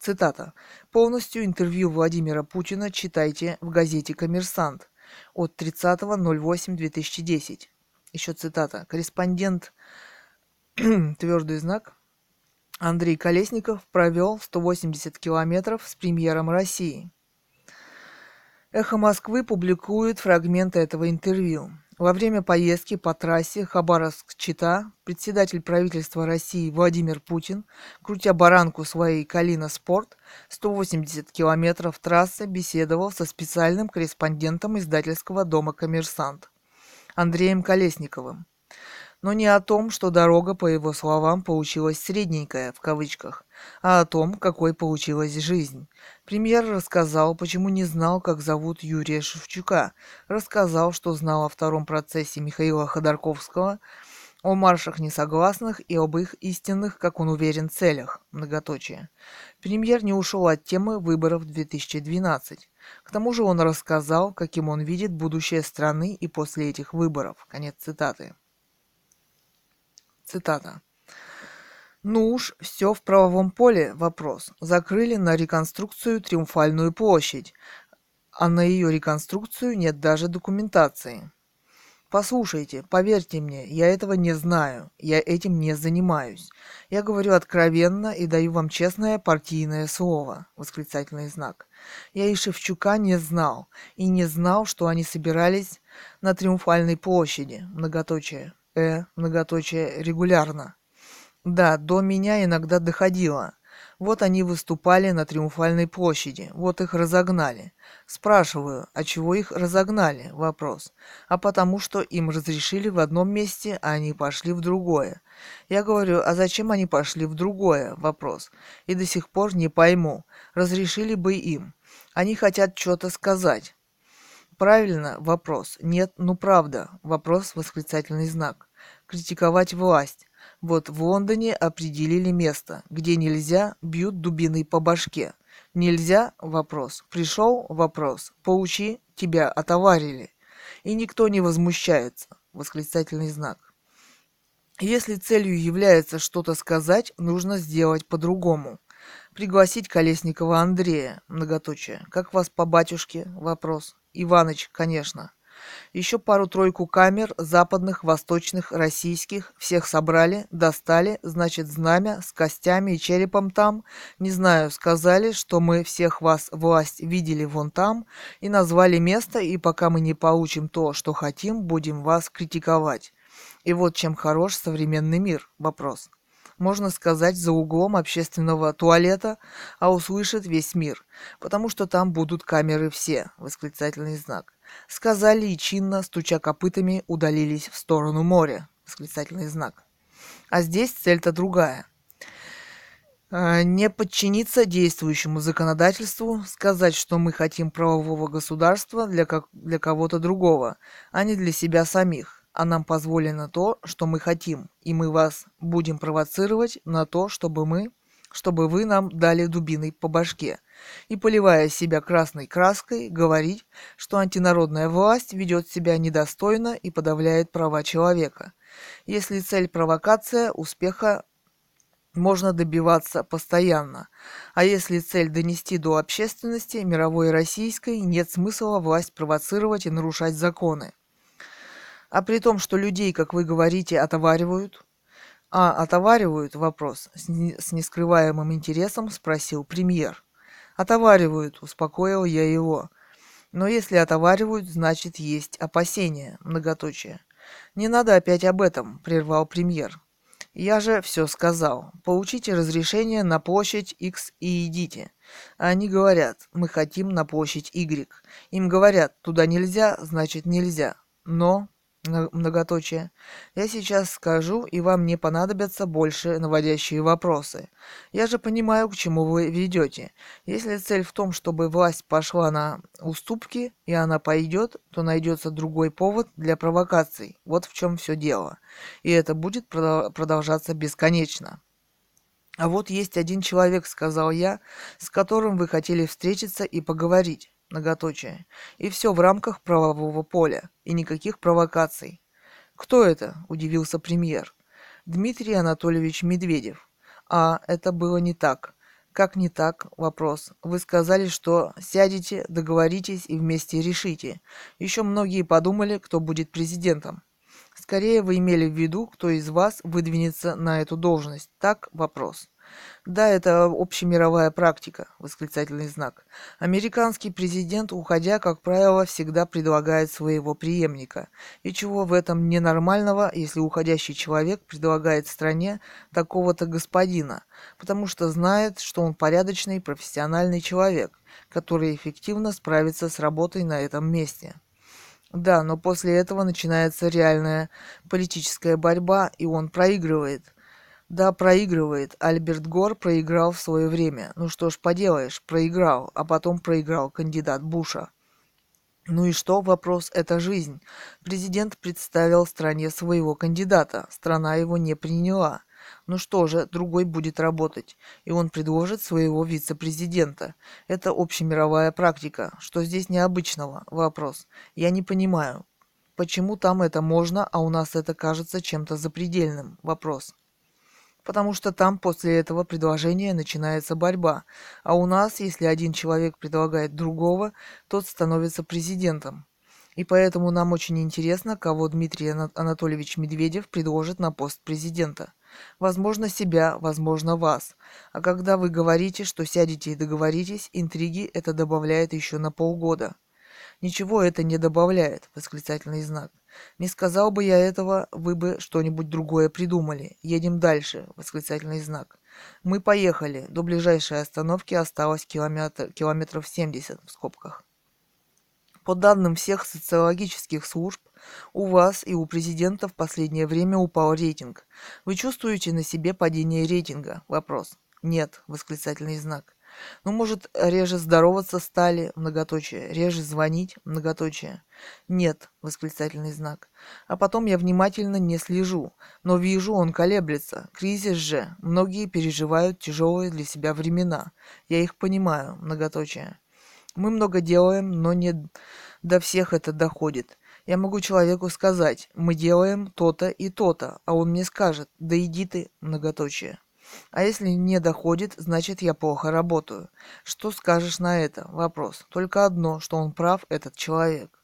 Цитата. Полностью интервью Владимира Путина читайте в газете «Коммерсант» от 30.08.2010. Еще цитата. Корреспондент твердый знак Андрей Колесников провел 180 километров с премьером России. «Эхо Москвы» публикует фрагменты этого интервью. Во время поездки по трассе Хабаровск-Чита председатель правительства России Владимир Путин, крутя баранку своей «Калина Спорт», 180 километров трассы беседовал со специальным корреспондентом издательского дома «Коммерсант» Андреем Колесниковым – но не о том, что дорога, по его словам, получилась «средненькая» в кавычках. а о том, какой получилась жизнь. Премьер рассказал, почему не знал, как зовут Юрия Шевчука, рассказал, что знал о втором процессе Михаила Ходорковского, о маршах несогласных и об их истинных, как он уверен, целях. Многоточие. Премьер не ушел от темы выборов 2012. К тому же он рассказал, каким он видит будущее страны и после этих выборов. Конец цитаты. Цитата. Ну уж, все в правовом поле, вопрос. Закрыли на реконструкцию Триумфальную площадь, а на ее реконструкцию нет даже документации. Послушайте, поверьте мне, я этого не знаю, я этим не занимаюсь. Я говорю откровенно и даю вам честное партийное слово, восклицательный знак. Я и Шевчука не знал, и не знал, что они собирались на Триумфальной площади, многоточие, э, многоточие, регулярно. Да, до меня иногда доходило. Вот они выступали на Триумфальной площади, вот их разогнали. Спрашиваю, а чего их разогнали? Вопрос. А потому что им разрешили в одном месте, а они пошли в другое. Я говорю, а зачем они пошли в другое? Вопрос. И до сих пор не пойму. Разрешили бы им. Они хотят что-то сказать. Правильно? Вопрос. Нет, ну правда. Вопрос, восклицательный знак. Критиковать власть. Вот в Лондоне определили место, где нельзя, бьют дубиной по башке. Нельзя – вопрос. Пришел – вопрос. Поучи, тебя отоварили. И никто не возмущается. Восклицательный знак. Если целью является что-то сказать, нужно сделать по-другому. Пригласить Колесникова Андрея, многоточие. Как вас по батюшке? Вопрос. Иваныч, конечно. Еще пару-тройку камер западных, восточных, российских. Всех собрали, достали, значит, знамя с костями и черепом там. Не знаю, сказали, что мы всех вас, власть, видели вон там. И назвали место, и пока мы не получим то, что хотим, будем вас критиковать. И вот чем хорош современный мир. Вопрос можно сказать, за углом общественного туалета, а услышит весь мир, потому что там будут камеры все, восклицательный знак. Сказали и чинно, стуча копытами, удалились в сторону моря, восклицательный знак. А здесь цель-то другая. А, не подчиниться действующему законодательству, сказать, что мы хотим правового государства для, как, для кого-то другого, а не для себя самих а нам позволено то, что мы хотим, и мы вас будем провоцировать на то, чтобы мы, чтобы вы нам дали дубиной по башке, и, поливая себя красной краской, говорить, что антинародная власть ведет себя недостойно и подавляет права человека. Если цель провокация, успеха можно добиваться постоянно. А если цель донести до общественности, мировой и российской, нет смысла власть провоцировать и нарушать законы. А при том, что людей, как вы говорите, отоваривают? А, отоваривают? Вопрос. С, не, с нескрываемым интересом спросил премьер. Отоваривают, успокоил я его. Но если отоваривают, значит есть опасения, многоточие. Не надо опять об этом, прервал премьер. Я же все сказал. Получите разрешение на площадь X и идите. они говорят, мы хотим на площадь Y. Им говорят, туда нельзя, значит нельзя. Но многоточие. Я сейчас скажу, и вам не понадобятся больше наводящие вопросы. Я же понимаю, к чему вы ведете. Если цель в том, чтобы власть пошла на уступки, и она пойдет, то найдется другой повод для провокаций. Вот в чем все дело. И это будет продолжаться бесконечно. А вот есть один человек, сказал я, с которым вы хотели встретиться и поговорить многоточие. И все в рамках правового поля. И никаких провокаций. «Кто это?» – удивился премьер. «Дмитрий Анатольевич Медведев». «А, это было не так». «Как не так?» – вопрос. «Вы сказали, что сядете, договоритесь и вместе решите. Еще многие подумали, кто будет президентом». Скорее вы имели в виду, кто из вас выдвинется на эту должность. Так вопрос. Да, это общемировая практика, восклицательный знак. Американский президент, уходя, как правило, всегда предлагает своего преемника. И чего в этом ненормального, если уходящий человек предлагает стране такого-то господина, потому что знает, что он порядочный, профессиональный человек, который эффективно справится с работой на этом месте. Да, но после этого начинается реальная политическая борьба, и он проигрывает – Да, проигрывает. Альберт Гор проиграл в свое время. Ну что ж поделаешь, проиграл, а потом проиграл кандидат Буша. Ну и что, вопрос – это жизнь. Президент представил стране своего кандидата, страна его не приняла. Ну что же, другой будет работать, и он предложит своего вице-президента. Это общемировая практика. Что здесь необычного? Вопрос. Я не понимаю. Почему там это можно, а у нас это кажется чем-то запредельным? Вопрос потому что там после этого предложения начинается борьба. А у нас, если один человек предлагает другого, тот становится президентом. И поэтому нам очень интересно, кого Дмитрий Анатольевич Медведев предложит на пост президента. Возможно, себя, возможно, вас. А когда вы говорите, что сядете и договоритесь, интриги это добавляет еще на полгода. Ничего это не добавляет, восклицательный знак. Не сказал бы я этого, вы бы что-нибудь другое придумали. Едем дальше, восклицательный знак. Мы поехали. До ближайшей остановки осталось километр, километров 70 в скобках. По данным всех социологических служб, у вас и у президента в последнее время упал рейтинг. Вы чувствуете на себе падение рейтинга? Вопрос. Нет, восклицательный знак. Ну, может, реже здороваться стали, многоточие, реже звонить, многоточие. Нет, восклицательный знак. А потом я внимательно не слежу, но вижу, он колеблется. Кризис же. Многие переживают тяжелые для себя времена. Я их понимаю, многоточие. Мы много делаем, но не до всех это доходит. Я могу человеку сказать, мы делаем то-то и то-то, а он мне скажет, да иди ты, многоточие. А если не доходит, значит я плохо работаю. Что скажешь на это? Вопрос. Только одно, что он прав, этот человек.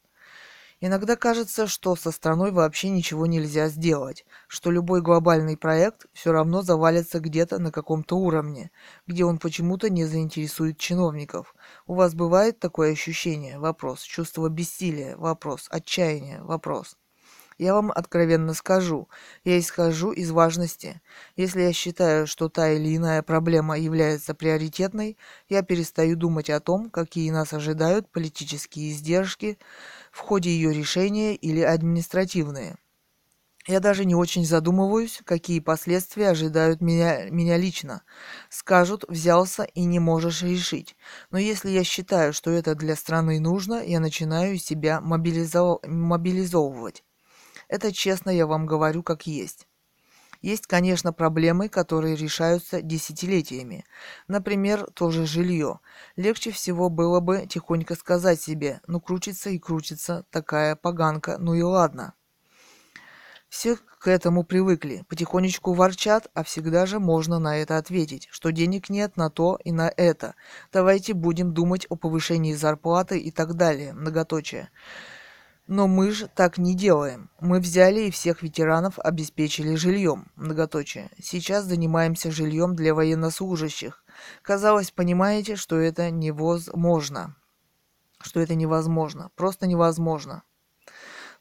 Иногда кажется, что со страной вообще ничего нельзя сделать, что любой глобальный проект все равно завалится где-то на каком-то уровне, где он почему-то не заинтересует чиновников. У вас бывает такое ощущение? Вопрос. Чувство бессилия? Вопрос. Отчаяние? Вопрос. Я вам откровенно скажу, я исхожу из важности. Если я считаю, что та или иная проблема является приоритетной, я перестаю думать о том, какие нас ожидают политические издержки в ходе ее решения или административные. Я даже не очень задумываюсь, какие последствия ожидают меня, меня лично. Скажут, взялся и не можешь решить. Но если я считаю, что это для страны нужно, я начинаю себя мобилизов... мобилизовывать. Это честно я вам говорю как есть. Есть, конечно, проблемы, которые решаются десятилетиями. Например, тоже жилье. Легче всего было бы тихонько сказать себе, ну крутится и крутится такая поганка, ну и ладно. Все к этому привыкли, потихонечку ворчат, а всегда же можно на это ответить, что денег нет на то и на это. Давайте будем думать о повышении зарплаты и так далее, многоточие. Но мы же так не делаем. Мы взяли и всех ветеранов обеспечили жильем. Многоточие. Сейчас занимаемся жильем для военнослужащих. Казалось, понимаете, что это невозможно. Что это невозможно. Просто невозможно.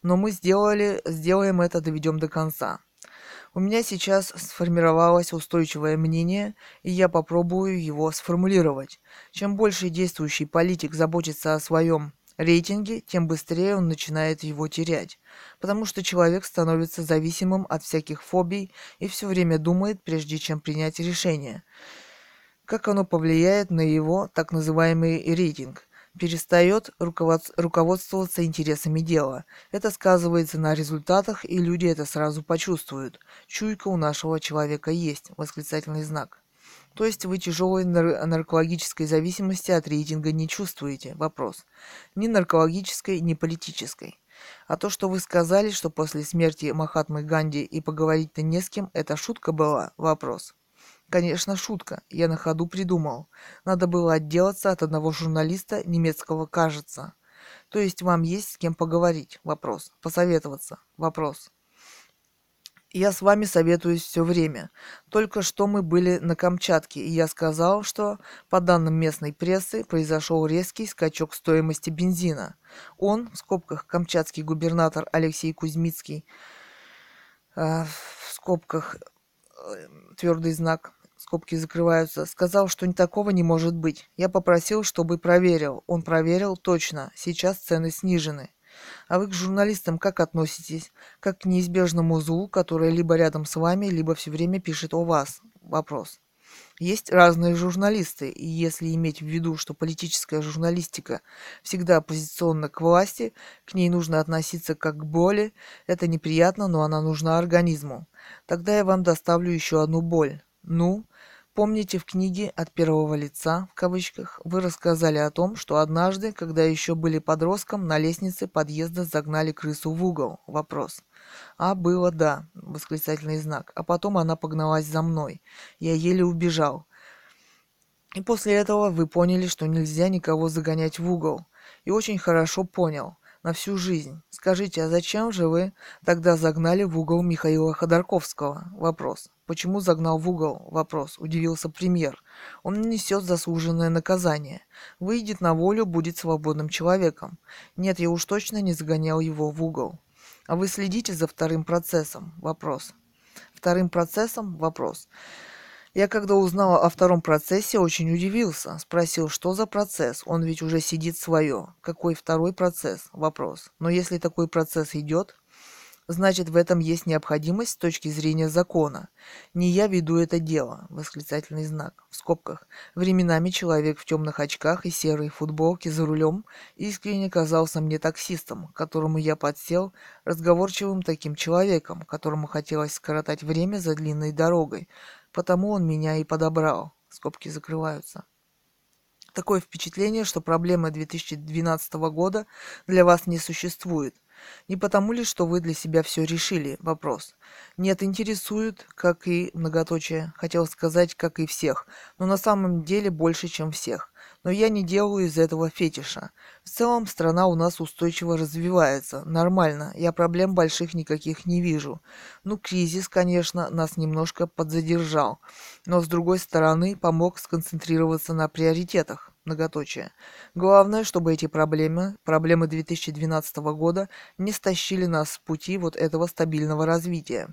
Но мы сделали, сделаем это, доведем до конца. У меня сейчас сформировалось устойчивое мнение, и я попробую его сформулировать. Чем больше действующий политик заботится о своем рейтинге, тем быстрее он начинает его терять, потому что человек становится зависимым от всяких фобий и все время думает, прежде чем принять решение. Как оно повлияет на его так называемый рейтинг? перестает руководствоваться интересами дела. Это сказывается на результатах, и люди это сразу почувствуют. Чуйка у нашего человека есть. Восклицательный знак. То есть вы тяжелой нар- наркологической зависимости от рейтинга не чувствуете? Вопрос. Ни наркологической, ни политической. А то, что вы сказали, что после смерти Махатмы Ганди и поговорить-то не с кем, это шутка была? Вопрос. Конечно, шутка. Я на ходу придумал. Надо было отделаться от одного журналиста немецкого, кажется. То есть вам есть с кем поговорить? Вопрос. Посоветоваться? Вопрос. Я с вами советуюсь все время. Только что мы были на Камчатке, и я сказал, что, по данным местной прессы, произошел резкий скачок стоимости бензина. Он, в скобках камчатский губернатор Алексей Кузьмицкий, э, в скобках э, твердый знак, скобки закрываются, сказал, что такого не может быть. Я попросил, чтобы проверил. Он проверил точно. Сейчас цены снижены. А вы к журналистам как относитесь? Как к неизбежному злу, которое либо рядом с вами, либо все время пишет о вас? Вопрос. Есть разные журналисты, и если иметь в виду, что политическая журналистика всегда оппозиционна к власти, к ней нужно относиться как к боли, это неприятно, но она нужна организму. Тогда я вам доставлю еще одну боль. Ну, Помните, в книге «От первого лица» в кавычках вы рассказали о том, что однажды, когда еще были подростком, на лестнице подъезда загнали крысу в угол? Вопрос. А было да, восклицательный знак. А потом она погналась за мной. Я еле убежал. И после этого вы поняли, что нельзя никого загонять в угол. И очень хорошо понял на всю жизнь. Скажите, а зачем же вы тогда загнали в угол Михаила Ходорковского? Вопрос. Почему загнал в угол? Вопрос. Удивился премьер. Он несет заслуженное наказание. Выйдет на волю, будет свободным человеком. Нет, я уж точно не загонял его в угол. А вы следите за вторым процессом? Вопрос. Вторым процессом? Вопрос. Я когда узнал о втором процессе, очень удивился. Спросил, что за процесс? Он ведь уже сидит свое. Какой второй процесс? Вопрос. Но если такой процесс идет, значит в этом есть необходимость с точки зрения закона. Не я веду это дело. Восклицательный знак. В скобках. Временами человек в темных очках и серой футболке за рулем искренне казался мне таксистом, которому я подсел, разговорчивым таким человеком, которому хотелось скоротать время за длинной дорогой, Потому он меня и подобрал. Скобки закрываются. Такое впечатление, что проблемы 2012 года для вас не существует. Не потому ли, что вы для себя все решили? Вопрос. Нет, интересует, как и многоточие. Хотел сказать, как и всех. Но на самом деле больше, чем всех но я не делаю из этого фетиша. В целом страна у нас устойчиво развивается, нормально, я проблем больших никаких не вижу. Ну, кризис, конечно, нас немножко подзадержал, но с другой стороны помог сконцентрироваться на приоритетах. Многоточие. Главное, чтобы эти проблемы, проблемы 2012 года, не стащили нас с пути вот этого стабильного развития.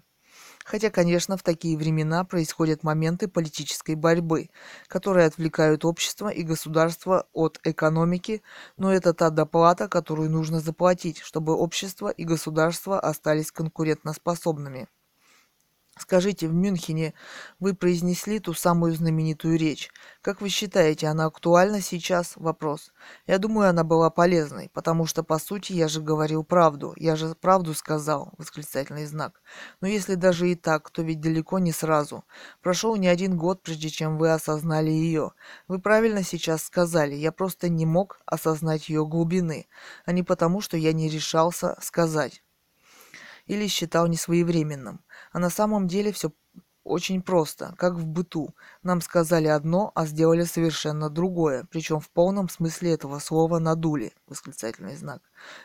Хотя, конечно, в такие времена происходят моменты политической борьбы, которые отвлекают общество и государство от экономики, но это та доплата, которую нужно заплатить, чтобы общество и государство остались конкурентоспособными. Скажите, в Мюнхене вы произнесли ту самую знаменитую речь. Как вы считаете, она актуальна сейчас? Вопрос. Я думаю, она была полезной, потому что, по сути, я же говорил правду. Я же правду сказал, восклицательный знак. Но если даже и так, то ведь далеко не сразу. Прошел не один год, прежде чем вы осознали ее. Вы правильно сейчас сказали, я просто не мог осознать ее глубины, а не потому, что я не решался сказать или считал несвоевременным. А на самом деле все очень просто, как в быту. Нам сказали одно, а сделали совершенно другое, причем в полном смысле этого слова надули, восклицательный знак.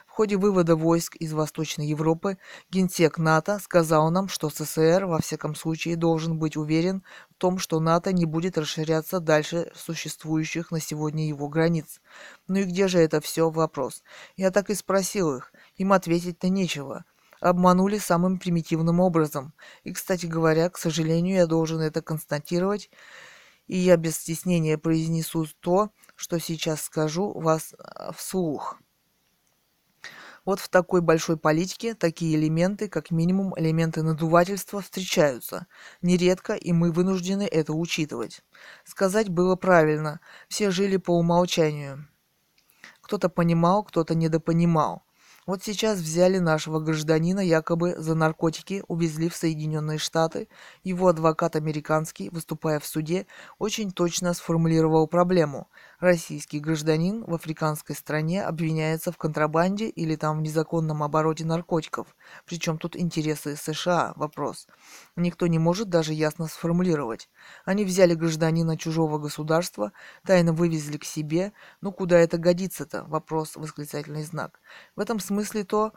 В ходе вывода войск из Восточной Европы генсек НАТО сказал нам, что СССР во всяком случае должен быть уверен в том, что НАТО не будет расширяться дальше существующих на сегодня его границ. Ну и где же это все вопрос? Я так и спросил их. Им ответить-то нечего обманули самым примитивным образом. И, кстати говоря, к сожалению, я должен это констатировать, и я без стеснения произнесу то, что сейчас скажу вас э, вслух. Вот в такой большой политике такие элементы, как минимум элементы надувательства, встречаются. Нередко, и мы вынуждены это учитывать. Сказать было правильно, все жили по умолчанию. Кто-то понимал, кто-то недопонимал. Вот сейчас взяли нашего гражданина якобы за наркотики, увезли в Соединенные Штаты. Его адвокат американский, выступая в суде, очень точно сформулировал проблему. Российский гражданин в африканской стране обвиняется в контрабанде или там в незаконном обороте наркотиков. Причем тут интересы США? Вопрос. Никто не может даже ясно сформулировать. Они взяли гражданина чужого государства, тайно вывезли к себе. Ну куда это годится-то? Вопрос, восклицательный знак. В этом смысле то,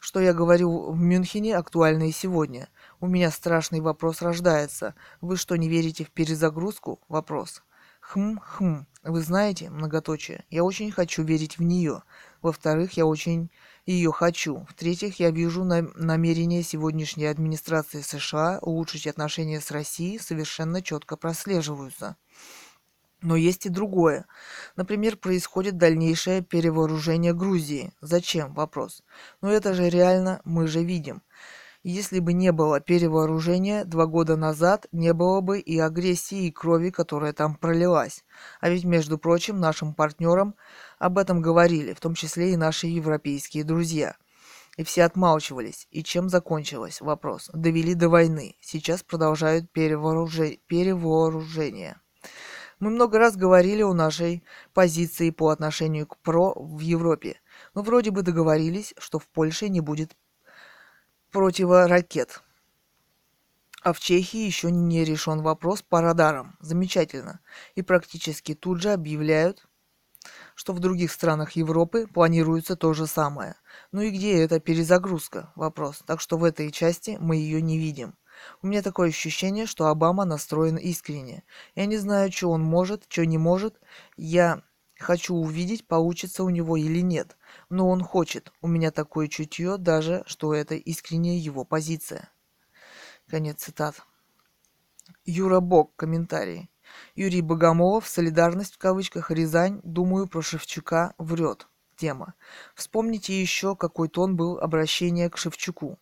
что я говорю в Мюнхене, актуально и сегодня. У меня страшный вопрос рождается. Вы что, не верите в перезагрузку? Вопрос. Хм-хм. Вы знаете, многоточие, я очень хочу верить в нее. Во-вторых, я очень ее хочу. В-третьих, я вижу на намерения сегодняшней администрации США улучшить отношения с Россией совершенно четко прослеживаются. Но есть и другое. Например, происходит дальнейшее перевооружение Грузии. Зачем? Вопрос. Но это же реально, мы же видим. Если бы не было перевооружения два года назад, не было бы и агрессии, и крови, которая там пролилась. А ведь, между прочим, нашим партнерам об этом говорили, в том числе и наши европейские друзья. И все отмалчивались. И чем закончилось? Вопрос. Довели до войны. Сейчас продолжают перевооружение. перевооружение. Мы много раз говорили о нашей позиции по отношению к ПРО в Европе. Но вроде бы договорились, что в Польше не будет противоракет. А в Чехии еще не решен вопрос по радарам. Замечательно. И практически тут же объявляют, что в других странах Европы планируется то же самое. Ну и где эта перезагрузка? Вопрос. Так что в этой части мы ее не видим. У меня такое ощущение, что Обама настроен искренне. Я не знаю, что он может, что не может. Я хочу увидеть, получится у него или нет. Но он хочет. У меня такое чутье даже, что это искренняя его позиция. Конец цитат. Юра Бог. Комментарий. Юрий Богомолов. Солидарность в кавычках. Рязань. Думаю, про Шевчука врет. Тема. Вспомните еще, какой тон был обращение к Шевчуку.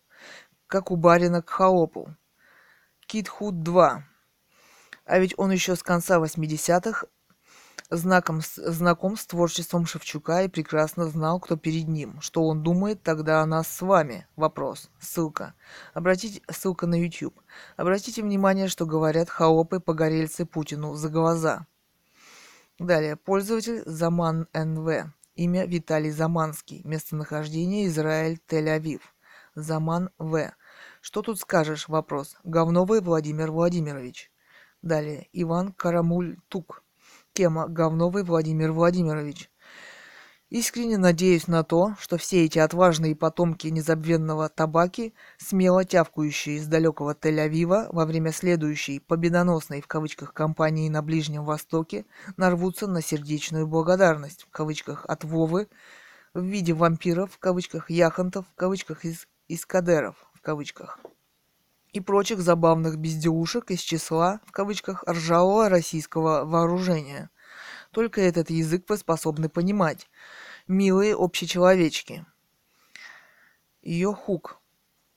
Как у барина к Хаопу. Кит Худ 2. А ведь он еще с конца 80-х знаком, знаком с творчеством Шевчука и прекрасно знал, кто перед ним. Что он думает тогда о нас с вами? Вопрос. Ссылка. Обратите, ссылка на YouTube. Обратите внимание, что говорят хаопы погорельцы Путину за глаза. Далее. Пользователь Заман НВ. Имя Виталий Заманский. Местонахождение Израиль, Тель-Авив. Заман В. Что тут скажешь? Вопрос. Говновый Владимир Владимирович. Далее. Иван Карамуль-Тук. Тема «Говновый Владимир Владимирович». Искренне надеюсь на то, что все эти отважные потомки незабвенного табаки, смело тявкающие из далекого Тель-Авива во время следующей «победоносной» в кавычках кампании на Ближнем Востоке, нарвутся на сердечную благодарность в кавычках от Вовы в виде вампиров в кавычках яхонтов в кавычках из, из кадеров в кавычках и прочих забавных безделушек из числа, в кавычках, ржавого российского вооружения. Только этот язык вы способны понимать. Милые общечеловечки. Ее хук.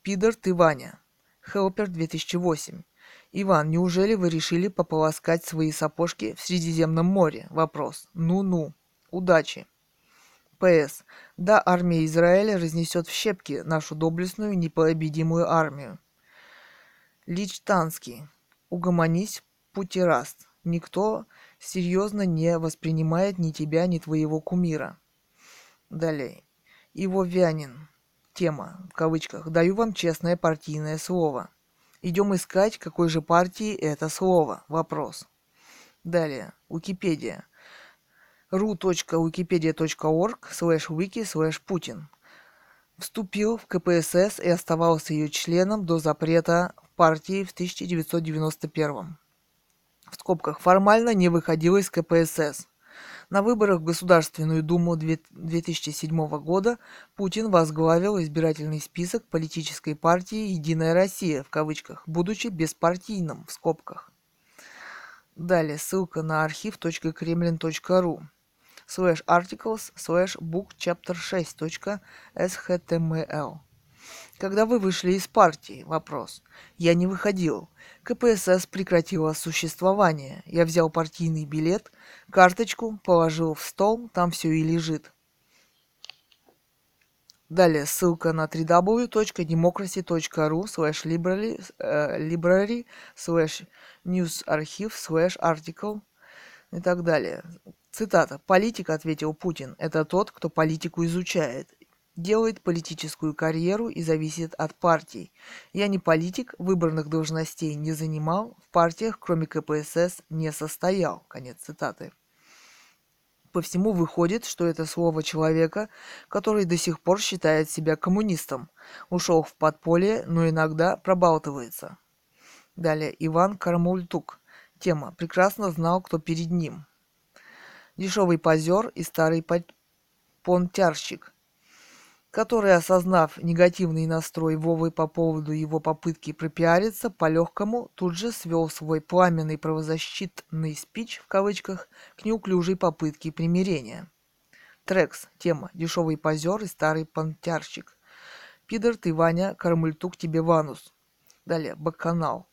Пидор ты, Ваня. Хелпер 2008. Иван, неужели вы решили пополоскать свои сапожки в Средиземном море? Вопрос. Ну-ну. Удачи. П.С. Да, армия Израиля разнесет в щепки нашу доблестную непобедимую армию. Личтанский. Угомонись, путираст. Никто серьезно не воспринимает ни тебя, ни твоего кумира. Далее. Иво Вянин. Тема, в кавычках. Даю вам честное партийное слово. Идем искать, какой же партии это слово. Вопрос. Далее. Википедия. ru.wikipedia.org slash wiki slash Putin. Вступил в КПСС и оставался ее членом до запрета партии в 1991 в скобках формально не выходил из КПСС. На выборах в Государственную Думу 2007 года Путин возглавил избирательный список политической партии «Единая Россия» в кавычках, будучи беспартийным в скобках. Далее ссылка на архив.кремлин.ру slash articles slash book chapter 6.html когда вы вышли из партии? Вопрос. Я не выходил. КПСС прекратила существование. Я взял партийный билет, карточку, положил в стол, там все и лежит. Далее ссылка на www.democracy.ru slash library, э, library slash news archive slash article и так далее. Цитата. «Политик, — ответил Путин, — это тот, кто политику изучает делает политическую карьеру и зависит от партий. Я не политик, выборных должностей не занимал, в партиях, кроме КПСС, не состоял. Конец цитаты. По всему выходит, что это слово человека, который до сих пор считает себя коммунистом, ушел в подполье, но иногда пробалтывается. Далее Иван Кармультук. Тема. Прекрасно знал, кто перед ним. Дешевый позер и старый понтярщик – который, осознав негативный настрой Вовы по поводу его попытки пропиариться по-легкому, тут же свел свой пламенный правозащитный спич в кавычках к неуклюжей попытке примирения. Трекс. Тема. Дешевый позер и старый понтярщик. Пидор ты, Ваня, Кармультук тебе ванус. Далее. Бакканал.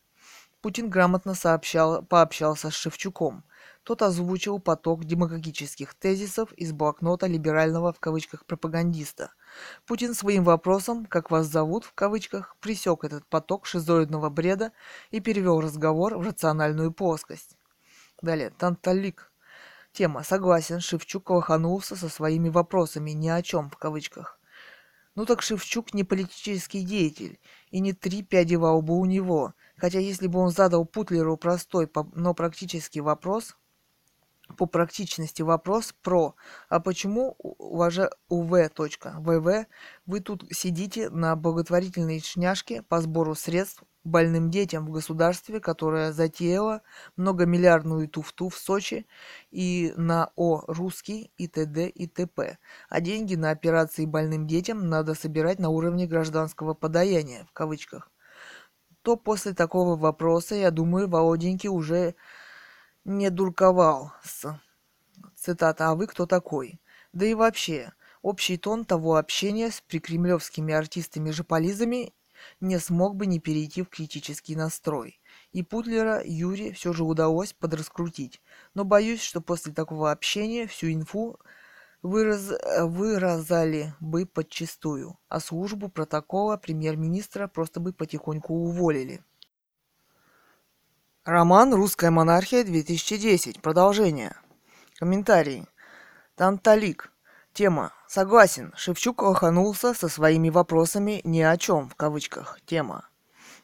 Путин грамотно сообщал, пообщался с Шевчуком – тот озвучил поток демагогических тезисов из блокнота либерального в кавычках пропагандиста. Путин своим вопросом «как вас зовут» в кавычках пресек этот поток шизоидного бреда и перевел разговор в рациональную плоскость. Далее, Танталик. Тема. Согласен, Шевчук лоханулся со своими вопросами ни о чем в кавычках. Ну так Шевчук не политический деятель, и не три пяди во лбу у него. Хотя если бы он задал Путлеру простой, но практический вопрос, по практичности вопрос про «А почему, ваше УВ.ВВ, вы тут сидите на благотворительной шняшке по сбору средств больным детям в государстве, которое затеяло многомиллиардную туфту в Сочи и на О русский и т.д. и т.п. А деньги на операции больным детям надо собирать на уровне гражданского подаяния, в кавычках. То после такого вопроса, я думаю, Володеньки уже не дурковал с... Цитата «А вы кто такой?» Да и вообще, общий тон того общения с прикремлевскими артистами-жополизами не смог бы не перейти в критический настрой. И Путлера Юре все же удалось подраскрутить. Но боюсь, что после такого общения всю инфу выраз... выразали бы подчистую, а службу протокола премьер-министра просто бы потихоньку уволили. Роман «Русская монархия-2010». Продолжение. Комментарий. Танталик. Тема. Согласен. Шевчук лоханулся со своими вопросами ни о чем, в кавычках. Тема.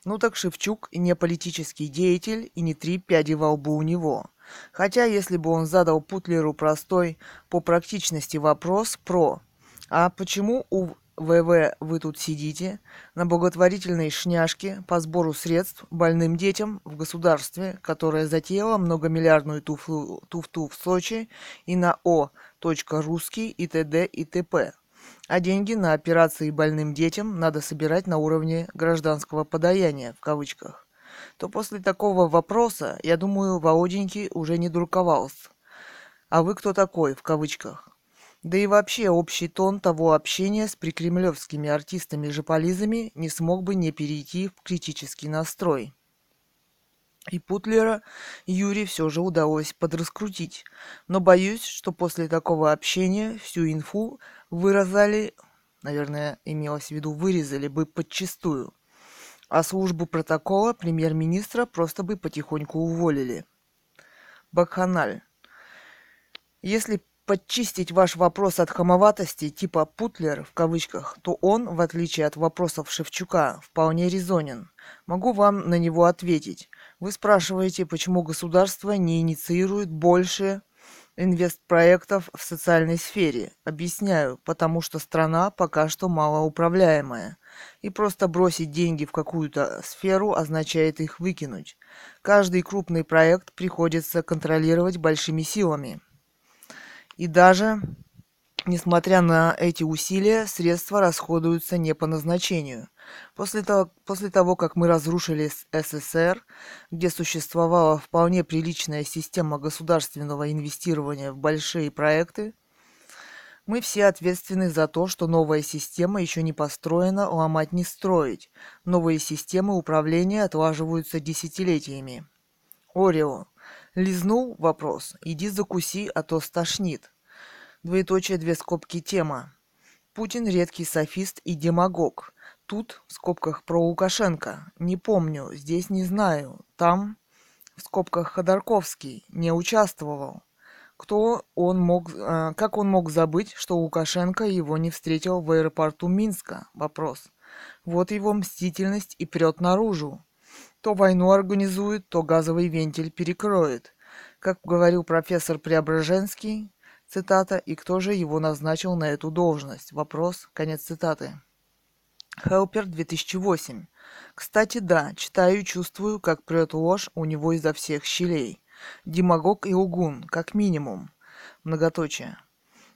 Ну так Шевчук и не политический деятель, и не три пяди во лбу у него. Хотя, если бы он задал Путлеру простой по практичности вопрос про «А почему у ВВ вы тут сидите на благотворительной шняшке по сбору средств больным детям в государстве, которое затеяло многомиллиардную туфту, туфту в Сочи и на О. Русский и т.д. и т.п. А деньги на операции больным детям надо собирать на уровне гражданского подаяния, в кавычках. То после такого вопроса, я думаю, Володенький уже не дурковался. А вы кто такой, в кавычках? Да и вообще общий тон того общения с прикремлевскими артистами-жополизами не смог бы не перейти в критический настрой. И Путлера Юре все же удалось подраскрутить. Но боюсь, что после такого общения всю инфу выразали, наверное, имелось в виду, вырезали бы подчистую. А службу протокола премьер-министра просто бы потихоньку уволили. Бакханаль. Если подчистить ваш вопрос от хамоватости типа «Путлер» в кавычках, то он, в отличие от вопросов Шевчука, вполне резонен. Могу вам на него ответить. Вы спрашиваете, почему государство не инициирует больше инвестпроектов в социальной сфере. Объясняю, потому что страна пока что малоуправляемая. И просто бросить деньги в какую-то сферу означает их выкинуть. Каждый крупный проект приходится контролировать большими силами. И даже, несмотря на эти усилия, средства расходуются не по назначению. После того, после того, как мы разрушили СССР, где существовала вполне приличная система государственного инвестирования в большие проекты, мы все ответственны за то, что новая система еще не построена, ломать не строить. Новые системы управления отлаживаются десятилетиями. Орео. Лизнул вопрос. Иди закуси, а то стошнит. Двоеточие, две скобки, тема. Путин редкий софист и демагог. Тут, в скобках, про Лукашенко. Не помню, здесь не знаю. Там, в скобках, Ходорковский. Не участвовал. Кто он мог, э, как он мог забыть, что Лукашенко его не встретил в аэропорту Минска? Вопрос. Вот его мстительность и прет наружу. То войну организует, то газовый вентиль перекроет. Как говорил профессор Преображенский, цитата, и кто же его назначил на эту должность? Вопрос, конец цитаты. Хелпер 2008. Кстати, да, читаю и чувствую, как прет ложь у него изо всех щелей. Демагог и угун, как минимум. Многоточие.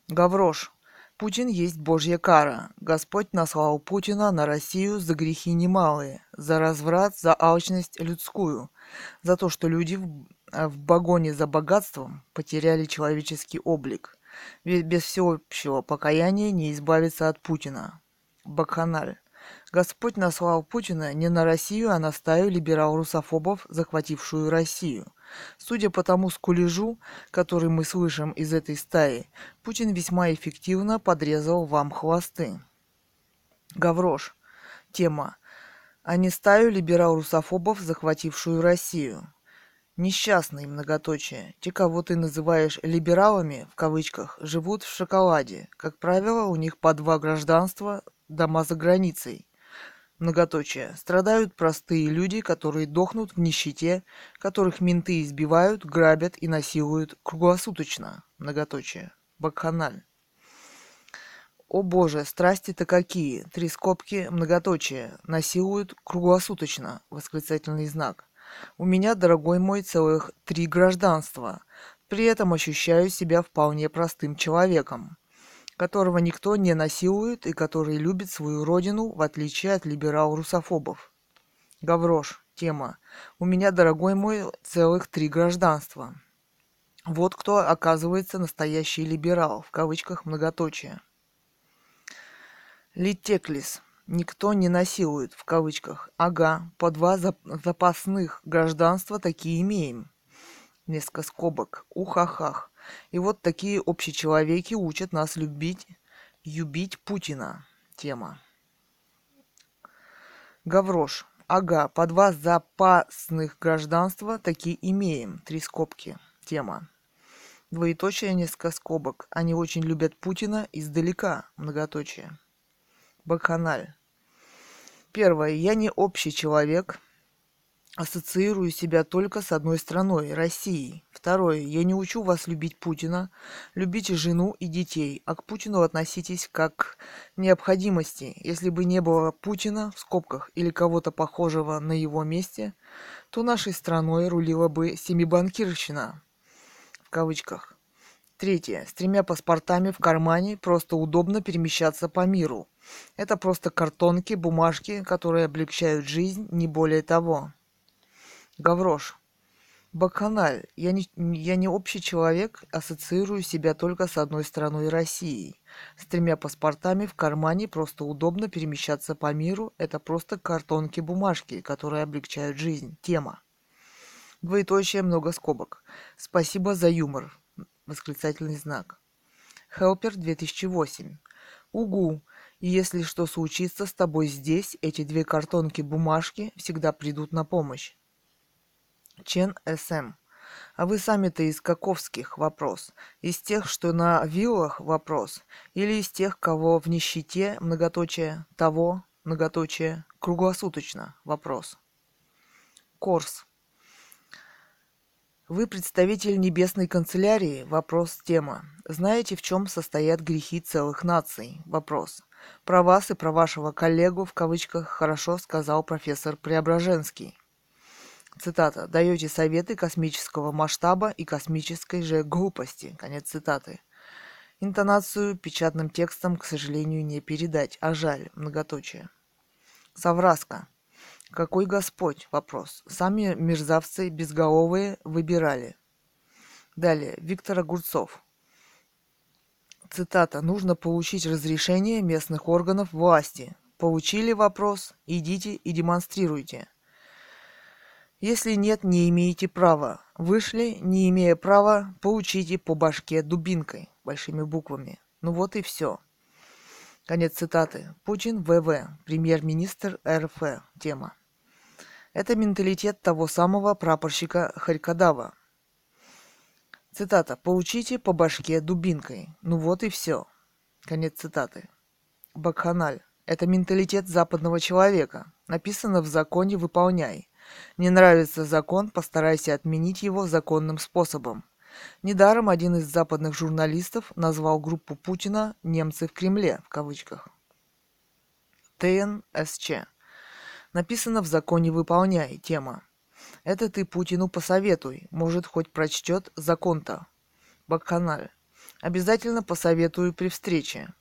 Гаврош. Путин есть Божья кара. Господь наслал Путина на Россию за грехи немалые, за разврат, за алчность людскую, за то, что люди в, э, в погоне за богатством потеряли человеческий облик. Ведь без всеобщего покаяния не избавиться от Путина. Бакханаль. Господь наслал Путина не на Россию, а на стаю либерал-русофобов, захватившую Россию. Судя по тому скулежу, который мы слышим из этой стаи, Путин весьма эффективно подрезал вам хвосты. Гаврош. Тема. А не стаю либерал-русофобов, захватившую Россию. Несчастные многоточие. Те, кого ты называешь «либералами», в кавычках, живут в шоколаде. Как правило, у них по два гражданства, дома за границей. Многоточие. Страдают простые люди, которые дохнут в нищете, которых менты избивают, грабят и насилуют круглосуточно. Многоточие. Бакханаль. О боже, страсти-то какие! Три скобки, многоточие. Насилуют круглосуточно. Восклицательный знак. У меня, дорогой мой, целых три гражданства. При этом ощущаю себя вполне простым человеком которого никто не насилует и который любит свою родину, в отличие от либерал-русофобов. Гаврош. Тема. У меня, дорогой мой, целых три гражданства. Вот кто оказывается настоящий либерал, в кавычках многоточие. Литеклис. Никто не насилует, в кавычках. Ага, по два запасных гражданства такие имеем. Несколько скобок. Ухахах. И вот такие общечеловеки учат нас любить, любить Путина. Тема. Гаврош. Ага, по два запасных гражданства такие имеем. Три скобки. Тема. Двоеточие, несколько скобок. Они очень любят Путина издалека. Многоточие. Бакханаль. Первое. Я не общий человек, ассоциирую себя только с одной страной – Россией. Второе. Я не учу вас любить Путина. Любите жену и детей, а к Путину относитесь как к необходимости. Если бы не было Путина, в скобках, или кого-то похожего на его месте, то нашей страной рулила бы семибанкирщина, в кавычках. Третье. С тремя паспортами в кармане просто удобно перемещаться по миру. Это просто картонки, бумажки, которые облегчают жизнь, не более того. Гаврош. Бакханаль. Я не, я не общий человек, ассоциирую себя только с одной страной Россией. С тремя паспортами в кармане просто удобно перемещаться по миру. Это просто картонки-бумажки, которые облегчают жизнь. Тема. Двоеточие много скобок. Спасибо за юмор. Восклицательный знак. Хелпер 2008. Угу. И если что случится с тобой здесь, эти две картонки бумажки всегда придут на помощь. Чен СМ. А вы сами-то из каковских вопрос? Из тех, что на виллах вопрос? Или из тех, кого в нищете, многоточие, того, многоточие, круглосуточно вопрос? Корс. Вы представитель небесной канцелярии? Вопрос тема. Знаете, в чем состоят грехи целых наций? Вопрос. Про вас и про вашего коллегу в кавычках хорошо сказал профессор Преображенский цитата, даете советы космического масштаба и космической же глупости. Конец цитаты. Интонацию печатным текстом, к сожалению, не передать, а жаль, многоточие. Совраска. Какой Господь? Вопрос. Сами мерзавцы безголовые выбирали. Далее. Виктор Огурцов. Цитата. Нужно получить разрешение местных органов власти. Получили вопрос? Идите и демонстрируйте. Если нет, не имеете права. Вышли, не имея права, получите по башке дубинкой, большими буквами. Ну вот и все. Конец цитаты. Путин ВВ, премьер-министр РФ. Тема. Это менталитет того самого прапорщика Харькадава. Цитата. «Получите по башке дубинкой. Ну вот и все». Конец цитаты. Бакханаль. Это менталитет западного человека. Написано в законе «выполняй». Не нравится закон, постарайся отменить его законным способом. Недаром один из западных журналистов назвал группу Путина «немцы в Кремле» в кавычках. ТНСЧ. Написано в законе «Выполняй» тема. Это ты Путину посоветуй, может, хоть прочтет закон-то. Бакханаль. Обязательно посоветую при встрече.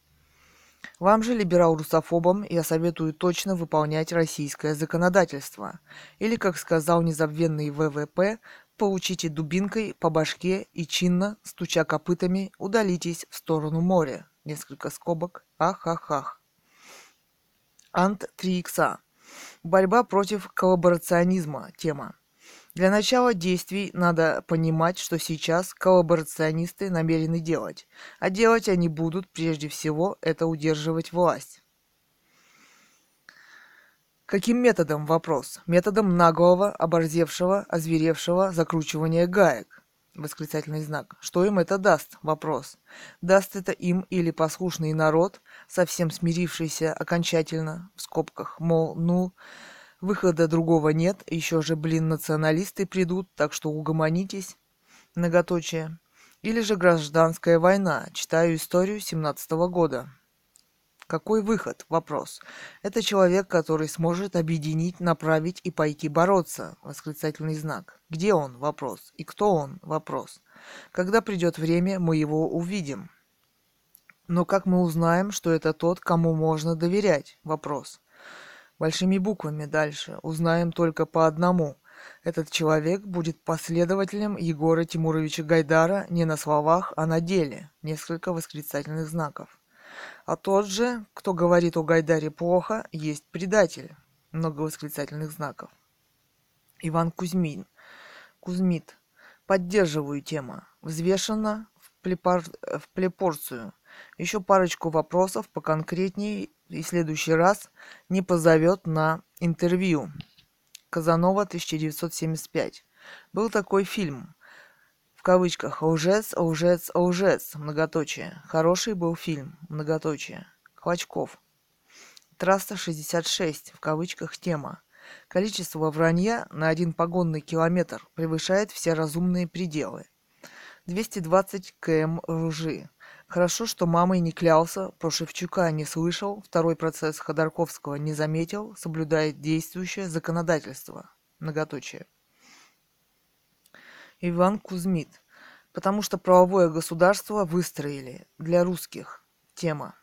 Вам же, либерал-русофобам, я советую точно выполнять российское законодательство. Или, как сказал незабвенный ВВП, получите дубинкой по башке и чинно, стуча копытами, удалитесь в сторону моря. Несколько скобок. Ах-ах-ах. Ант 3 икса. Борьба против коллаборационизма. Тема. Для начала действий надо понимать, что сейчас коллаборационисты намерены делать. А делать они будут, прежде всего, это удерживать власть. Каким методом? Вопрос. Методом наглого, оборзевшего, озверевшего закручивания гаек. Восклицательный знак. Что им это даст? Вопрос. Даст это им или послушный народ, совсем смирившийся окончательно, в скобках, мол, ну, Выхода другого нет, еще же, блин, националисты придут, так что угомонитесь. Многоточие. Или же гражданская война. Читаю историю 17 -го года. Какой выход? Вопрос. Это человек, который сможет объединить, направить и пойти бороться. Восклицательный знак. Где он? Вопрос. И кто он? Вопрос. Когда придет время, мы его увидим. Но как мы узнаем, что это тот, кому можно доверять? Вопрос большими буквами дальше, узнаем только по одному. Этот человек будет последователем Егора Тимуровича Гайдара не на словах, а на деле. Несколько восклицательных знаков. А тот же, кто говорит о Гайдаре плохо, есть предатель. Много восклицательных знаков. Иван Кузьмин. Кузьмит. Поддерживаю тему. Взвешенно в, плепор... в плепорцию. Еще парочку вопросов поконкретнее и в следующий раз не позовет на интервью. Казанова, 1975. Был такой фильм. В кавычках «Лжец, лжец, лжец», многоточие. Хороший был фильм, многоточие. Клочков. Трасса 66, в кавычках тема. Количество вранья на один погонный километр превышает все разумные пределы. 220 км лжи. Хорошо, что мамой не клялся, про Шевчука не слышал, второй процесс Ходорковского не заметил, соблюдает действующее законодательство. Многоточие. Иван Кузьмит. Потому что правовое государство выстроили для русских. Тема.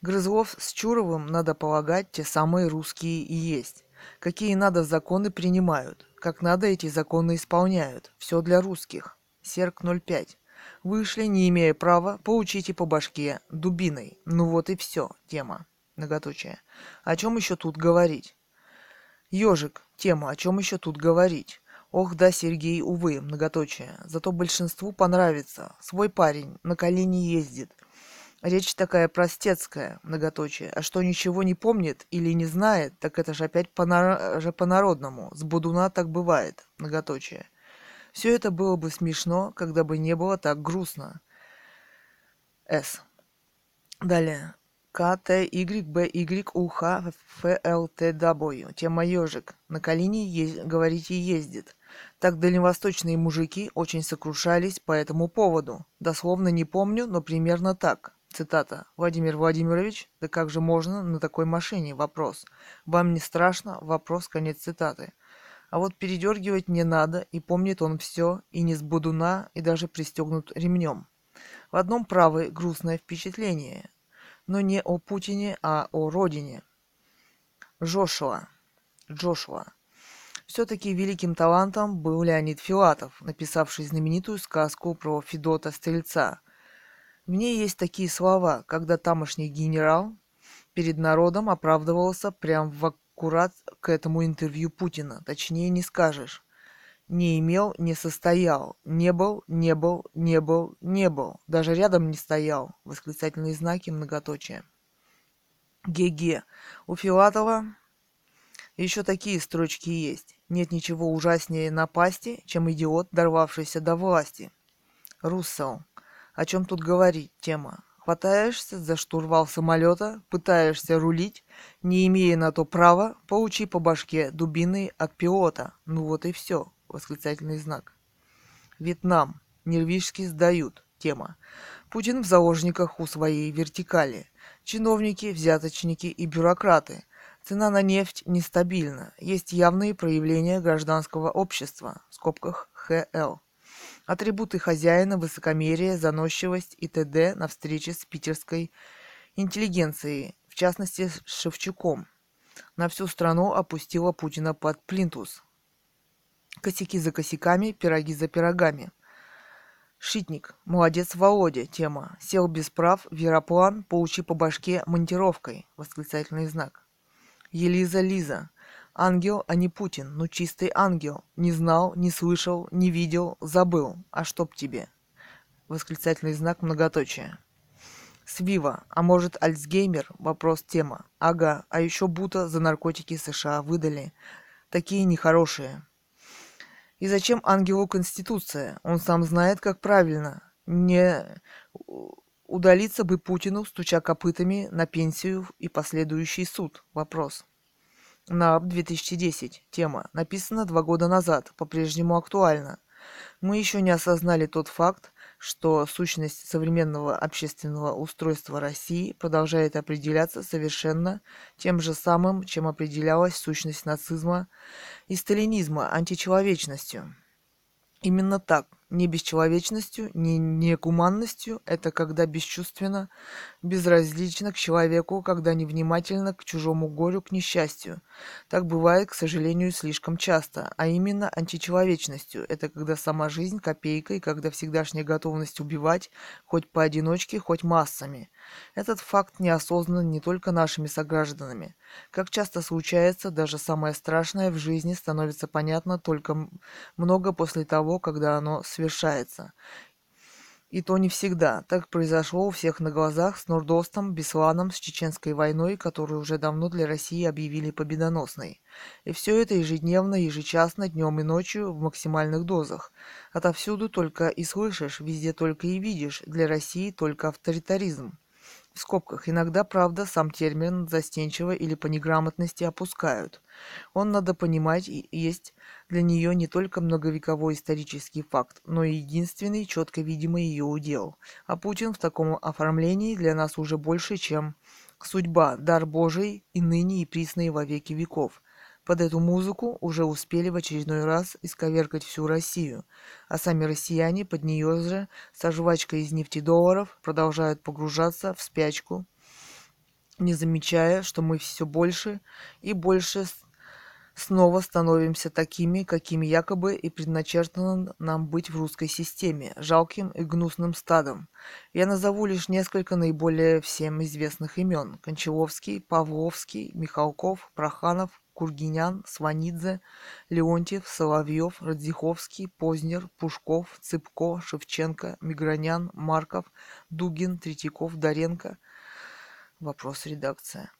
Грызлов с Чуровым, надо полагать, те самые русские и есть. Какие надо законы принимают, как надо эти законы исполняют. Все для русских. Серк 05. Вышли, не имея права, получите по башке дубиной. Ну вот и все, тема. Многоточие. О чем еще тут говорить? Ежик. Тема. О чем еще тут говорить? Ох да, Сергей, увы, многоточие. Зато большинству понравится. Свой парень на колени ездит. Речь такая простецкая, многоточие. А что ничего не помнит или не знает, так это же опять по-народному. С будуна так бывает, многоточие. Все это было бы смешно, когда бы не было так грустно. С. Далее. К, Т, Y, Б, Y, У, Х, Ф, Л, Т, W. Тема ежик. На колени, е- говорите, ездит. Так дальневосточные мужики очень сокрушались по этому поводу. Дословно не помню, но примерно так. Цитата. Владимир Владимирович, да как же можно на такой машине? Вопрос. Вам не страшно? Вопрос. Конец цитаты. А вот передергивать не надо, и помнит он все, и не с будуна, и даже пристегнут ремнем. В одном правы грустное впечатление, но не о Путине, а о родине. Джошуа. Джошуа. Все-таки великим талантом был Леонид Филатов, написавший знаменитую сказку про Федота Стрельца. В ней есть такие слова, когда тамошний генерал перед народом оправдывался прямо в аккурат к этому интервью Путина. Точнее не скажешь. Не имел, не состоял. Не был, не был, не был, не был. Даже рядом не стоял. Восклицательные знаки многоточия. ГГ. У Филатова еще такие строчки есть. Нет ничего ужаснее напасти, чем идиот, дорвавшийся до власти. Руссел. О чем тут говорить? Тема. Хватаешься за штурвал самолета, пытаешься рулить, не имея на то права, получи по башке дубиной от пилота. Ну вот и все. Восклицательный знак. Вьетнам. Нервишки сдают. Тема. Путин в заложниках у своей вертикали. Чиновники, взяточники и бюрократы. Цена на нефть нестабильна. Есть явные проявления гражданского общества. В скобках ХЛ. Атрибуты хозяина, высокомерие, заносчивость и т.д. на встрече с питерской интеллигенцией, в частности с Шевчуком. На всю страну опустила Путина под плинтус. Косяки за косяками, пироги за пирогами. Шитник. Молодец, Володя. Тема. Сел без прав. Вероплан. Получи по башке монтировкой. Восклицательный знак. Елиза Лиза. Ангел, а не Путин. Ну чистый ангел. Не знал, не слышал, не видел, забыл. А чтоб тебе? Восклицательный знак многоточия. Свива. А может Альцгеймер? Вопрос тема. Ага. А еще Бута за наркотики США выдали. Такие нехорошие. И зачем ангелу Конституция? Он сам знает, как правильно. Не удалиться бы Путину, стуча копытами на пенсию и последующий суд. Вопрос. НАП 2010. Тема. Написано два года назад. По-прежнему актуальна. Мы еще не осознали тот факт, что сущность современного общественного устройства России продолжает определяться совершенно тем же самым, чем определялась сущность нацизма и сталинизма – античеловечностью. Именно так, не бесчеловечностью, не негуманностью, это когда бесчувственно, безразлично к человеку, когда невнимательно к чужому горю, к несчастью. Так бывает, к сожалению, слишком часто, а именно античеловечностью. Это когда сама жизнь копейкой, когда всегдашняя готовность убивать, хоть поодиночке, хоть массами. Этот факт не осознан не только нашими согражданами. Как часто случается, даже самое страшное в жизни становится понятно только много после того, когда оно совершается. И то не всегда. Так произошло у всех на глазах с Нордостом, Бесланом, с Чеченской войной, которую уже давно для России объявили победоносной. И все это ежедневно, ежечасно, днем и ночью в максимальных дозах. Отовсюду только и слышишь, везде только и видишь, для России только авторитаризм в скобках. Иногда, правда, сам термин застенчиво или по неграмотности опускают. Он, надо понимать, есть для нее не только многовековой исторический факт, но и единственный четко видимый ее удел. А Путин в таком оформлении для нас уже больше, чем судьба, дар Божий и ныне и присный во веки веков. Под эту музыку уже успели в очередной раз исковеркать всю Россию, а сами россияне под нее же со жвачкой из нефтедолларов продолжают погружаться в спячку, не замечая, что мы все больше и больше снова становимся такими, какими якобы и предначертано нам быть в русской системе, жалким и гнусным стадом. Я назову лишь несколько наиболее всем известных имен. Кончаловский, Павловский, Михалков, Проханов, Кургинян, Сванидзе, Леонтьев, Соловьев, Радзиховский, Познер, Пушков, Цыпко, Шевченко, Мигранян, Марков, Дугин, Третьяков, Доренко. Вопрос редакция.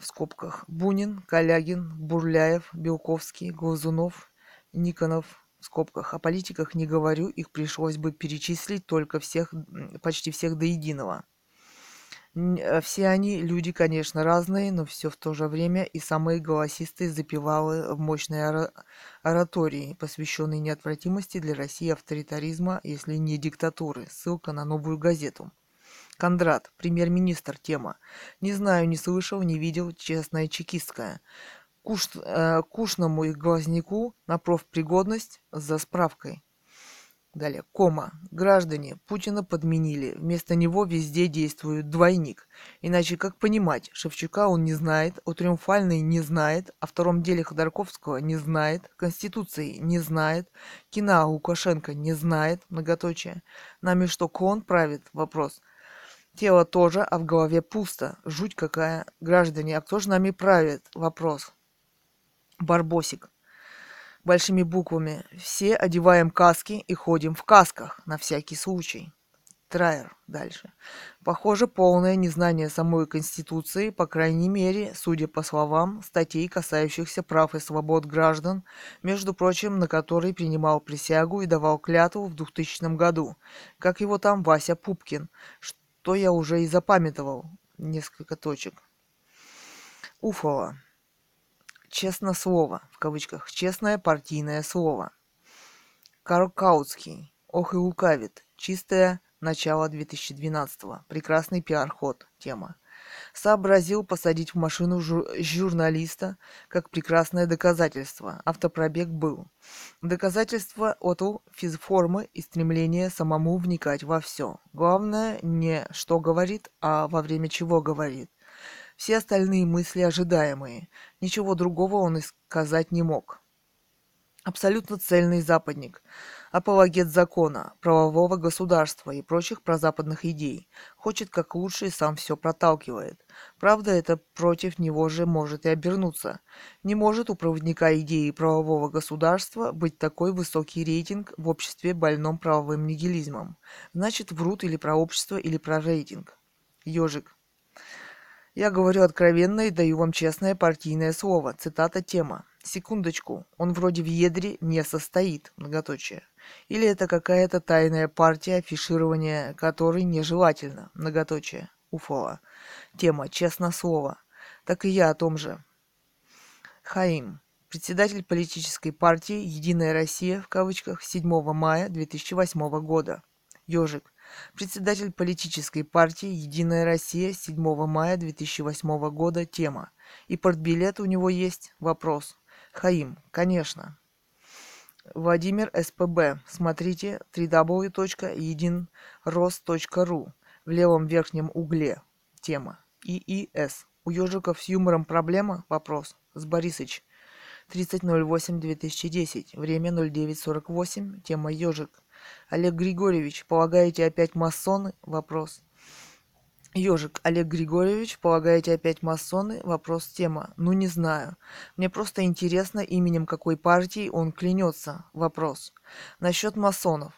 В скобках Бунин, Калягин, Бурляев, Белковский, Глазунов, Никонов, в скобках. О политиках не говорю, их пришлось бы перечислить только всех, почти всех до единого. Э, все они люди, конечно, разные, но все в то же время и самые голосистые запевалы в мощной оратории, посвященной неотвратимости для России авторитаризма, если не диктатуры. Ссылка на новую газету. Кондрат, премьер-министр, тема. Не знаю, не слышал, не видел, честная чекистская. Куш, э, кушному и глазнику на профпригодность за справкой. Далее, кома. Граждане, Путина подменили. Вместо него везде действует двойник. Иначе как понимать, Шевчука он не знает, о Триумфальной не знает, о втором деле Ходорковского не знает, Конституции не знает, кино Лукашенко не знает, многоточие. Нами что, клон правит? Вопрос. Тело тоже, а в голове пусто. Жуть какая. Граждане, а кто же нами правит? Вопрос. Барбосик большими буквами. Все одеваем каски и ходим в касках, на всякий случай. Трайер дальше. Похоже, полное незнание самой Конституции, по крайней мере, судя по словам, статей, касающихся прав и свобод граждан, между прочим, на которой принимал присягу и давал клятву в 2000 году. Как его там Вася Пупкин, что я уже и запамятовал. Несколько точек. Уфова честно слово, в кавычках, честное партийное слово. Каркаутский, ох и лукавит, чистое начало 2012-го, прекрасный пиар-ход, тема. Сообразил посадить в машину жур- журналиста как прекрасное доказательство. Автопробег был. Доказательство от физформы и стремления самому вникать во все. Главное не что говорит, а во время чего говорит. Все остальные мысли ожидаемые. Ничего другого он и сказать не мог. Абсолютно цельный западник, апологет закона, правового государства и прочих прозападных идей. Хочет как лучше и сам все проталкивает. Правда, это против него же может и обернуться. Не может у проводника идеи правового государства быть такой высокий рейтинг в обществе больном правовым нигилизмом. Значит, врут или про общество, или про рейтинг. Ежик. Я говорю откровенно и даю вам честное партийное слово. Цитата тема. Секундочку, он вроде в ядре не состоит, многоточие. Или это какая-то тайная партия, афиширования которой нежелательно, многоточие. Уфова. Тема «Честно слово». Так и я о том же. Хаим. Председатель политической партии «Единая Россия» в кавычках 7 мая 2008 года. Ежик. Председатель политической партии «Единая Россия» 7 мая 2008 года. Тема. И портбилет у него есть? Вопрос. Хаим, конечно. Владимир СПБ. Смотрите www.единрос.ру в левом верхнем угле. Тема. ИИС. У ежиков с юмором проблема? Вопрос. С Борисыч. 30.08.2010. Время 09.48. Тема ежик. Олег Григорьевич, полагаете опять масоны? Вопрос. Ежик Олег Григорьевич, полагаете опять масоны? Вопрос тема. Ну не знаю. Мне просто интересно, именем какой партии он клянется. Вопрос. Насчет масонов.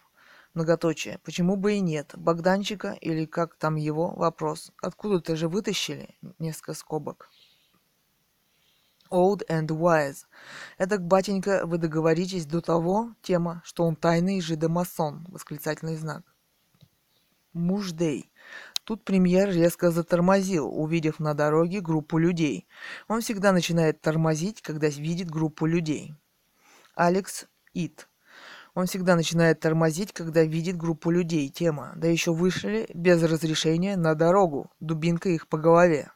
Многоточие. Почему бы и нет? Богданчика или как там его? Вопрос. Откуда-то же вытащили? Несколько скобок. Old and wise. Это, батенька, вы договоритесь до того, тема, что он тайный жидомасон. Восклицательный знак. Муждей. Тут премьер резко затормозил, увидев на дороге группу людей. Он всегда начинает тормозить, когда видит группу людей. Алекс Ит. Он всегда начинает тормозить, когда видит группу людей. Тема. Да еще вышли без разрешения на дорогу. Дубинка их по голове.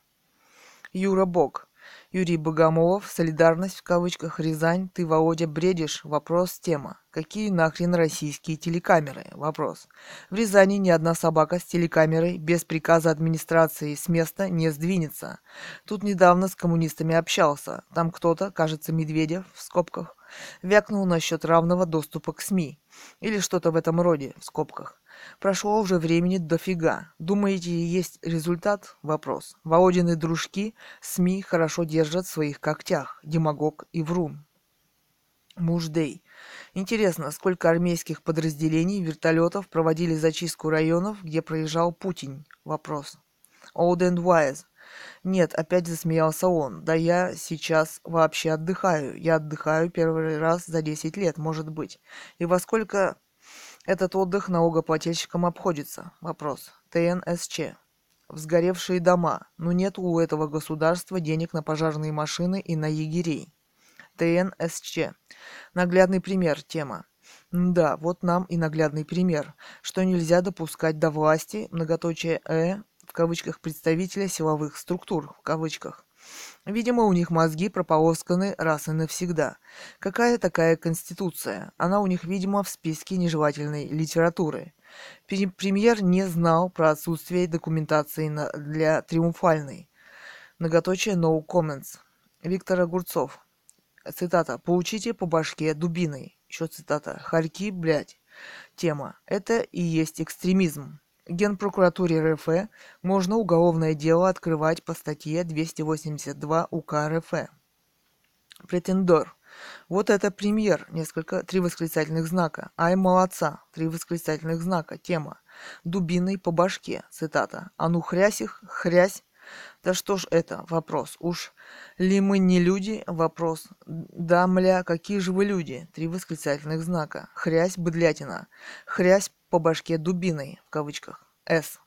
Юра Бог. Юрий Богомолов, солидарность в кавычках, Рязань, ты, Володя, бредишь? Вопрос, тема. Какие нахрен российские телекамеры? Вопрос. В Рязани ни одна собака с телекамерой без приказа администрации с места не сдвинется. Тут недавно с коммунистами общался. Там кто-то, кажется, Медведев, в скобках, вякнул насчет равного доступа к СМИ. Или что-то в этом роде, в скобках. Прошло уже времени дофига. Думаете, есть результат? Вопрос. Володины дружки СМИ хорошо держат в своих когтях. Демагог и врун. Муждей. Интересно, сколько армейских подразделений вертолетов проводили зачистку районов, где проезжал Путин? Вопрос. Old and wise. Нет, опять засмеялся он. Да я сейчас вообще отдыхаю. Я отдыхаю первый раз за 10 лет, может быть. И во сколько этот отдых налогоплательщикам обходится. Вопрос. ТНСЧ. Взгоревшие дома. Но нет у этого государства денег на пожарные машины и на егерей. ТНСЧ. Наглядный пример. Тема. Да, вот нам и наглядный пример, что нельзя допускать до власти, многоточие «э», в кавычках, представителя силовых структур, в кавычках. Видимо, у них мозги прополосканы раз и навсегда. Какая такая конституция? Она у них, видимо, в списке нежелательной литературы. Премьер не знал про отсутствие документации для триумфальной. Многоточие no comments. Виктор Огурцов. Цитата. «Получите по башке дубиной». Еще цитата. «Харьки, блядь». Тема. Это и есть экстремизм. Генпрокуратуре РФ можно уголовное дело открывать по статье 282 УК РФ. Претендор. Вот это премьер. Несколько, три восклицательных знака. Ай, молодца. Три восклицательных знака. Тема. Дубиной по башке. Цитата. А ну хрясь их, хрясь. Да что ж это? Вопрос. Уж ли мы не люди? Вопрос. Да, мля, какие же вы люди? Три восклицательных знака. Хрясь, быдлятина. Хрясь по башке дубиной, в кавычках. С.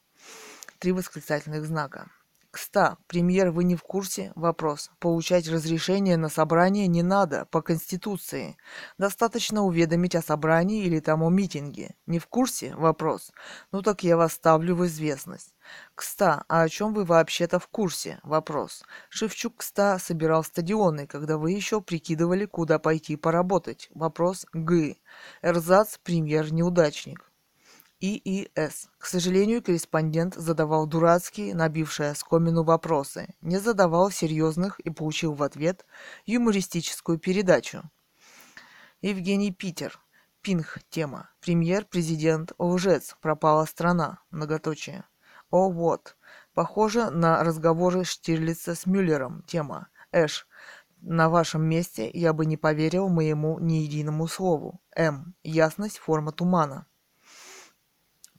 Три восклицательных знака. Кста, премьер, вы не в курсе? Вопрос. Получать разрешение на собрание не надо, по Конституции. Достаточно уведомить о собрании или там о митинге. Не в курсе? Вопрос. Ну так я вас ставлю в известность. Кста, а о чем вы вообще-то в курсе? Вопрос. Шевчук Кста собирал стадионы, когда вы еще прикидывали, куда пойти поработать. Вопрос. Г. Эрзац, премьер-неудачник. ИИС. К сожалению, корреспондент задавал дурацкие, набившие оскомину вопросы, не задавал серьезных и получил в ответ юмористическую передачу. Евгений Питер. Пинг. Тема. Премьер-президент лжец. Пропала страна. Многоточие. О, вот. Похоже на разговоры Штирлица с Мюллером. Тема. Эш. На вашем месте я бы не поверил моему ни единому слову. М. Ясность форма тумана.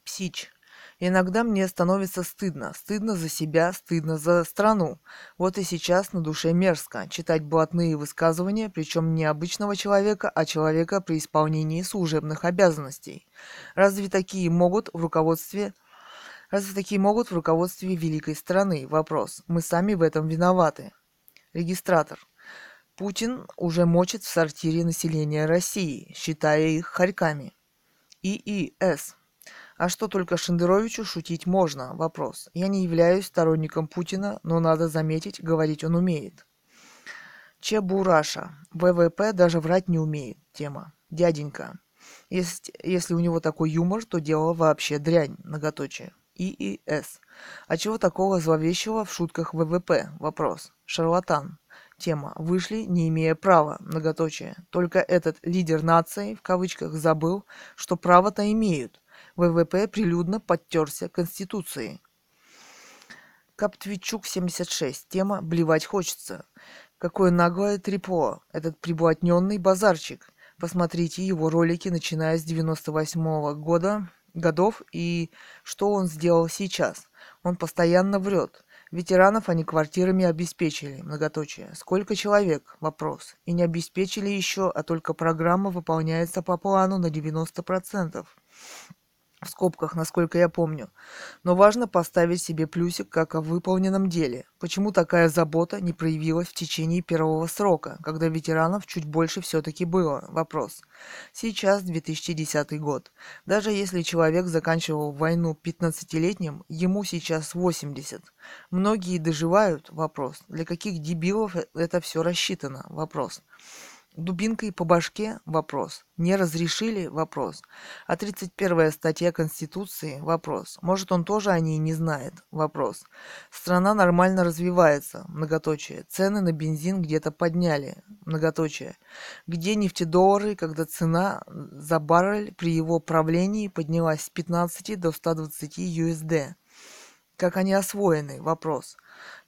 Псич. Иногда мне становится стыдно. Стыдно за себя, стыдно за страну. Вот и сейчас на душе мерзко читать блатные высказывания, причем не обычного человека, а человека при исполнении служебных обязанностей. Разве такие могут в руководстве Разве такие могут в руководстве великой страны? Вопрос. Мы сами в этом виноваты. Регистратор. Путин уже мочит в сортире населения России, считая их хорьками. ИИС. А что только Шендеровичу шутить можно? Вопрос. Я не являюсь сторонником Путина, но надо заметить, говорить он умеет. Чебураша. ВВП даже врать не умеет. Тема. Дяденька. Если, если у него такой юмор, то дело вообще дрянь. Многоточие. ИИС. А чего такого зловещего в шутках ВВП? Вопрос. Шарлатан. Тема. Вышли, не имея права. Многоточие. Только этот лидер нации, в кавычках, забыл, что право-то имеют. ВВП прилюдно подтерся Конституцией. Каптвичук 76. Тема «Блевать хочется». Какое наглое трепо, этот приблотненный базарчик. Посмотрите его ролики, начиная с 98 -го года, годов, и что он сделал сейчас. Он постоянно врет. Ветеранов они квартирами обеспечили, многоточие. Сколько человек? Вопрос. И не обеспечили еще, а только программа выполняется по плану на 90% в скобках, насколько я помню. Но важно поставить себе плюсик как о выполненном деле. Почему такая забота не проявилась в течение первого срока, когда ветеранов чуть больше все-таки было? Вопрос. Сейчас 2010 год. Даже если человек заканчивал войну 15-летним, ему сейчас 80. Многие доживают? Вопрос. Для каких дебилов это все рассчитано? Вопрос. Дубинкой по башке? Вопрос. Не разрешили? Вопрос. А 31 статья Конституции? Вопрос. Может, он тоже о ней не знает? Вопрос. Страна нормально развивается? Многоточие. Цены на бензин где-то подняли? Многоточие. Где нефтедоллары, когда цена за баррель при его правлении поднялась с 15 до 120 USD? Как они освоены? Вопрос.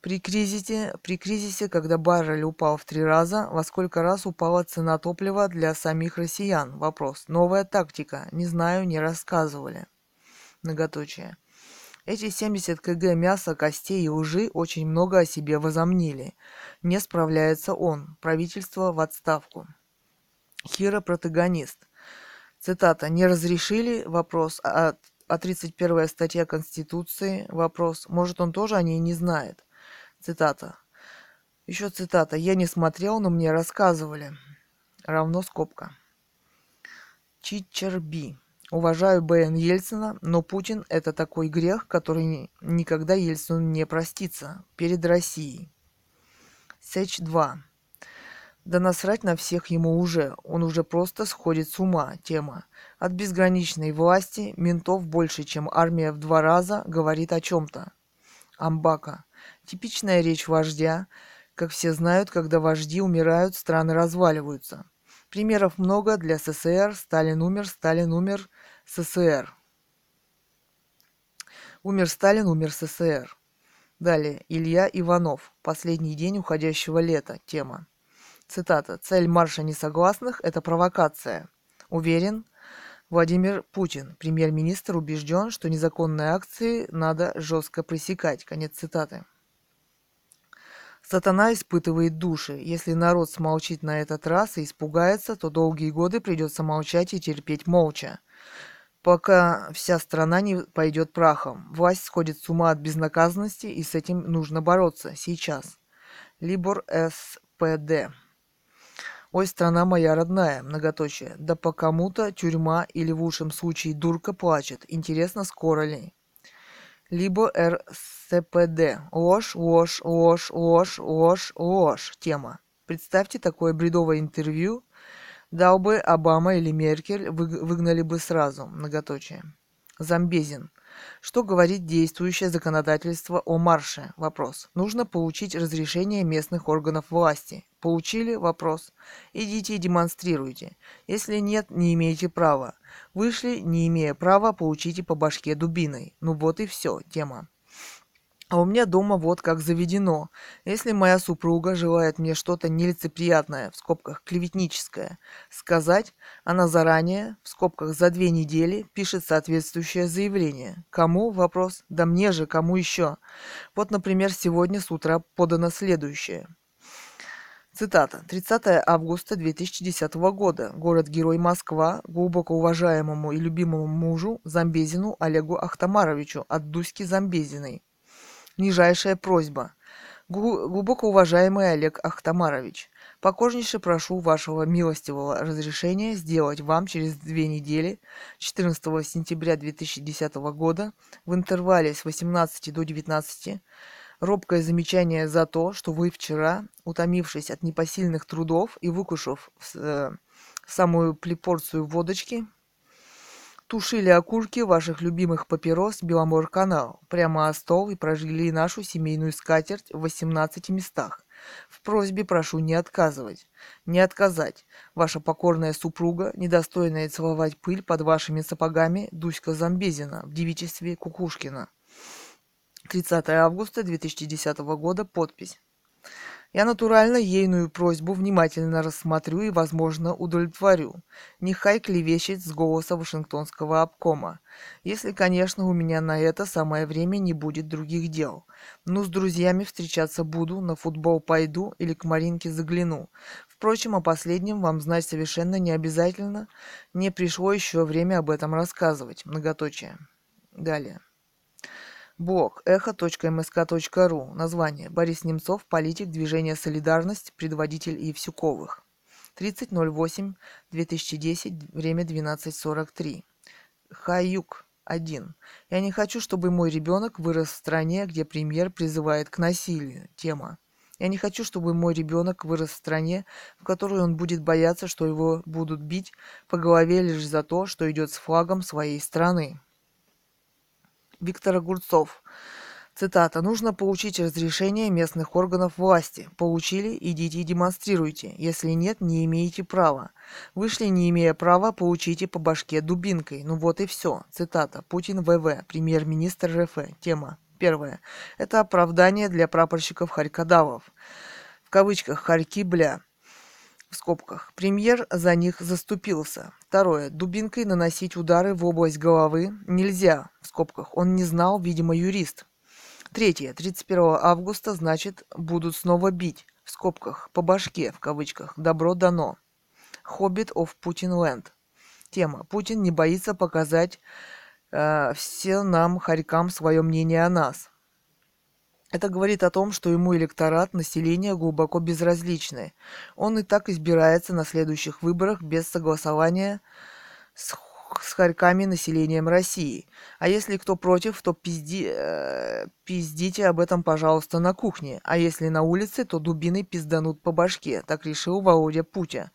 При кризисе, при кризисе, когда баррель упал в три раза, во сколько раз упала цена топлива для самих россиян? Вопрос. Новая тактика. Не знаю, не рассказывали. Многоточие. Эти 70 кг мяса, костей и лжи очень много о себе возомнили. Не справляется он. Правительство в отставку. Хиро протагонист. Цитата. «Не разрешили?» Вопрос. А а 31 статья Конституции, вопрос, может он тоже о ней не знает? Цитата. Еще цитата. Я не смотрел, но мне рассказывали. Равно скобка. Чичерби. Уважаю Б.Н. Ельцина, но Путин – это такой грех, который никогда Ельцину не простится перед Россией. Сэч 2. Да насрать на всех ему уже, он уже просто сходит с ума, тема. От безграничной власти, ментов больше, чем армия в два раза, говорит о чем-то. Амбака. Типичная речь вождя. Как все знают, когда вожди умирают, страны разваливаются. Примеров много для СССР. Сталин умер, Сталин умер, СССР. Умер Сталин, умер СССР. Далее. Илья Иванов. Последний день уходящего лета. Тема. Цитата. «Цель марша несогласных – это провокация. Уверен, Владимир Путин, премьер-министр, убежден, что незаконные акции надо жестко пресекать». Конец цитаты. Сатана испытывает души. Если народ смолчит на этот раз и испугается, то долгие годы придется молчать и терпеть молча. пока вся страна не пойдет прахом. Власть сходит с ума от безнаказанности, и с этим нужно бороться сейчас. Либор СПД. Ой, страна моя родная, многоточие. Да по кому-то тюрьма или в лучшем случае дурка плачет. Интересно, скоро ли? Либо РСПД. Ложь, ложь, ложь, ложь, ложь, ложь. Тема. Представьте такое бредовое интервью. Дал бы Обама или Меркель, выгнали бы сразу. Многоточие. Замбезин. Что говорит действующее законодательство о марше? Вопрос. Нужно получить разрешение местных органов власти. Получили? Вопрос. Идите и демонстрируйте. Если нет, не имеете права. Вышли, не имея права, получите по башке дубиной. Ну вот и все, тема. А у меня дома вот как заведено. Если моя супруга желает мне что-то нелицеприятное, в скобках клеветническое, сказать, она заранее, в скобках за две недели, пишет соответствующее заявление. Кому? Вопрос. Да мне же, кому еще? Вот, например, сегодня с утра подано следующее. Цитата. 30 августа 2010 года. Город-герой Москва глубоко уважаемому и любимому мужу Замбезину Олегу Ахтамаровичу от Дуськи Замбезиной. Нижайшая просьба. Глубоко уважаемый Олег Ахтамарович, покорнейше прошу вашего милостивого разрешения сделать вам через две недели, 14 сентября 2010 года, в интервале с 18 до 19, робкое замечание за то, что вы вчера, утомившись от непосильных трудов и выкушав э, самую плепорцию водочки, тушили окурки ваших любимых папирос Беломор-канал прямо о стол и прожгли нашу семейную скатерть в 18 местах. В просьбе прошу не отказывать. Не отказать. Ваша покорная супруга, недостойная целовать пыль под вашими сапогами, Дуська Замбезина в девичестве Кукушкина. 30 августа 2010 года. Подпись. Я натурально ейную просьбу внимательно рассмотрю и, возможно, удовлетворю. Нехай клевещет с голоса Вашингтонского обкома. Если, конечно, у меня на это самое время не будет других дел. Ну, с друзьями встречаться буду, на футбол пойду или к Маринке загляну. Впрочем, о последнем вам знать совершенно не обязательно. Не пришло еще время об этом рассказывать. Многоточие. Далее. Блог эхо.мск.ру. Название. Борис Немцов, политик, движение «Солидарность», предводитель Евсюковых. 30.08.2010, время 12.43. Хаюк. 1. Я не хочу, чтобы мой ребенок вырос в стране, где премьер призывает к насилию. Тема. Я не хочу, чтобы мой ребенок вырос в стране, в которой он будет бояться, что его будут бить по голове лишь за то, что идет с флагом своей страны. Виктор Огурцов. Цитата. «Нужно получить разрешение местных органов власти. Получили? Идите и демонстрируйте. Если нет, не имеете права. Вышли, не имея права, получите по башке дубинкой. Ну вот и все». Цитата. Путин ВВ. Премьер-министр РФ. Тема. Первое. Это оправдание для прапорщиков Харькадавов. В кавычках «Харьки, бля» в скобках. Премьер за них заступился. Второе. Дубинкой наносить удары в область головы нельзя, в скобках. Он не знал, видимо, юрист. Третье. 31 августа, значит, будут снова бить, в скобках, по башке, в кавычках. Добро дано. Хоббит of Putin Land. Тема. Путин не боится показать э, все нам, хорькам, свое мнение о нас. Это говорит о том, что ему электорат населения глубоко безразличный. Он и так избирается на следующих выборах без согласования с с хорьками населением России. А если кто против, то пизди, э, пиздите об этом, пожалуйста, на кухне. А если на улице, то дубины пизданут по башке. Так решил Володя Путя.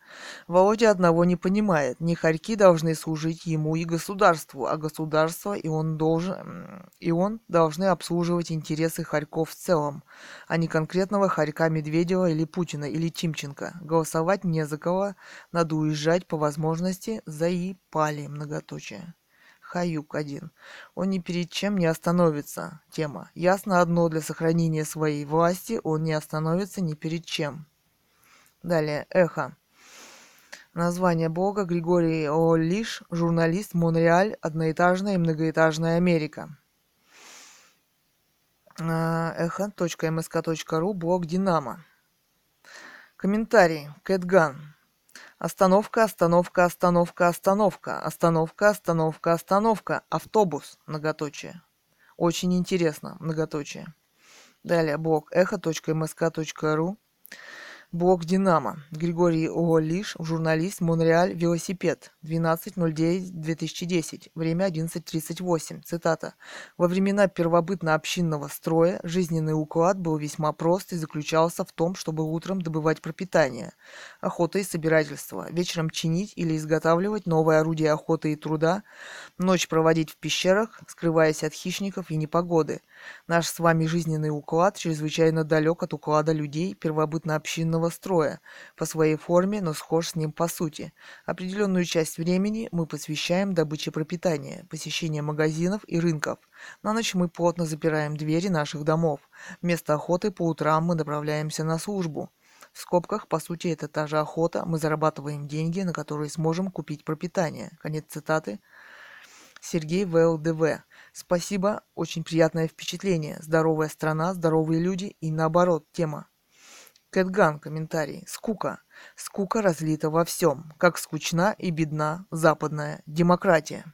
Володя одного не понимает. Не хорьки должны служить ему и государству, а государство и он должен и он должны обслуживать интересы хорьков в целом, а не конкретного хорька Медведева или Путина или Тимченко. Голосовать не за кого, надо уезжать по возможности заипали многоточие. Хаюк один. Он ни перед чем не остановится. Тема. Ясно одно для сохранения своей власти он не остановится ни перед чем. Далее. Эхо. Название блога Григорий Олиш, журналист Монреаль, одноэтажная и многоэтажная Америка. А, эхо.мск.ру, блог Динамо. Комментарий. Кэтган. Остановка, остановка, остановка, остановка, остановка, остановка, остановка, автобус, многоточие. Очень интересно, многоточие. Далее блог эхо.мск.ру Блок «Динамо». Григорий Олиш, журналист, Монреаль, велосипед. 12.09.2010. Время 11.38. Цитата. «Во времена первобытно-общинного строя жизненный уклад был весьма прост и заключался в том, чтобы утром добывать пропитание, охота и собирательство, вечером чинить или изготавливать новое орудие охоты и труда, ночь проводить в пещерах, скрываясь от хищников и непогоды. Наш с вами жизненный уклад чрезвычайно далек от уклада людей первобытно-общинного строя, по своей форме, но схож с ним по сути. Определенную часть времени мы посвящаем добыче пропитания, посещению магазинов и рынков. На ночь мы плотно запираем двери наших домов. Вместо охоты по утрам мы направляемся на службу. В скобках, по сути, это та же охота, мы зарабатываем деньги, на которые сможем купить пропитание. Конец цитаты. Сергей ВЛДВ. Спасибо, очень приятное впечатление. Здоровая страна, здоровые люди и наоборот, тема. Кэтган, комментарий. Скука. Скука разлита во всем, как скучна и бедна западная демократия.